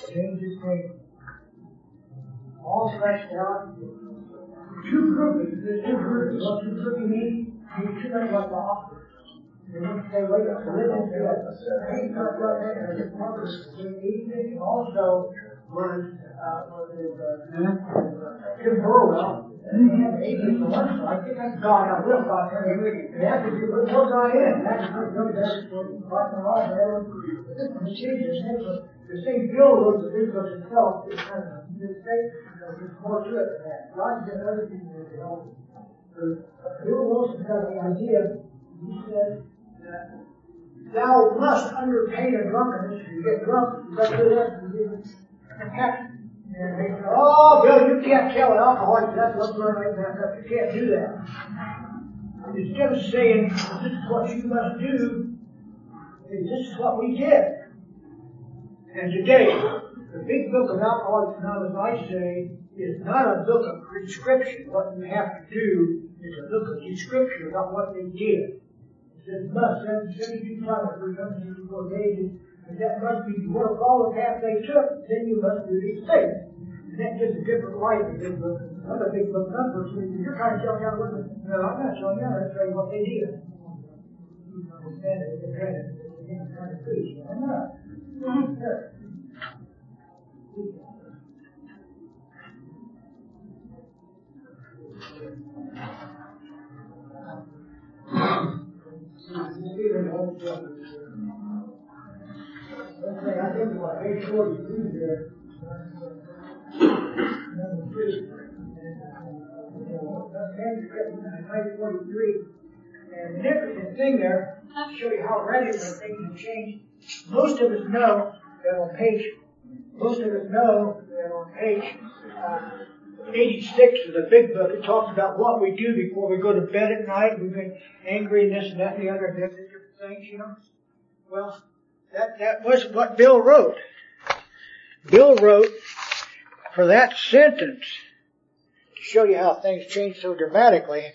Changes made. All fleshed out. Two groupies, there's two groupies. What two groupies mean? You two like the office. They want to say, wait up, live in good. He cut right there, his purpose, he also was was of so I think that's. That's what all there. This. The same Bill wrote the big book himself. It's kind of a mistake. There's more to it than that. God did everything to help him. Bill Wilson had the idea. He said that thou must under pain of drunkenness, you get drunk, you got do that, you give compassion. Oh, Bill, you can't tell an alcoholic that's what's going like that. You can't do that. Instead of saying, this is what you must do, this is what we did. And today, the big book of Alcoholics Anonymous, I say, is not a book of prescription, what you have to do. It's a book of description about what they did. It says, must, 72 times, 364 days, and that must be worth all the path they took, then you must do these things. And that gives a different light in big book. Another big book number, so you're trying to tell me how to. No, I'm not showing you, I'm tell you what they did. You understand it, you're trying to, you're trying to preach. I'm not. Okay, here. Number three. Page forty-three. And the interesting thing there, to show you how radically things have changed, most of us know that on page, most of us know that on page uh, 86 of the big book, it talks about what we do before we go to bed at night. We've been angry and this and that and the other and different things, you know. Well, that, that was what Bill wrote. Bill wrote for that sentence to show you how things change so dramatically,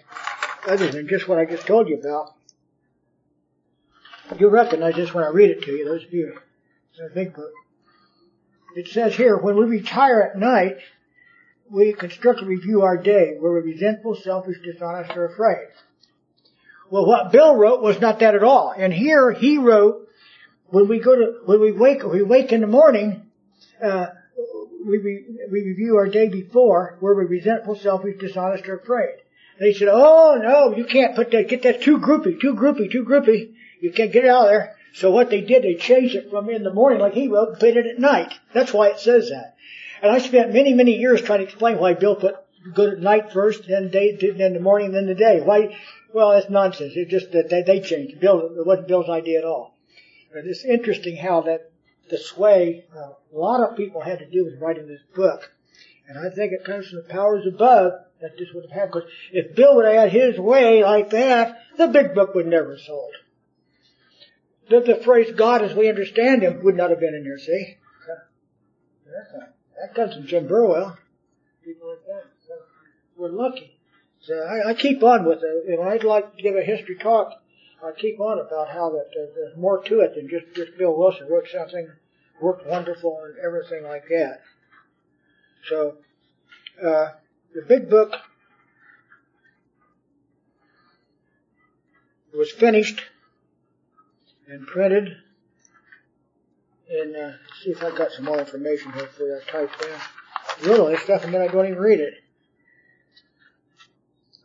other than just what I just told you about. You'll recognize this when I read it to you, those of you in the big book. It says here, when we retire at night, we constructively review our day. We're resentful, selfish, dishonest, or afraid. Well, what Bill wrote was not that at all. And here he wrote when we go to, when we wake, we wake in the morning, uh, we, we, review our day before, were we resentful, selfish, dishonest, or afraid? They said, oh no, you can't put that, get that too groupy, too groupy, too groupy. You can't get it out of there. So what they did, they changed it from in the morning, like he wrote, put it at night. That's why it says that. And I spent many, many years trying to explain why Bill put good at night first, then day, then the morning, then the day. Why Well, it's nonsense. It's just that they, they changed. Bill, it wasn't Bill's idea at all. But it's interesting how that the sway uh, a lot of people had to do with writing this book. And I think it comes from the powers above that this would have happened. Because if Bill would have had his way like that, the big book would never have sold. The, the phrase God as we understand him would not have been in there, see? That comes from Jim Burwell. People like that. So we're lucky. So I, I keep on with it. When I'd like to give a history talk, I keep on about how that uh, there's more to it than just, just Bill Wilson wrote something, worked wonderful and everything like that. So, uh, the big book was finished and printed. And uh, see if I got some more information here for that type down. Really, stuff, and then I don't even read it.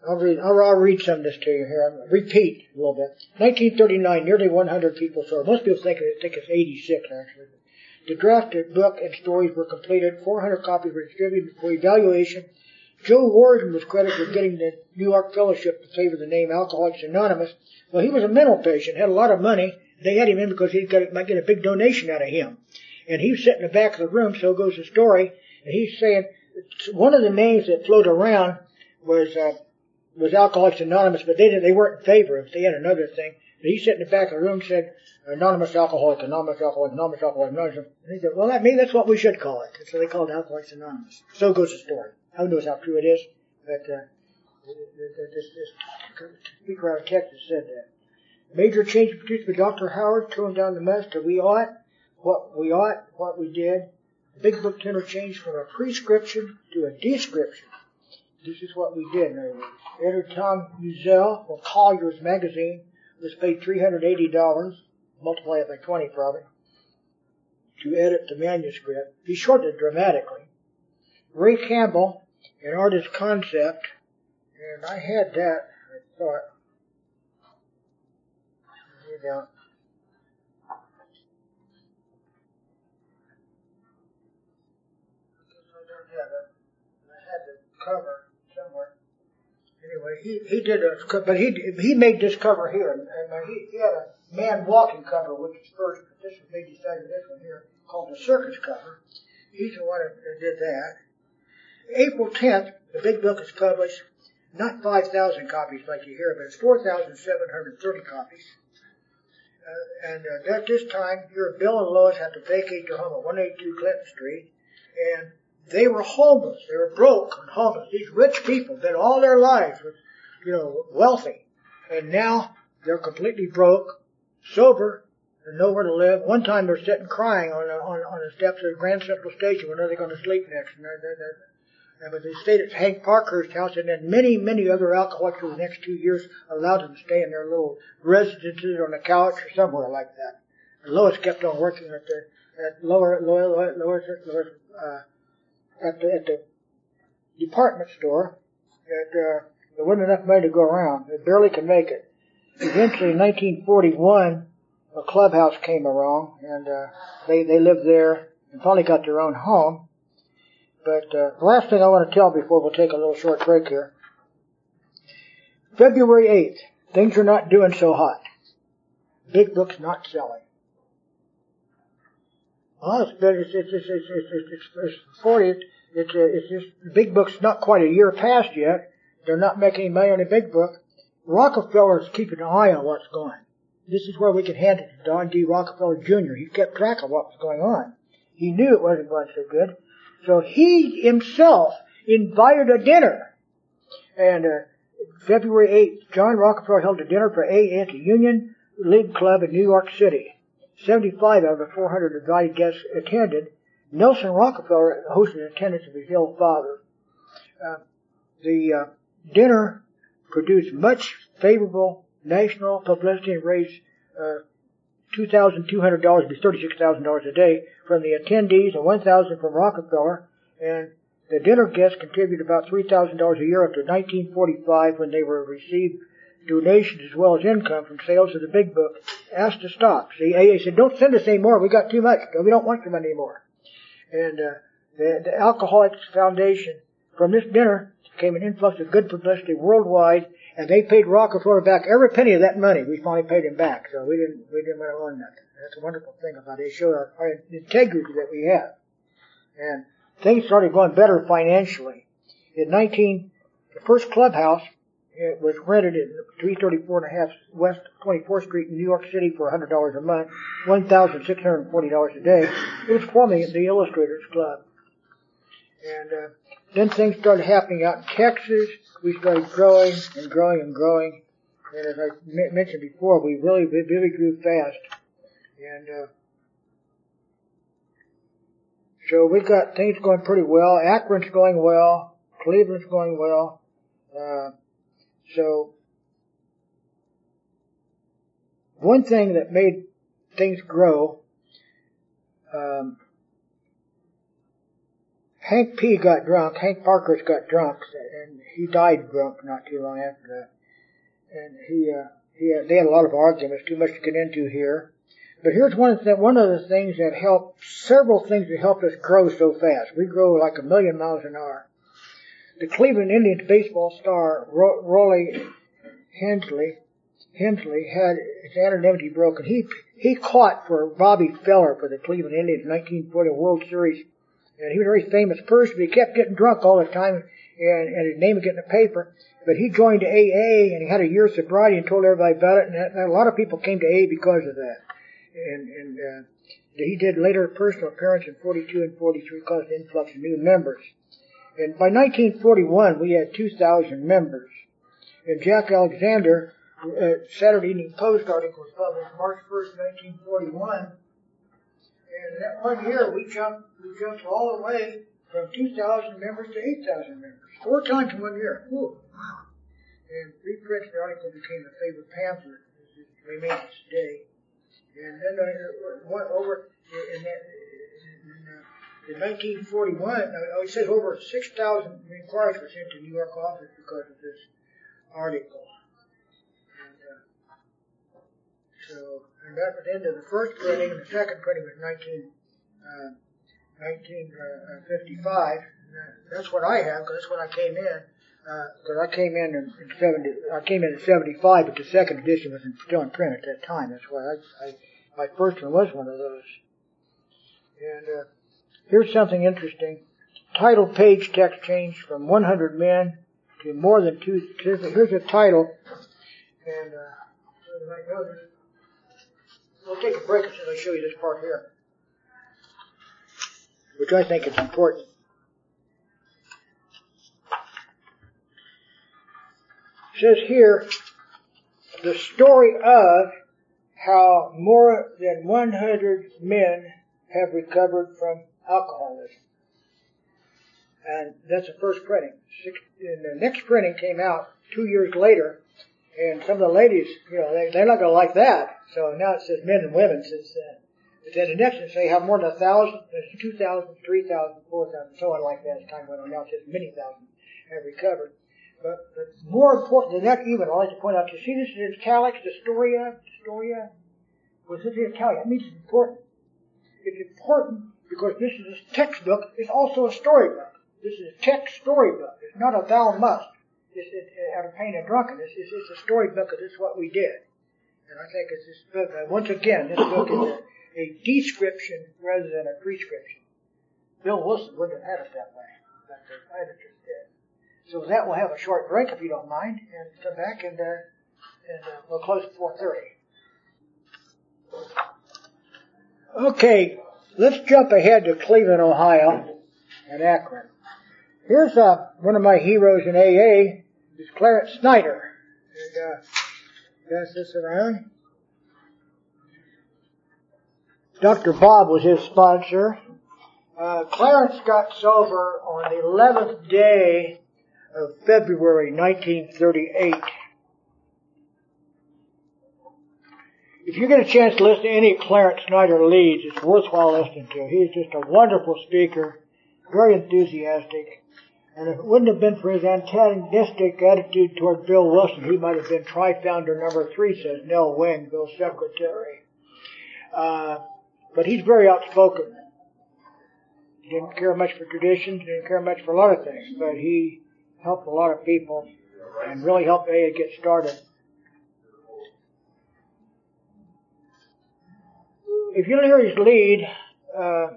I'll read. I'll, I'll, read some of this to you here. I'll repeat a little bit. 1939, nearly 100 people saw. Most people think, think it's 86 actually. The drafted book and stories were completed. 400 copies were distributed for evaluation. Joe Worden was credited with getting the New York Fellowship to favor the name Alcoholics Anonymous. Well, he was a mental patient, had a lot of money. They had him in because he might get a big donation out of him. And he was sitting in the back of the room, so goes the story. And he's saying one of the names that floated around was uh, was Alcoholics Anonymous, but they didn't, they weren't in favor of it. They had another thing. He sat in the back of the room and said, Anonymous Alcoholic, Anonymous Alcoholic, Anonymous Alcoholic, Anonymous. And he said, well, that means that's what we should call it. And so they called Alcoholics Anonymous. So goes the story. Who knows how true it is? But uh, this, this speaker out of Texas said that. Major change produced by Dr. Howard, tone down the mess to we ought, what we ought, what we did. The big book tender changed from a prescription to a description. This is what we did, in other words. Editor Tom Uzzell from Collier's magazine was paid $380, multiply it by 20 probably, to edit the manuscript. He shortened it dramatically. Ray Campbell, an artist concept, and I had that, I thought, had the cover anyway, he, he did a, but he, he made this cover here, and, and he, he had a man walking cover, which is first, but this was, they decided this one here, called the circus cover. He's the one that did that. April 10th, the big book is published, not 5,000 copies like you hear, but it's 4,730 copies. Uh, and uh, at this time, here Bill and Lois had to vacate their home at 182 Clinton Street, and they were homeless. They were broke and homeless. These rich people been all their lives, you know, wealthy, and now they're completely broke, sober, and nowhere to live. One time they're sitting crying on the, on, on the steps of the Grand Central Station when are they're going to sleep next. And, they're, they're, they're, but they stayed at Hank Parkhurst's house, and then many, many other alcoholics for the next two years allowed them to stay in their little residences on the couch or somewhere like that. And Lois kept on working at the at lower lower lower, lower, lower uh, at the, at the department store that uh, there wasn't enough money to go around. They barely could make it. Eventually, in 1941, a clubhouse came along, and uh, they they lived there and finally got their own home. But uh, the last thing I want to tell before we'll take a little short break here. February 8th, things are not doing so hot. Big book's not selling. Well, it's been, it's, it's, it's, it's, it's, it's, it's 40th. It's, uh, it's just, the big book's not quite a year past yet. They're not making any money on the big book. Rockefeller's keeping an eye on what's going. This is where we can hand it to John D. Rockefeller Jr. He kept track of what was going on. He knew it wasn't going so good. So he himself invited a dinner. And uh, February 8th, John Rockefeller held a dinner for a anti-union League Club in New York City. 75 out of the 400 invited guests attended. Nelson Rockefeller hosted attendance of his ill father. Uh, the uh, dinner produced much favorable national publicity and raised uh, $2,200, to $36,000 a day from the attendees and 1000 from Rockefeller. And the dinner guests contributed about $3,000 a year to 1945 when they were received donations as well as income from sales of the big book asked to stop. See, AA said, don't send us any more. We got too much. We don't want your money anymore. And uh, the, the Alcoholics Foundation, from this dinner, came an influx of good publicity worldwide, and they paid Rockefeller back every penny of that money. We finally paid him back, so we didn't we didn't to own nothing. That's a wonderful thing about it. They show our, our integrity that we have, and things started going better financially. In 19, the first clubhouse it was rented at 334 and a half West 24th Street in New York City for $100 a month, $1,640 a day. It was forming at the Illustrators Club. And uh, then things started happening out in Texas. We started growing and growing and growing. And as I m- mentioned before, we really, really grew fast. And uh, so we've got things going pretty well. Akron's going well. Cleveland's going well. Uh, so one thing that made things grow, um, Hank P. got drunk. Hank Parkhurst got drunk, and he died drunk not too long after that. And he, uh, he, had, they had a lot of arguments. Too much to get into here. But here's one one of the things that helped, several things that helped us grow so fast. We grow like a million miles an hour. The Cleveland Indians baseball star, Ro- Rollie Hemsley, Hemsley had his anonymity broken. He, he caught for Bobby Feller for the Cleveland Indians in 1940 World Series. And he was a very famous person, but he kept getting drunk all the time and, and his name would get in the paper. But he joined AA and he had a year of sobriety and told everybody about it and, that, and a lot of people came to AA because of that and, and uh, he did later personal appearance in 42 and 43 caused an influx of new members. And by 1941, we had 2,000 members. And Jack Alexander, uh, Saturday Evening Post article was published March 1st, 1941. And that one year, we jumped, we jumped all the way from 2,000 members to 8,000 members. Four times in one year. Wow. And reprints the article became a favorite pamphlet. It remains today. And then uh, went over in, that, in, uh, 1941, uh, it says over 6,000 inquiries were sent to New York office because of this article. And, uh, so, and that was the end of the first printing, and the second printing was 19, uh, 1955. That's what I have, because that's when I came in. Because uh, I came in in, in 70, I came in in 75, but the second edition was in, still in print at that time. That's why I, I, my first one was one of those. And uh, here's something interesting. Title page text changed from 100 men to more than two. Here's a title, and uh, we'll take a break until I show you this part here, which I think is important. says here the story of how more than 100 men have recovered from alcoholism. And that's the first printing. And the next printing came out two years later, and some of the ladies, you know, they, they're not going to like that. So now it says men and women since then. Uh, but then the next one say how more than a thousand, two thousand, three thousand, four thousand, so on like that as time went on. Now it says many thousand have recovered. But, but more important than that even, I like to point out, you see this in italics, Astoria, Astoria? Was this in italics? That means it's important. It's important because this is a textbook. It's also a storybook. This is a text storybook. It's not a thou must. It's, it's out of pain and drunkenness. It's, it's a storybook this is what we did. And I think it's this book, uh, once again, this book is a, a description rather than a prescription. Bill Wilson wouldn't have had it that way, but the editors did. So that, we'll have a short break if you don't mind, and come back and, uh, and uh, we'll close at 4.30. Okay, let's jump ahead to Cleveland, Ohio, and Akron. Here's uh, one of my heroes in AA, is Clarence Snyder. And, uh, pass this around. Dr. Bob was his sponsor. Uh, Clarence got sober on the 11th day of February 1938. If you get a chance to listen to any Clarence Snyder leads, it's worthwhile listening to. He's just a wonderful speaker, very enthusiastic. And if it wouldn't have been for his antagonistic attitude toward Bill Wilson, he might have been tri-founder number three, says Nell Wing, Bill's secretary. Uh, but he's very outspoken. Didn't care much for traditions, didn't care much for a lot of things, but he helped a lot of people and really helped AA get started. If you hear his lead, uh,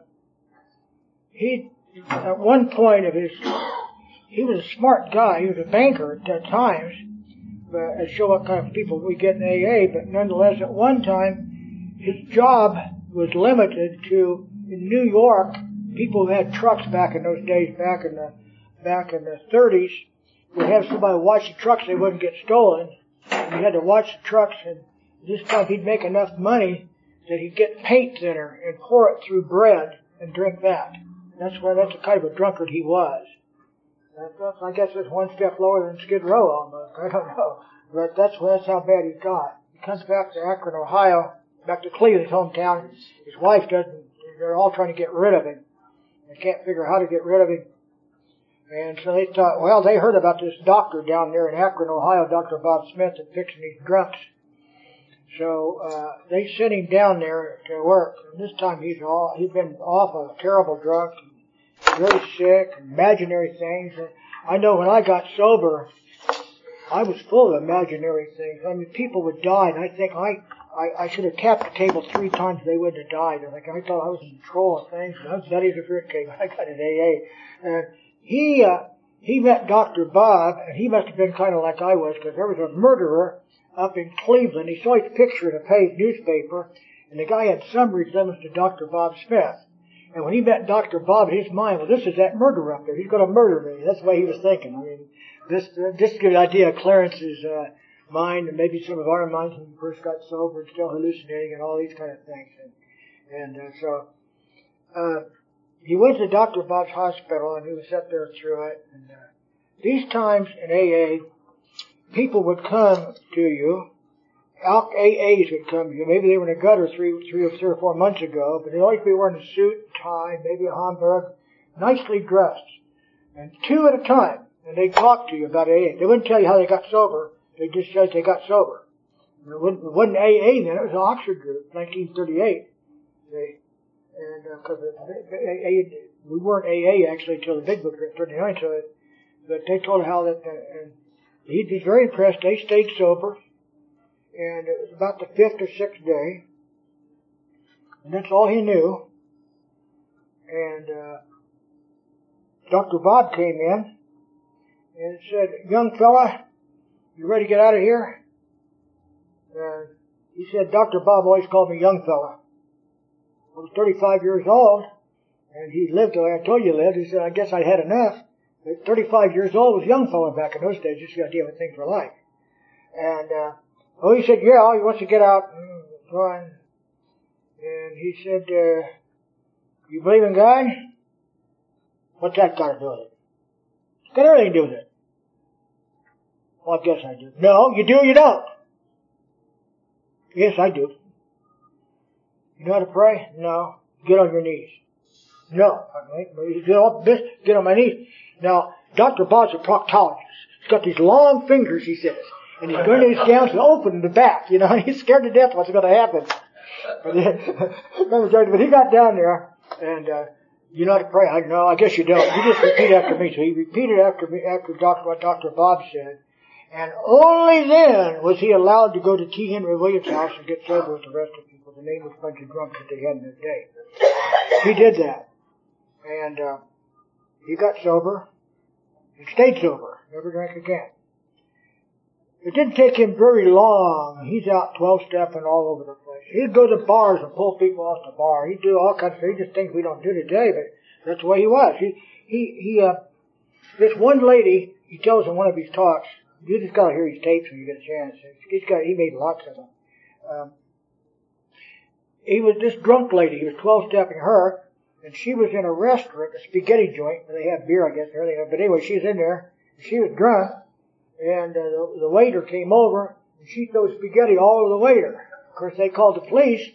he at one point of his, he was a smart guy. He was a banker at times, but it show what kind of people we get in AA. But nonetheless, at one time, his job was limited to in New York. People who had trucks back in those days, back in the back in the 30s, would have somebody watch the trucks. They wouldn't get stolen. And he had to watch the trucks, and this time he'd make enough money that he'd get paint thinner and pour it through bread and drink that. That's where that's the kind of a drunkard he was. That's, I guess it's one step lower than Skid Row almost. I don't know, but that's that's how bad he got. He comes back to Akron, Ohio, back to Cleveland, hometown. His wife doesn't. They're all trying to get rid of him. They can't figure how to get rid of him. And so they thought, well, they heard about this doctor down there in Akron, Ohio, Dr. Bob Smith, that fixing these drunks. So uh, they sent him down there to work. And this time he's all he'd been off a terrible drunk, very sick, imaginary things. And I know when I got sober, I was full of imaginary things. I mean, people would die, and I think I I, I should have tapped the table three times; they wouldn't have died. And like I thought I was in control of things. And I was nutty as a I got an AA. And he uh, he met Dr. Bob, and he must have been kind of like I was, because there was a murderer up in Cleveland. He saw his picture in a paid newspaper, and the guy had some resemblance to Dr. Bob Smith. And when he met Dr. Bob, his mind, well, this is that murderer up there. He's going to murder me. That's the way he was thinking. I mean, this uh, just to give you an idea of Clarence's uh, mind, and maybe some of our minds when we first got sober and still hallucinating and all these kind of things. And, and uh, so uh, he went to Dr. Bob's hospital, and he was sat there through it. And uh, these times in AA, people would come to you. AAs would come to you. Maybe they were in a gutter three, three or three or four months ago, but they'd always be wearing a suit, tie, maybe a Homburg, nicely dressed, and two at a time. And they'd talk to you about AA. They wouldn't tell you how they got sober. They just said they got sober. And it, wasn't, AA then. It was an Oxford group, 1938. They, and because uh, we weren't AA actually until the Big Book in 39. So, it, but they told how that. Uh, and he'd be very impressed. They stayed sober, and it was about the fifth or sixth day, and that's all he knew. And uh, Dr. Bob came in and said, "Young fella, you ready to get out of here?" And he said, "Dr. Bob always called me young fella. I was 35 years old, and he lived the way I told you he lived. He said, I guess I had enough." At 35 years old was a young fellow back in those days, just the idea what things were like. And, uh, oh, he said, yeah, he wants to get out and. And he said, uh, you believe in God? What's that got to do with it? It's got everything to do with it. Well, I guess I do. No, you do you don't? Yes, I do. You know how to pray? No. Get on your knees. No. Get get on my knees. Now, Dr. Bob's a proctologist. He's got these long fingers, he says, and he's going to his gowns and open the back, you know, and he's scared to death what's going to happen. But, he got down there, and, uh, you know how to pray? I know, I guess you don't. You just repeat after me. So he repeated after me, after Dr. what Dr. Bob said. And only then was he allowed to go to T. Henry Williams' house and get sober with the rest of the people, the nameless bunch of drunks that they had in that day. He did that. And, uh, he got sober and stayed sober, never drank again. It didn't take him very long. He's out 12 stepping all over the place. He'd go to bars and pull people off the bar. He'd do all kinds of things, just things we don't do today, but that's the way he was. He, he, he, uh, this one lady, he tells in one of his talks, you just gotta hear his tapes when you get a chance. He's got, he made lots of them. Um, he was this drunk lady, he was 12 stepping her, and she was in a restaurant, a spaghetti joint, where they have beer, I guess, and. But anyway, she was in there. She was drunk, and uh, the, the waiter came over, and she threw spaghetti all over the waiter. Of course, they called the police,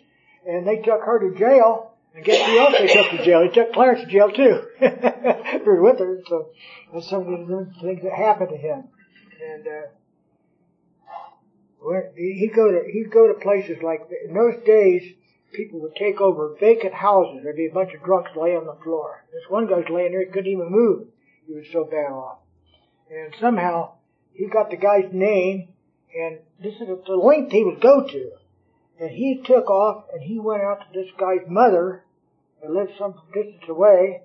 and they took her to jail. And guess who else they took to jail? They took Clarence to jail too. for with her. So that's some of the things that happened to him. And uh, he'd go to he'd go to places like in those days people would take over vacant houses. There'd be a bunch of drunks laying on the floor. This one guy's laying there, he couldn't even move. He was so bad off. And somehow he got the guy's name, and this is the length he would go to. And he took off and he went out to this guy's mother and lived some distance away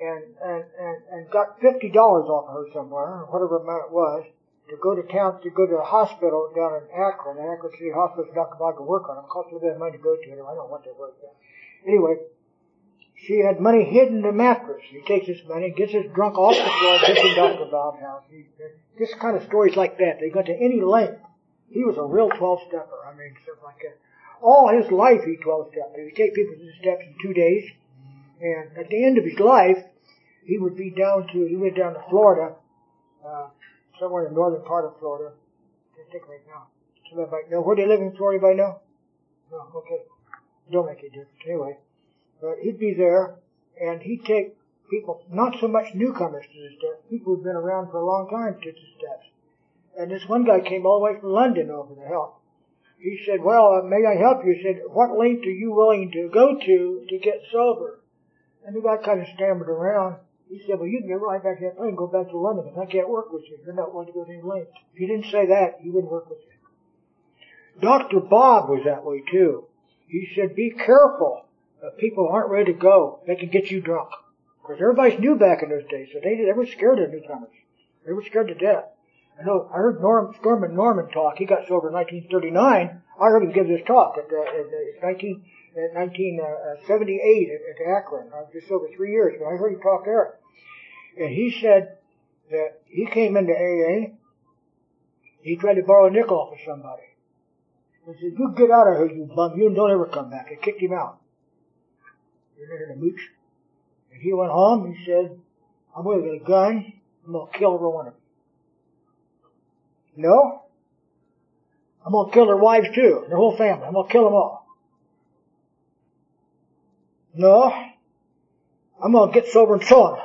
and, and, and, and got $50 off of her somewhere, or whatever amount it was, to go to town, to go to a hospital down in Akron, Akron City Hospital, Dr. Bob to work on it. It cost a little bit of money to go to it. I don't know what that was. Anyway, she had money hidden in the mattress. He takes this money, gets his drunk off the floor, gets in Dr. Bob's house. He, this kind of stories like that. They go to any length. He was a real 12 stepper. I mean, stuff like that. All his life he 12 stepped. He would take people to the steps in two days. And at the end of his life, he would be down to, he went down to Florida, uh, somewhere in the northern part of Florida. Can't think right now. Somebody might know. Where do they live in Florida, anybody know? No, okay. Don't make any difference. Anyway. But he'd be there, and he'd take people, not so much newcomers to the steps, people who'd been around for a long time to the steps. And this one guy came all the way from London over to help. He said, well, uh, may I help you? He said, what length are you willing to go to to get sober? And the guy kind of stammered around. He said, well, you can get right back in that plane and go back to London because I can't work with you. You're not willing to go to any length. If you didn't say that, he wouldn't work with you. Dr. Bob was that way too. He said, be careful if people aren't ready to go. They can get you drunk. Because everybody's new back in those days, so they, they were scared of newcomers. They were scared to death. I know, I heard Norm, Stormin Norman talk. He got sober in 1939. I heard him give this talk at, uh, at, uh, 19, at 1978 uh, at, at Akron. I was just over three years, but I heard him talk there. And he said that he came into AA. He tried to borrow a nickel off of somebody. He said, you get out of here, you bum. You don't ever come back. They kicked him out. You're not gonna mooch. And he went home. He said, I'm going to get a gun. I'm going to kill every one of them. No. I'm going to kill their wives too, their whole family. I'm going to kill them all. No. I'm to get sober and so on.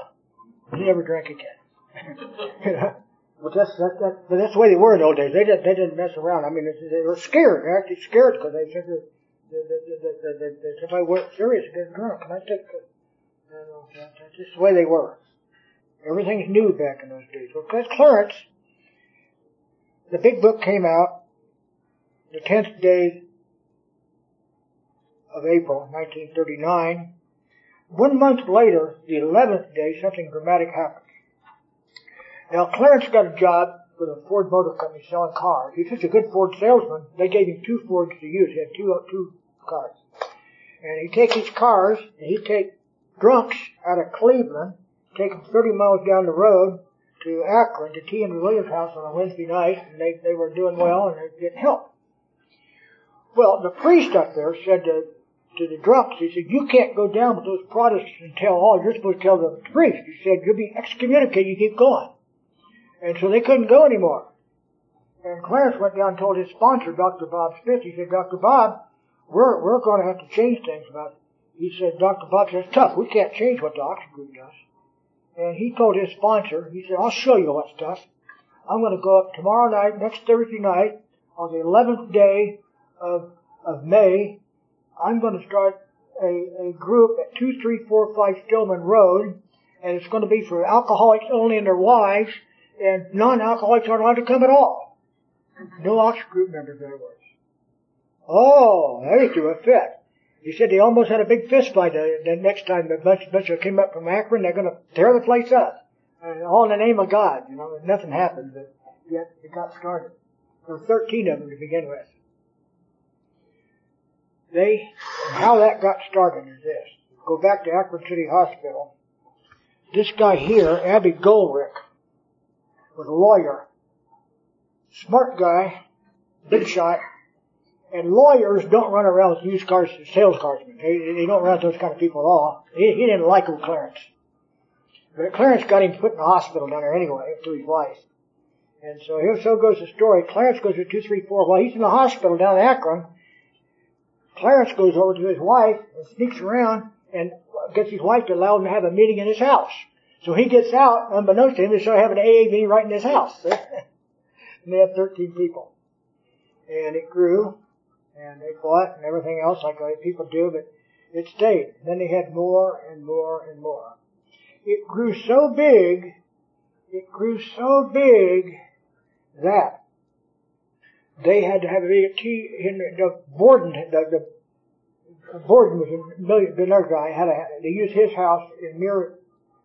He never drank again. But that's that, that, but that's the way they were in those days. They didn't they didn't mess around. I mean, they were scared. They're actually scared because they figured that, that, that, that, serious, get drunk, and I take. You know, that, that's just the way they were. Everything's new back in those days. Well, because Clarence, the big book came out the tenth day of April, 1939. One month later, the eleventh day, something dramatic happened. Now, Clarence got a job with a Ford Motor Company selling cars. He's such a good Ford salesman, they gave him two Fords to use. He had two, two cars. And he'd take his cars, and he'd take drunks out of Cleveland, take them 30 miles down the road to Akron, to T. and Williams' house on a Wednesday night, and they, they were doing well, and they getting help. Well, the priest up there said to, to the drunks, he said, you can't go down with those Protestants and tell all, you're supposed to tell the priest. He said, you'll be excommunicated, you keep going. And so they couldn't go anymore. And Clarence went down and told his sponsor, Dr. Bob Smith, he said, Dr. Bob, we're, we're going to have to change things about. He said, Dr. Bob says, tough, we can't change what the Oxford group does. And he told his sponsor, he said, I'll show you what's tough. I'm going to go up tomorrow night, next Thursday night, on the 11th day of, of May. I'm going to start a, a group at 2345 Stillman Road, and it's going to be for alcoholics only and their wives, and non-alcoholics aren't allowed to come at all. No Oxford group members, in other words. Oh, they threw a fit. He said they almost had a big fist fight the, the next time the bunch, bunch of came up from Akron. They're going to tear the place up. And all in the name of God. You know, nothing happened, but yet it got started. There were 13 of them to begin with. They, how that got started is this. Go back to Akron City Hospital. This guy here, Abby Golrick, was a lawyer. Smart guy, big shot, and lawyers don't run around with used cars, sales carsmen. They, they don't run with those kind of people at all. He, he didn't like old Clarence. But Clarence got him put in the hospital down there anyway, through his wife. And so here so goes the story. Clarence goes to 234. While he's in the hospital down in Akron, Clarence goes over to his wife and sneaks around and gets his wife to allow him to have a meeting in his house. So he gets out, unbeknownst to him, they start having an AA meeting right in his house. and they had 13 people. And it grew, and they fought and everything else like people do, but it stayed. Then they had more and more and more. It grew so big, it grew so big that they had to have a big tea in the Borton, the, the Borton was a millionaire guy, had a, they used his house in near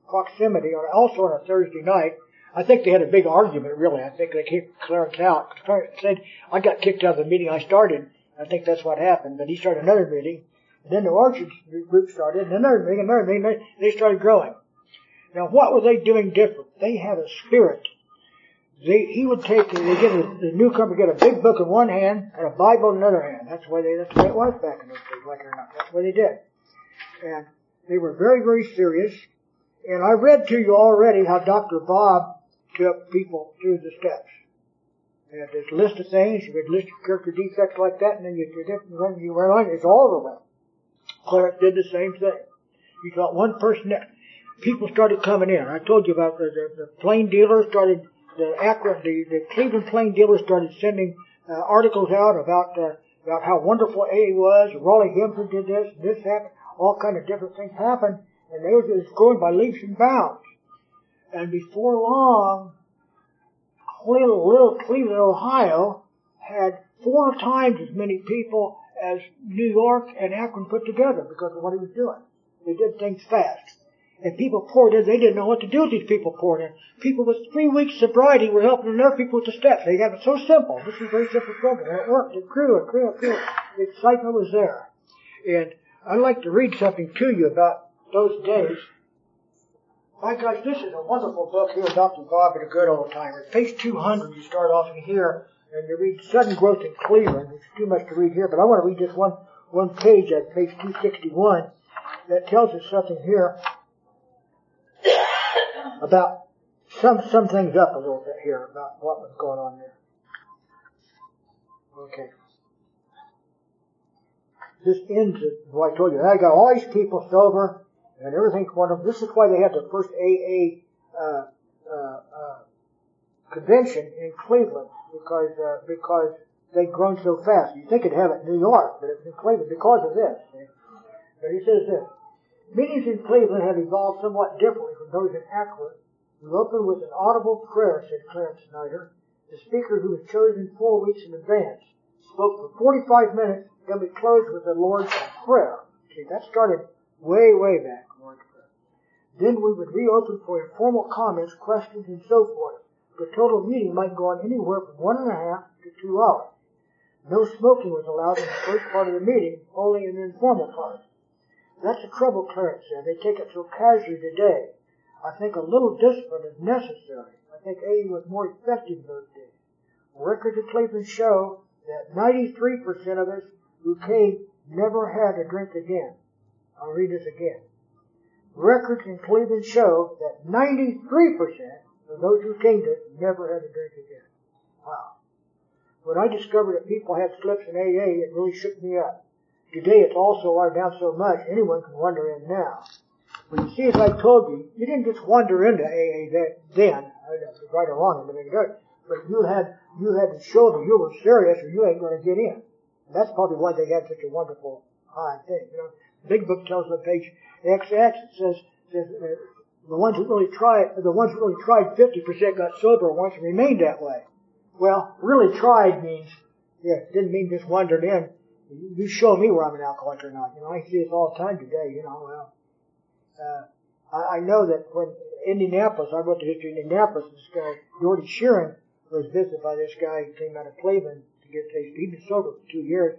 proximity, or also on a Thursday night. I think they had a big argument, really. I think they kicked Clarence out. Clarence said, I got kicked out of the meeting I started. I think that's what happened. But he started another meeting. And then the orchard group started, and another meeting, another meeting. They started growing. Now, what were they doing different? They had a spirit. They, he would take, they get a, the newcomer get a big book in one hand and a Bible in another hand. That's the way they, that's the way it was back in those days, like it or not. That's what they did. And they were very, very serious. And I read to you already how Dr. Bob took people through the steps. They had this list of things, you would list your character defects like that, and then you, when you went on, it's all over with. Clarence did the same thing. He got one person that people started coming in. I told you about the, the, the plain dealers started, the Akron, the, the Cleveland plain Dealer started sending uh, articles out about uh, about how wonderful A was. Rollie Hemsley did this, this happened, all kind of different things happened, and they were just growing by leaps and bounds. And before long, little, little Cleveland, Ohio, had four times as many people as New York and Akron put together because of what he was doing. They did things fast. And people poured in, they didn't know what to do with these people poured in. People with three weeks sobriety were helping other people with the steps. They got it so simple. This is a very simple program. It worked. It grew, it grew, it grew. The excitement was there. And I'd like to read something to you about those days. My gosh, this is a wonderful book here, Dr. Bob and a good old timer. Page 200, you start off in here, and you read Sudden Growth in Cleveland. It's too much to read here, but I want to read just one, one page at page 261 that tells us something here about some some things up a little bit here about what was going on there. Okay. This ends it, what I told you. I got all these people sober and everything's wonderful. This is why they had the first AA uh, uh, uh, convention in Cleveland because uh, because they'd grown so fast. You think it'd have it in New York, but it's in Cleveland because of this. But he says this. Meetings in Cleveland have evolved somewhat differently from those in Akron. We open with an audible prayer, said Clarence Snyder. The speaker, who was chosen four weeks in advance, spoke for 45 minutes, then we closed with the Lord's Prayer. See, that started way, way back, Lord's Prayer. Then we would reopen for informal comments, questions, and so forth. The total meeting might go on anywhere from one and a half to two hours. No smoking was allowed in the first part of the meeting, only in the informal part. That's the trouble, Clarence said. They take it so casually today. I think a little discipline is necessary. I think AA was more effective those days. Records of Cleveland show that 93% of us who came never had a drink again. I'll read this again. Records in Cleveland show that 93% of those who came to never had a drink again. Wow. When I discovered that people had slips in AA, it really shook me up. Today it's also watered down so much, anyone can wander in now. But you see, as I told you, you didn't just wander into AA that, then, right or wrong, but you had, you had to show that you were serious or you ain't going to get in. And that's probably why they had such a wonderful high thing. You know, the big book tells on page XX, it says, says uh, the ones who really tried, the ones who really tried 50% got sober once and remained that way. Well, really tried means, yeah, didn't mean just wandered in. You show me where I'm an alcoholic or not. You know, I see this all the time today, you know, well, uh, I, I know that when Indianapolis, I wrote the history of Indianapolis, this guy, Doherty Sheerin, was visited by this guy who came out of Cleveland to get tasted. He'd been sober for two years,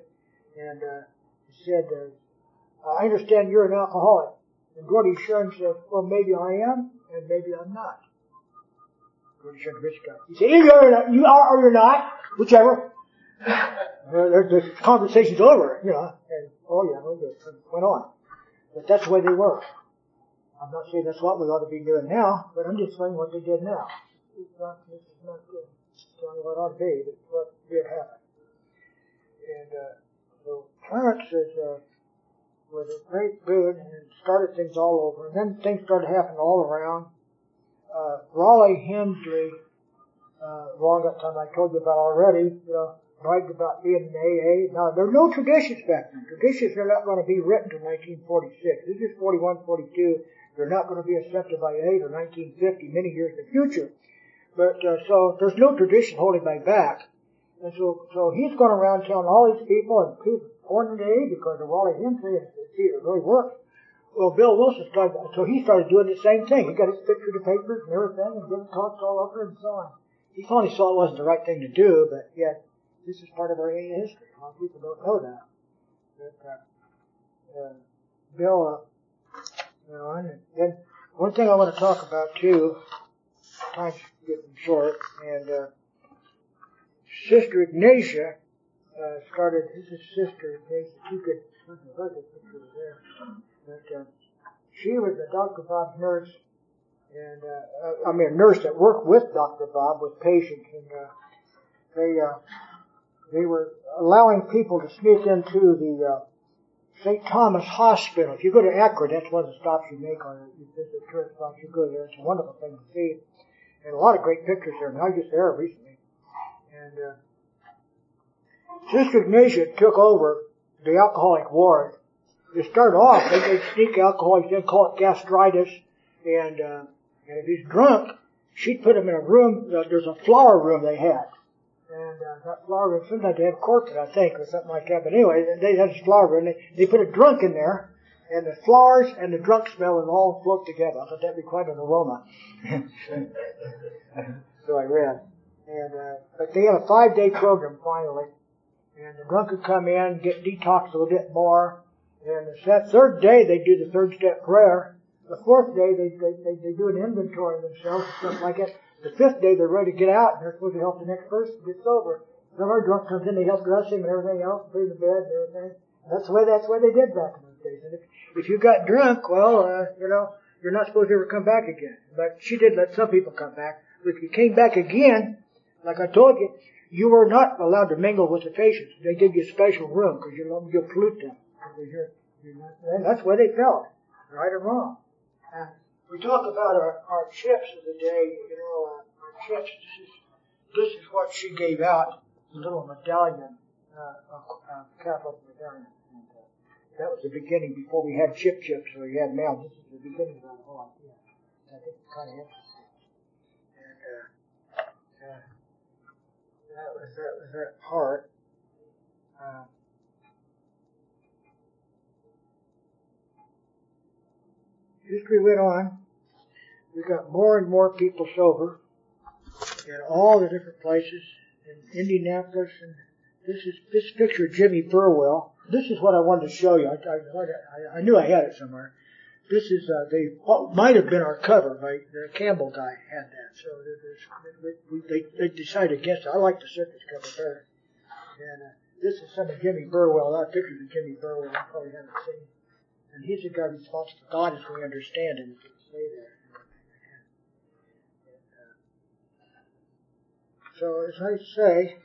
and uh, he said, uh, I understand you're an alcoholic. And Doherty Sheerin said, well, maybe I am, and maybe I'm not. Doherty Sheerin, rich guy. He said, either you're not, you are or you're not, whichever. the, conversation's over, you know, and, oh yeah, it went on. But that's the way they were. I'm not saying that's what we ought to be doing now, but I'm just saying what they did now. It's not, this is not good. what ought to be, but what did happen. And, uh, so Clarence is, uh, was a great dude and started things all over. And then things started happening all around. Uh, Rollie Hemsley, uh, that time I told you about already, you know, bragged about being an AA. Now, there are no traditions back then. Traditions are not going to be written until 1946. This is 41, 42. They're not going to be accepted by 8 or 1950, many years in the future. But uh, so there's no tradition holding my back, and so so he's going around telling all these people and people born today because of Wally Hemsley and see it really works. Well, Bill Wilson started, so he started doing the same thing. He got his picture to papers and everything, and giving talks all over and so on. He finally saw it wasn't the right thing to do, but yet this is part of our history. A lot of people don't know that. But, uh, uh, Bill, uh, you know, and then one thing I want to talk about too, time's getting short, and uh, Sister Ignatia uh, started. This is Sister Ignatia. You could her picture there, but uh, she was a Dr. Bob nurse, and uh, I mean a nurse that worked with Dr. Bob with patients, and uh, they uh, they were allowing people to sneak into the uh, St. Thomas Hospital. If you go to Akron, that's one of the stops you make on you visit tourist spots. You go there; it's a wonderful thing to see, and a lot of great pictures there. And I was just there recently, and uh, Sister Ignatia took over the alcoholic ward. They started off; they would sneak alcoholics in, call it gastritis, and uh, and if he's drunk, she'd put him in a room. Uh, there's a flower room they had and uh, that flower room, sometimes they have corporate, I think, or something like that. But anyway, they had this flower room. They, they put a drunk in there, and the flowers and the drunk smell would all float together. I thought that'd be quite an aroma. so I read. And uh, but they had a five-day program finally, and the drunk would come in, get detoxed a little bit more, and that third day they do the third step prayer. The fourth day they they, they, do an inventory of themselves and stuff like that. The fifth day they're ready to get out and they're supposed to help the next person get sober. Some our drunk comes in, they help dress him and everything else, put him to bed and everything. That's the way that's the way they did back in those days. And if, if you got drunk, well, uh, you know, you're not supposed to ever come back again. But she did let some people come back. But if you came back again, like I told you, you were not allowed to mingle with the patients. They give you a special room because you'll, you'll pollute them. You're, that's where they felt, right or wrong. And we talk about our, our chips of the day, you know, uh, our chips. This is, this is what she gave out, the little medallion, uh, uh, Catholic medallion. And, uh, that was the beginning before we had chip chips or we had mail. This is the beginning of that whole idea. I think it's kind of interesting. And, uh, uh, that was, that was that part. Uh, history went on. We got more and more people sober in all the different places in Indianapolis. And this is this picture of Jimmy Burwell. This is what I wanted to show you. I, I, I knew I had it somewhere. This is uh, they might have been our cover. By the Campbell guy had that, so they, they decided against it. I like the circus cover better. And uh, this is some of Jimmy Burwell. That picture of Jimmy Burwell. You probably haven't seen. And he's the guy responsible God as we understand him. There. So as I say,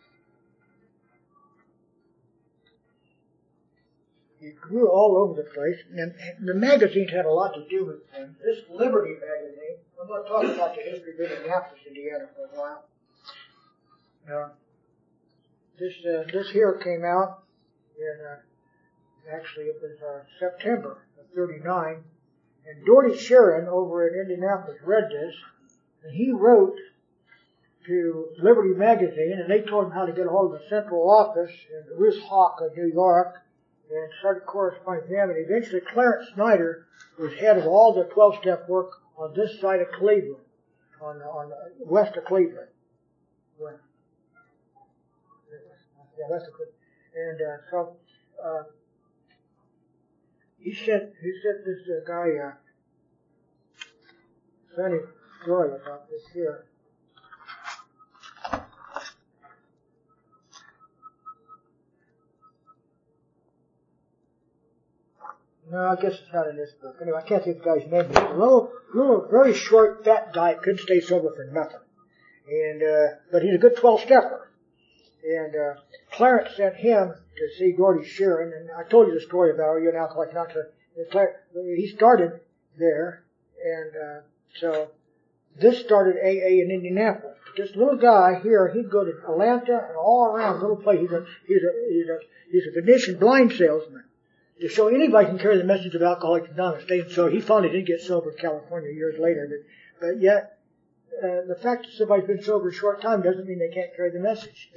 he grew all over the place, and the magazines had a lot to do with him. This Liberty magazine, I'm going to talk about the history of Indianapolis, Indiana for a while. Uh, this uh, this here came out in uh, actually it was uh, September of 39, and Doherty Sheerin over in Indianapolis read this, and he wrote to Liberty Magazine, and they told him how to get a hold of the central office in Wissahickon, New York, and started corresponding with them, and eventually Clarence Snyder was head of all the 12-step work on this side of Cleveland, on, on west of Cleveland. Yeah, west of Cleveland. And uh, so uh, he said he said this uh, guy uh, funny story about this here. No, I guess it's not in this book. Anyway, I can't think of the guy's name. He's a little, little, very short, fat guy. Couldn't stay sober for nothing. And uh, but he's a good twelve stepper. And uh, Clarence sent him to see Doherty Sheerin, and I told you the story about you and Alcoholics Not to. He started there, and uh, so this started AA in Indianapolis. This little guy here, he'd go to Atlanta and all around little places. He's a he's a he's a he's a Venetian blind salesman. To show anybody can carry the message of Alcoholics Anonymous. And so he finally did get sober in California years later, but but yet the fact that somebody's been sober a short time doesn't mean they can't carry the message.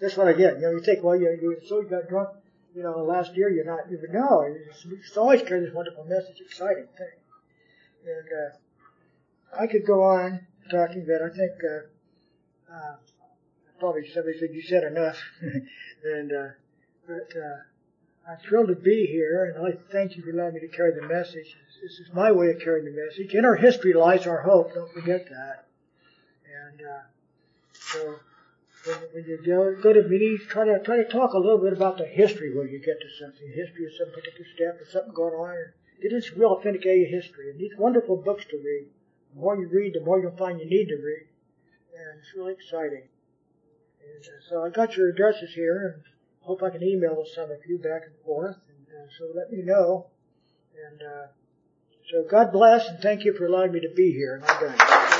That's what I get. You know, you think, well, you, you so you got drunk, you know, last year, you're not, you no, it's, it's always carry this wonderful message, exciting thing. And, uh, I could go on talking, but I think, uh, uh, probably somebody said you said enough. and, uh, but, uh, I'm thrilled to be here, and I thank you for allowing me to carry the message. This is my way of carrying the message. In our history lies our hope. Don't forget that. And uh, so, when, you go, go to meetings, try to try to talk a little bit about the history when you get to something, history of some particular step or something going on. And into real authentic AA history. And these wonderful books to read. The more you read, the more you'll find you need to read. And it's really exciting. And uh, so I got your addresses here, and hope I can email some of you back and forth. And uh, so let me know. And uh, so God bless, and thank you for allowing me to be here. And I'm done.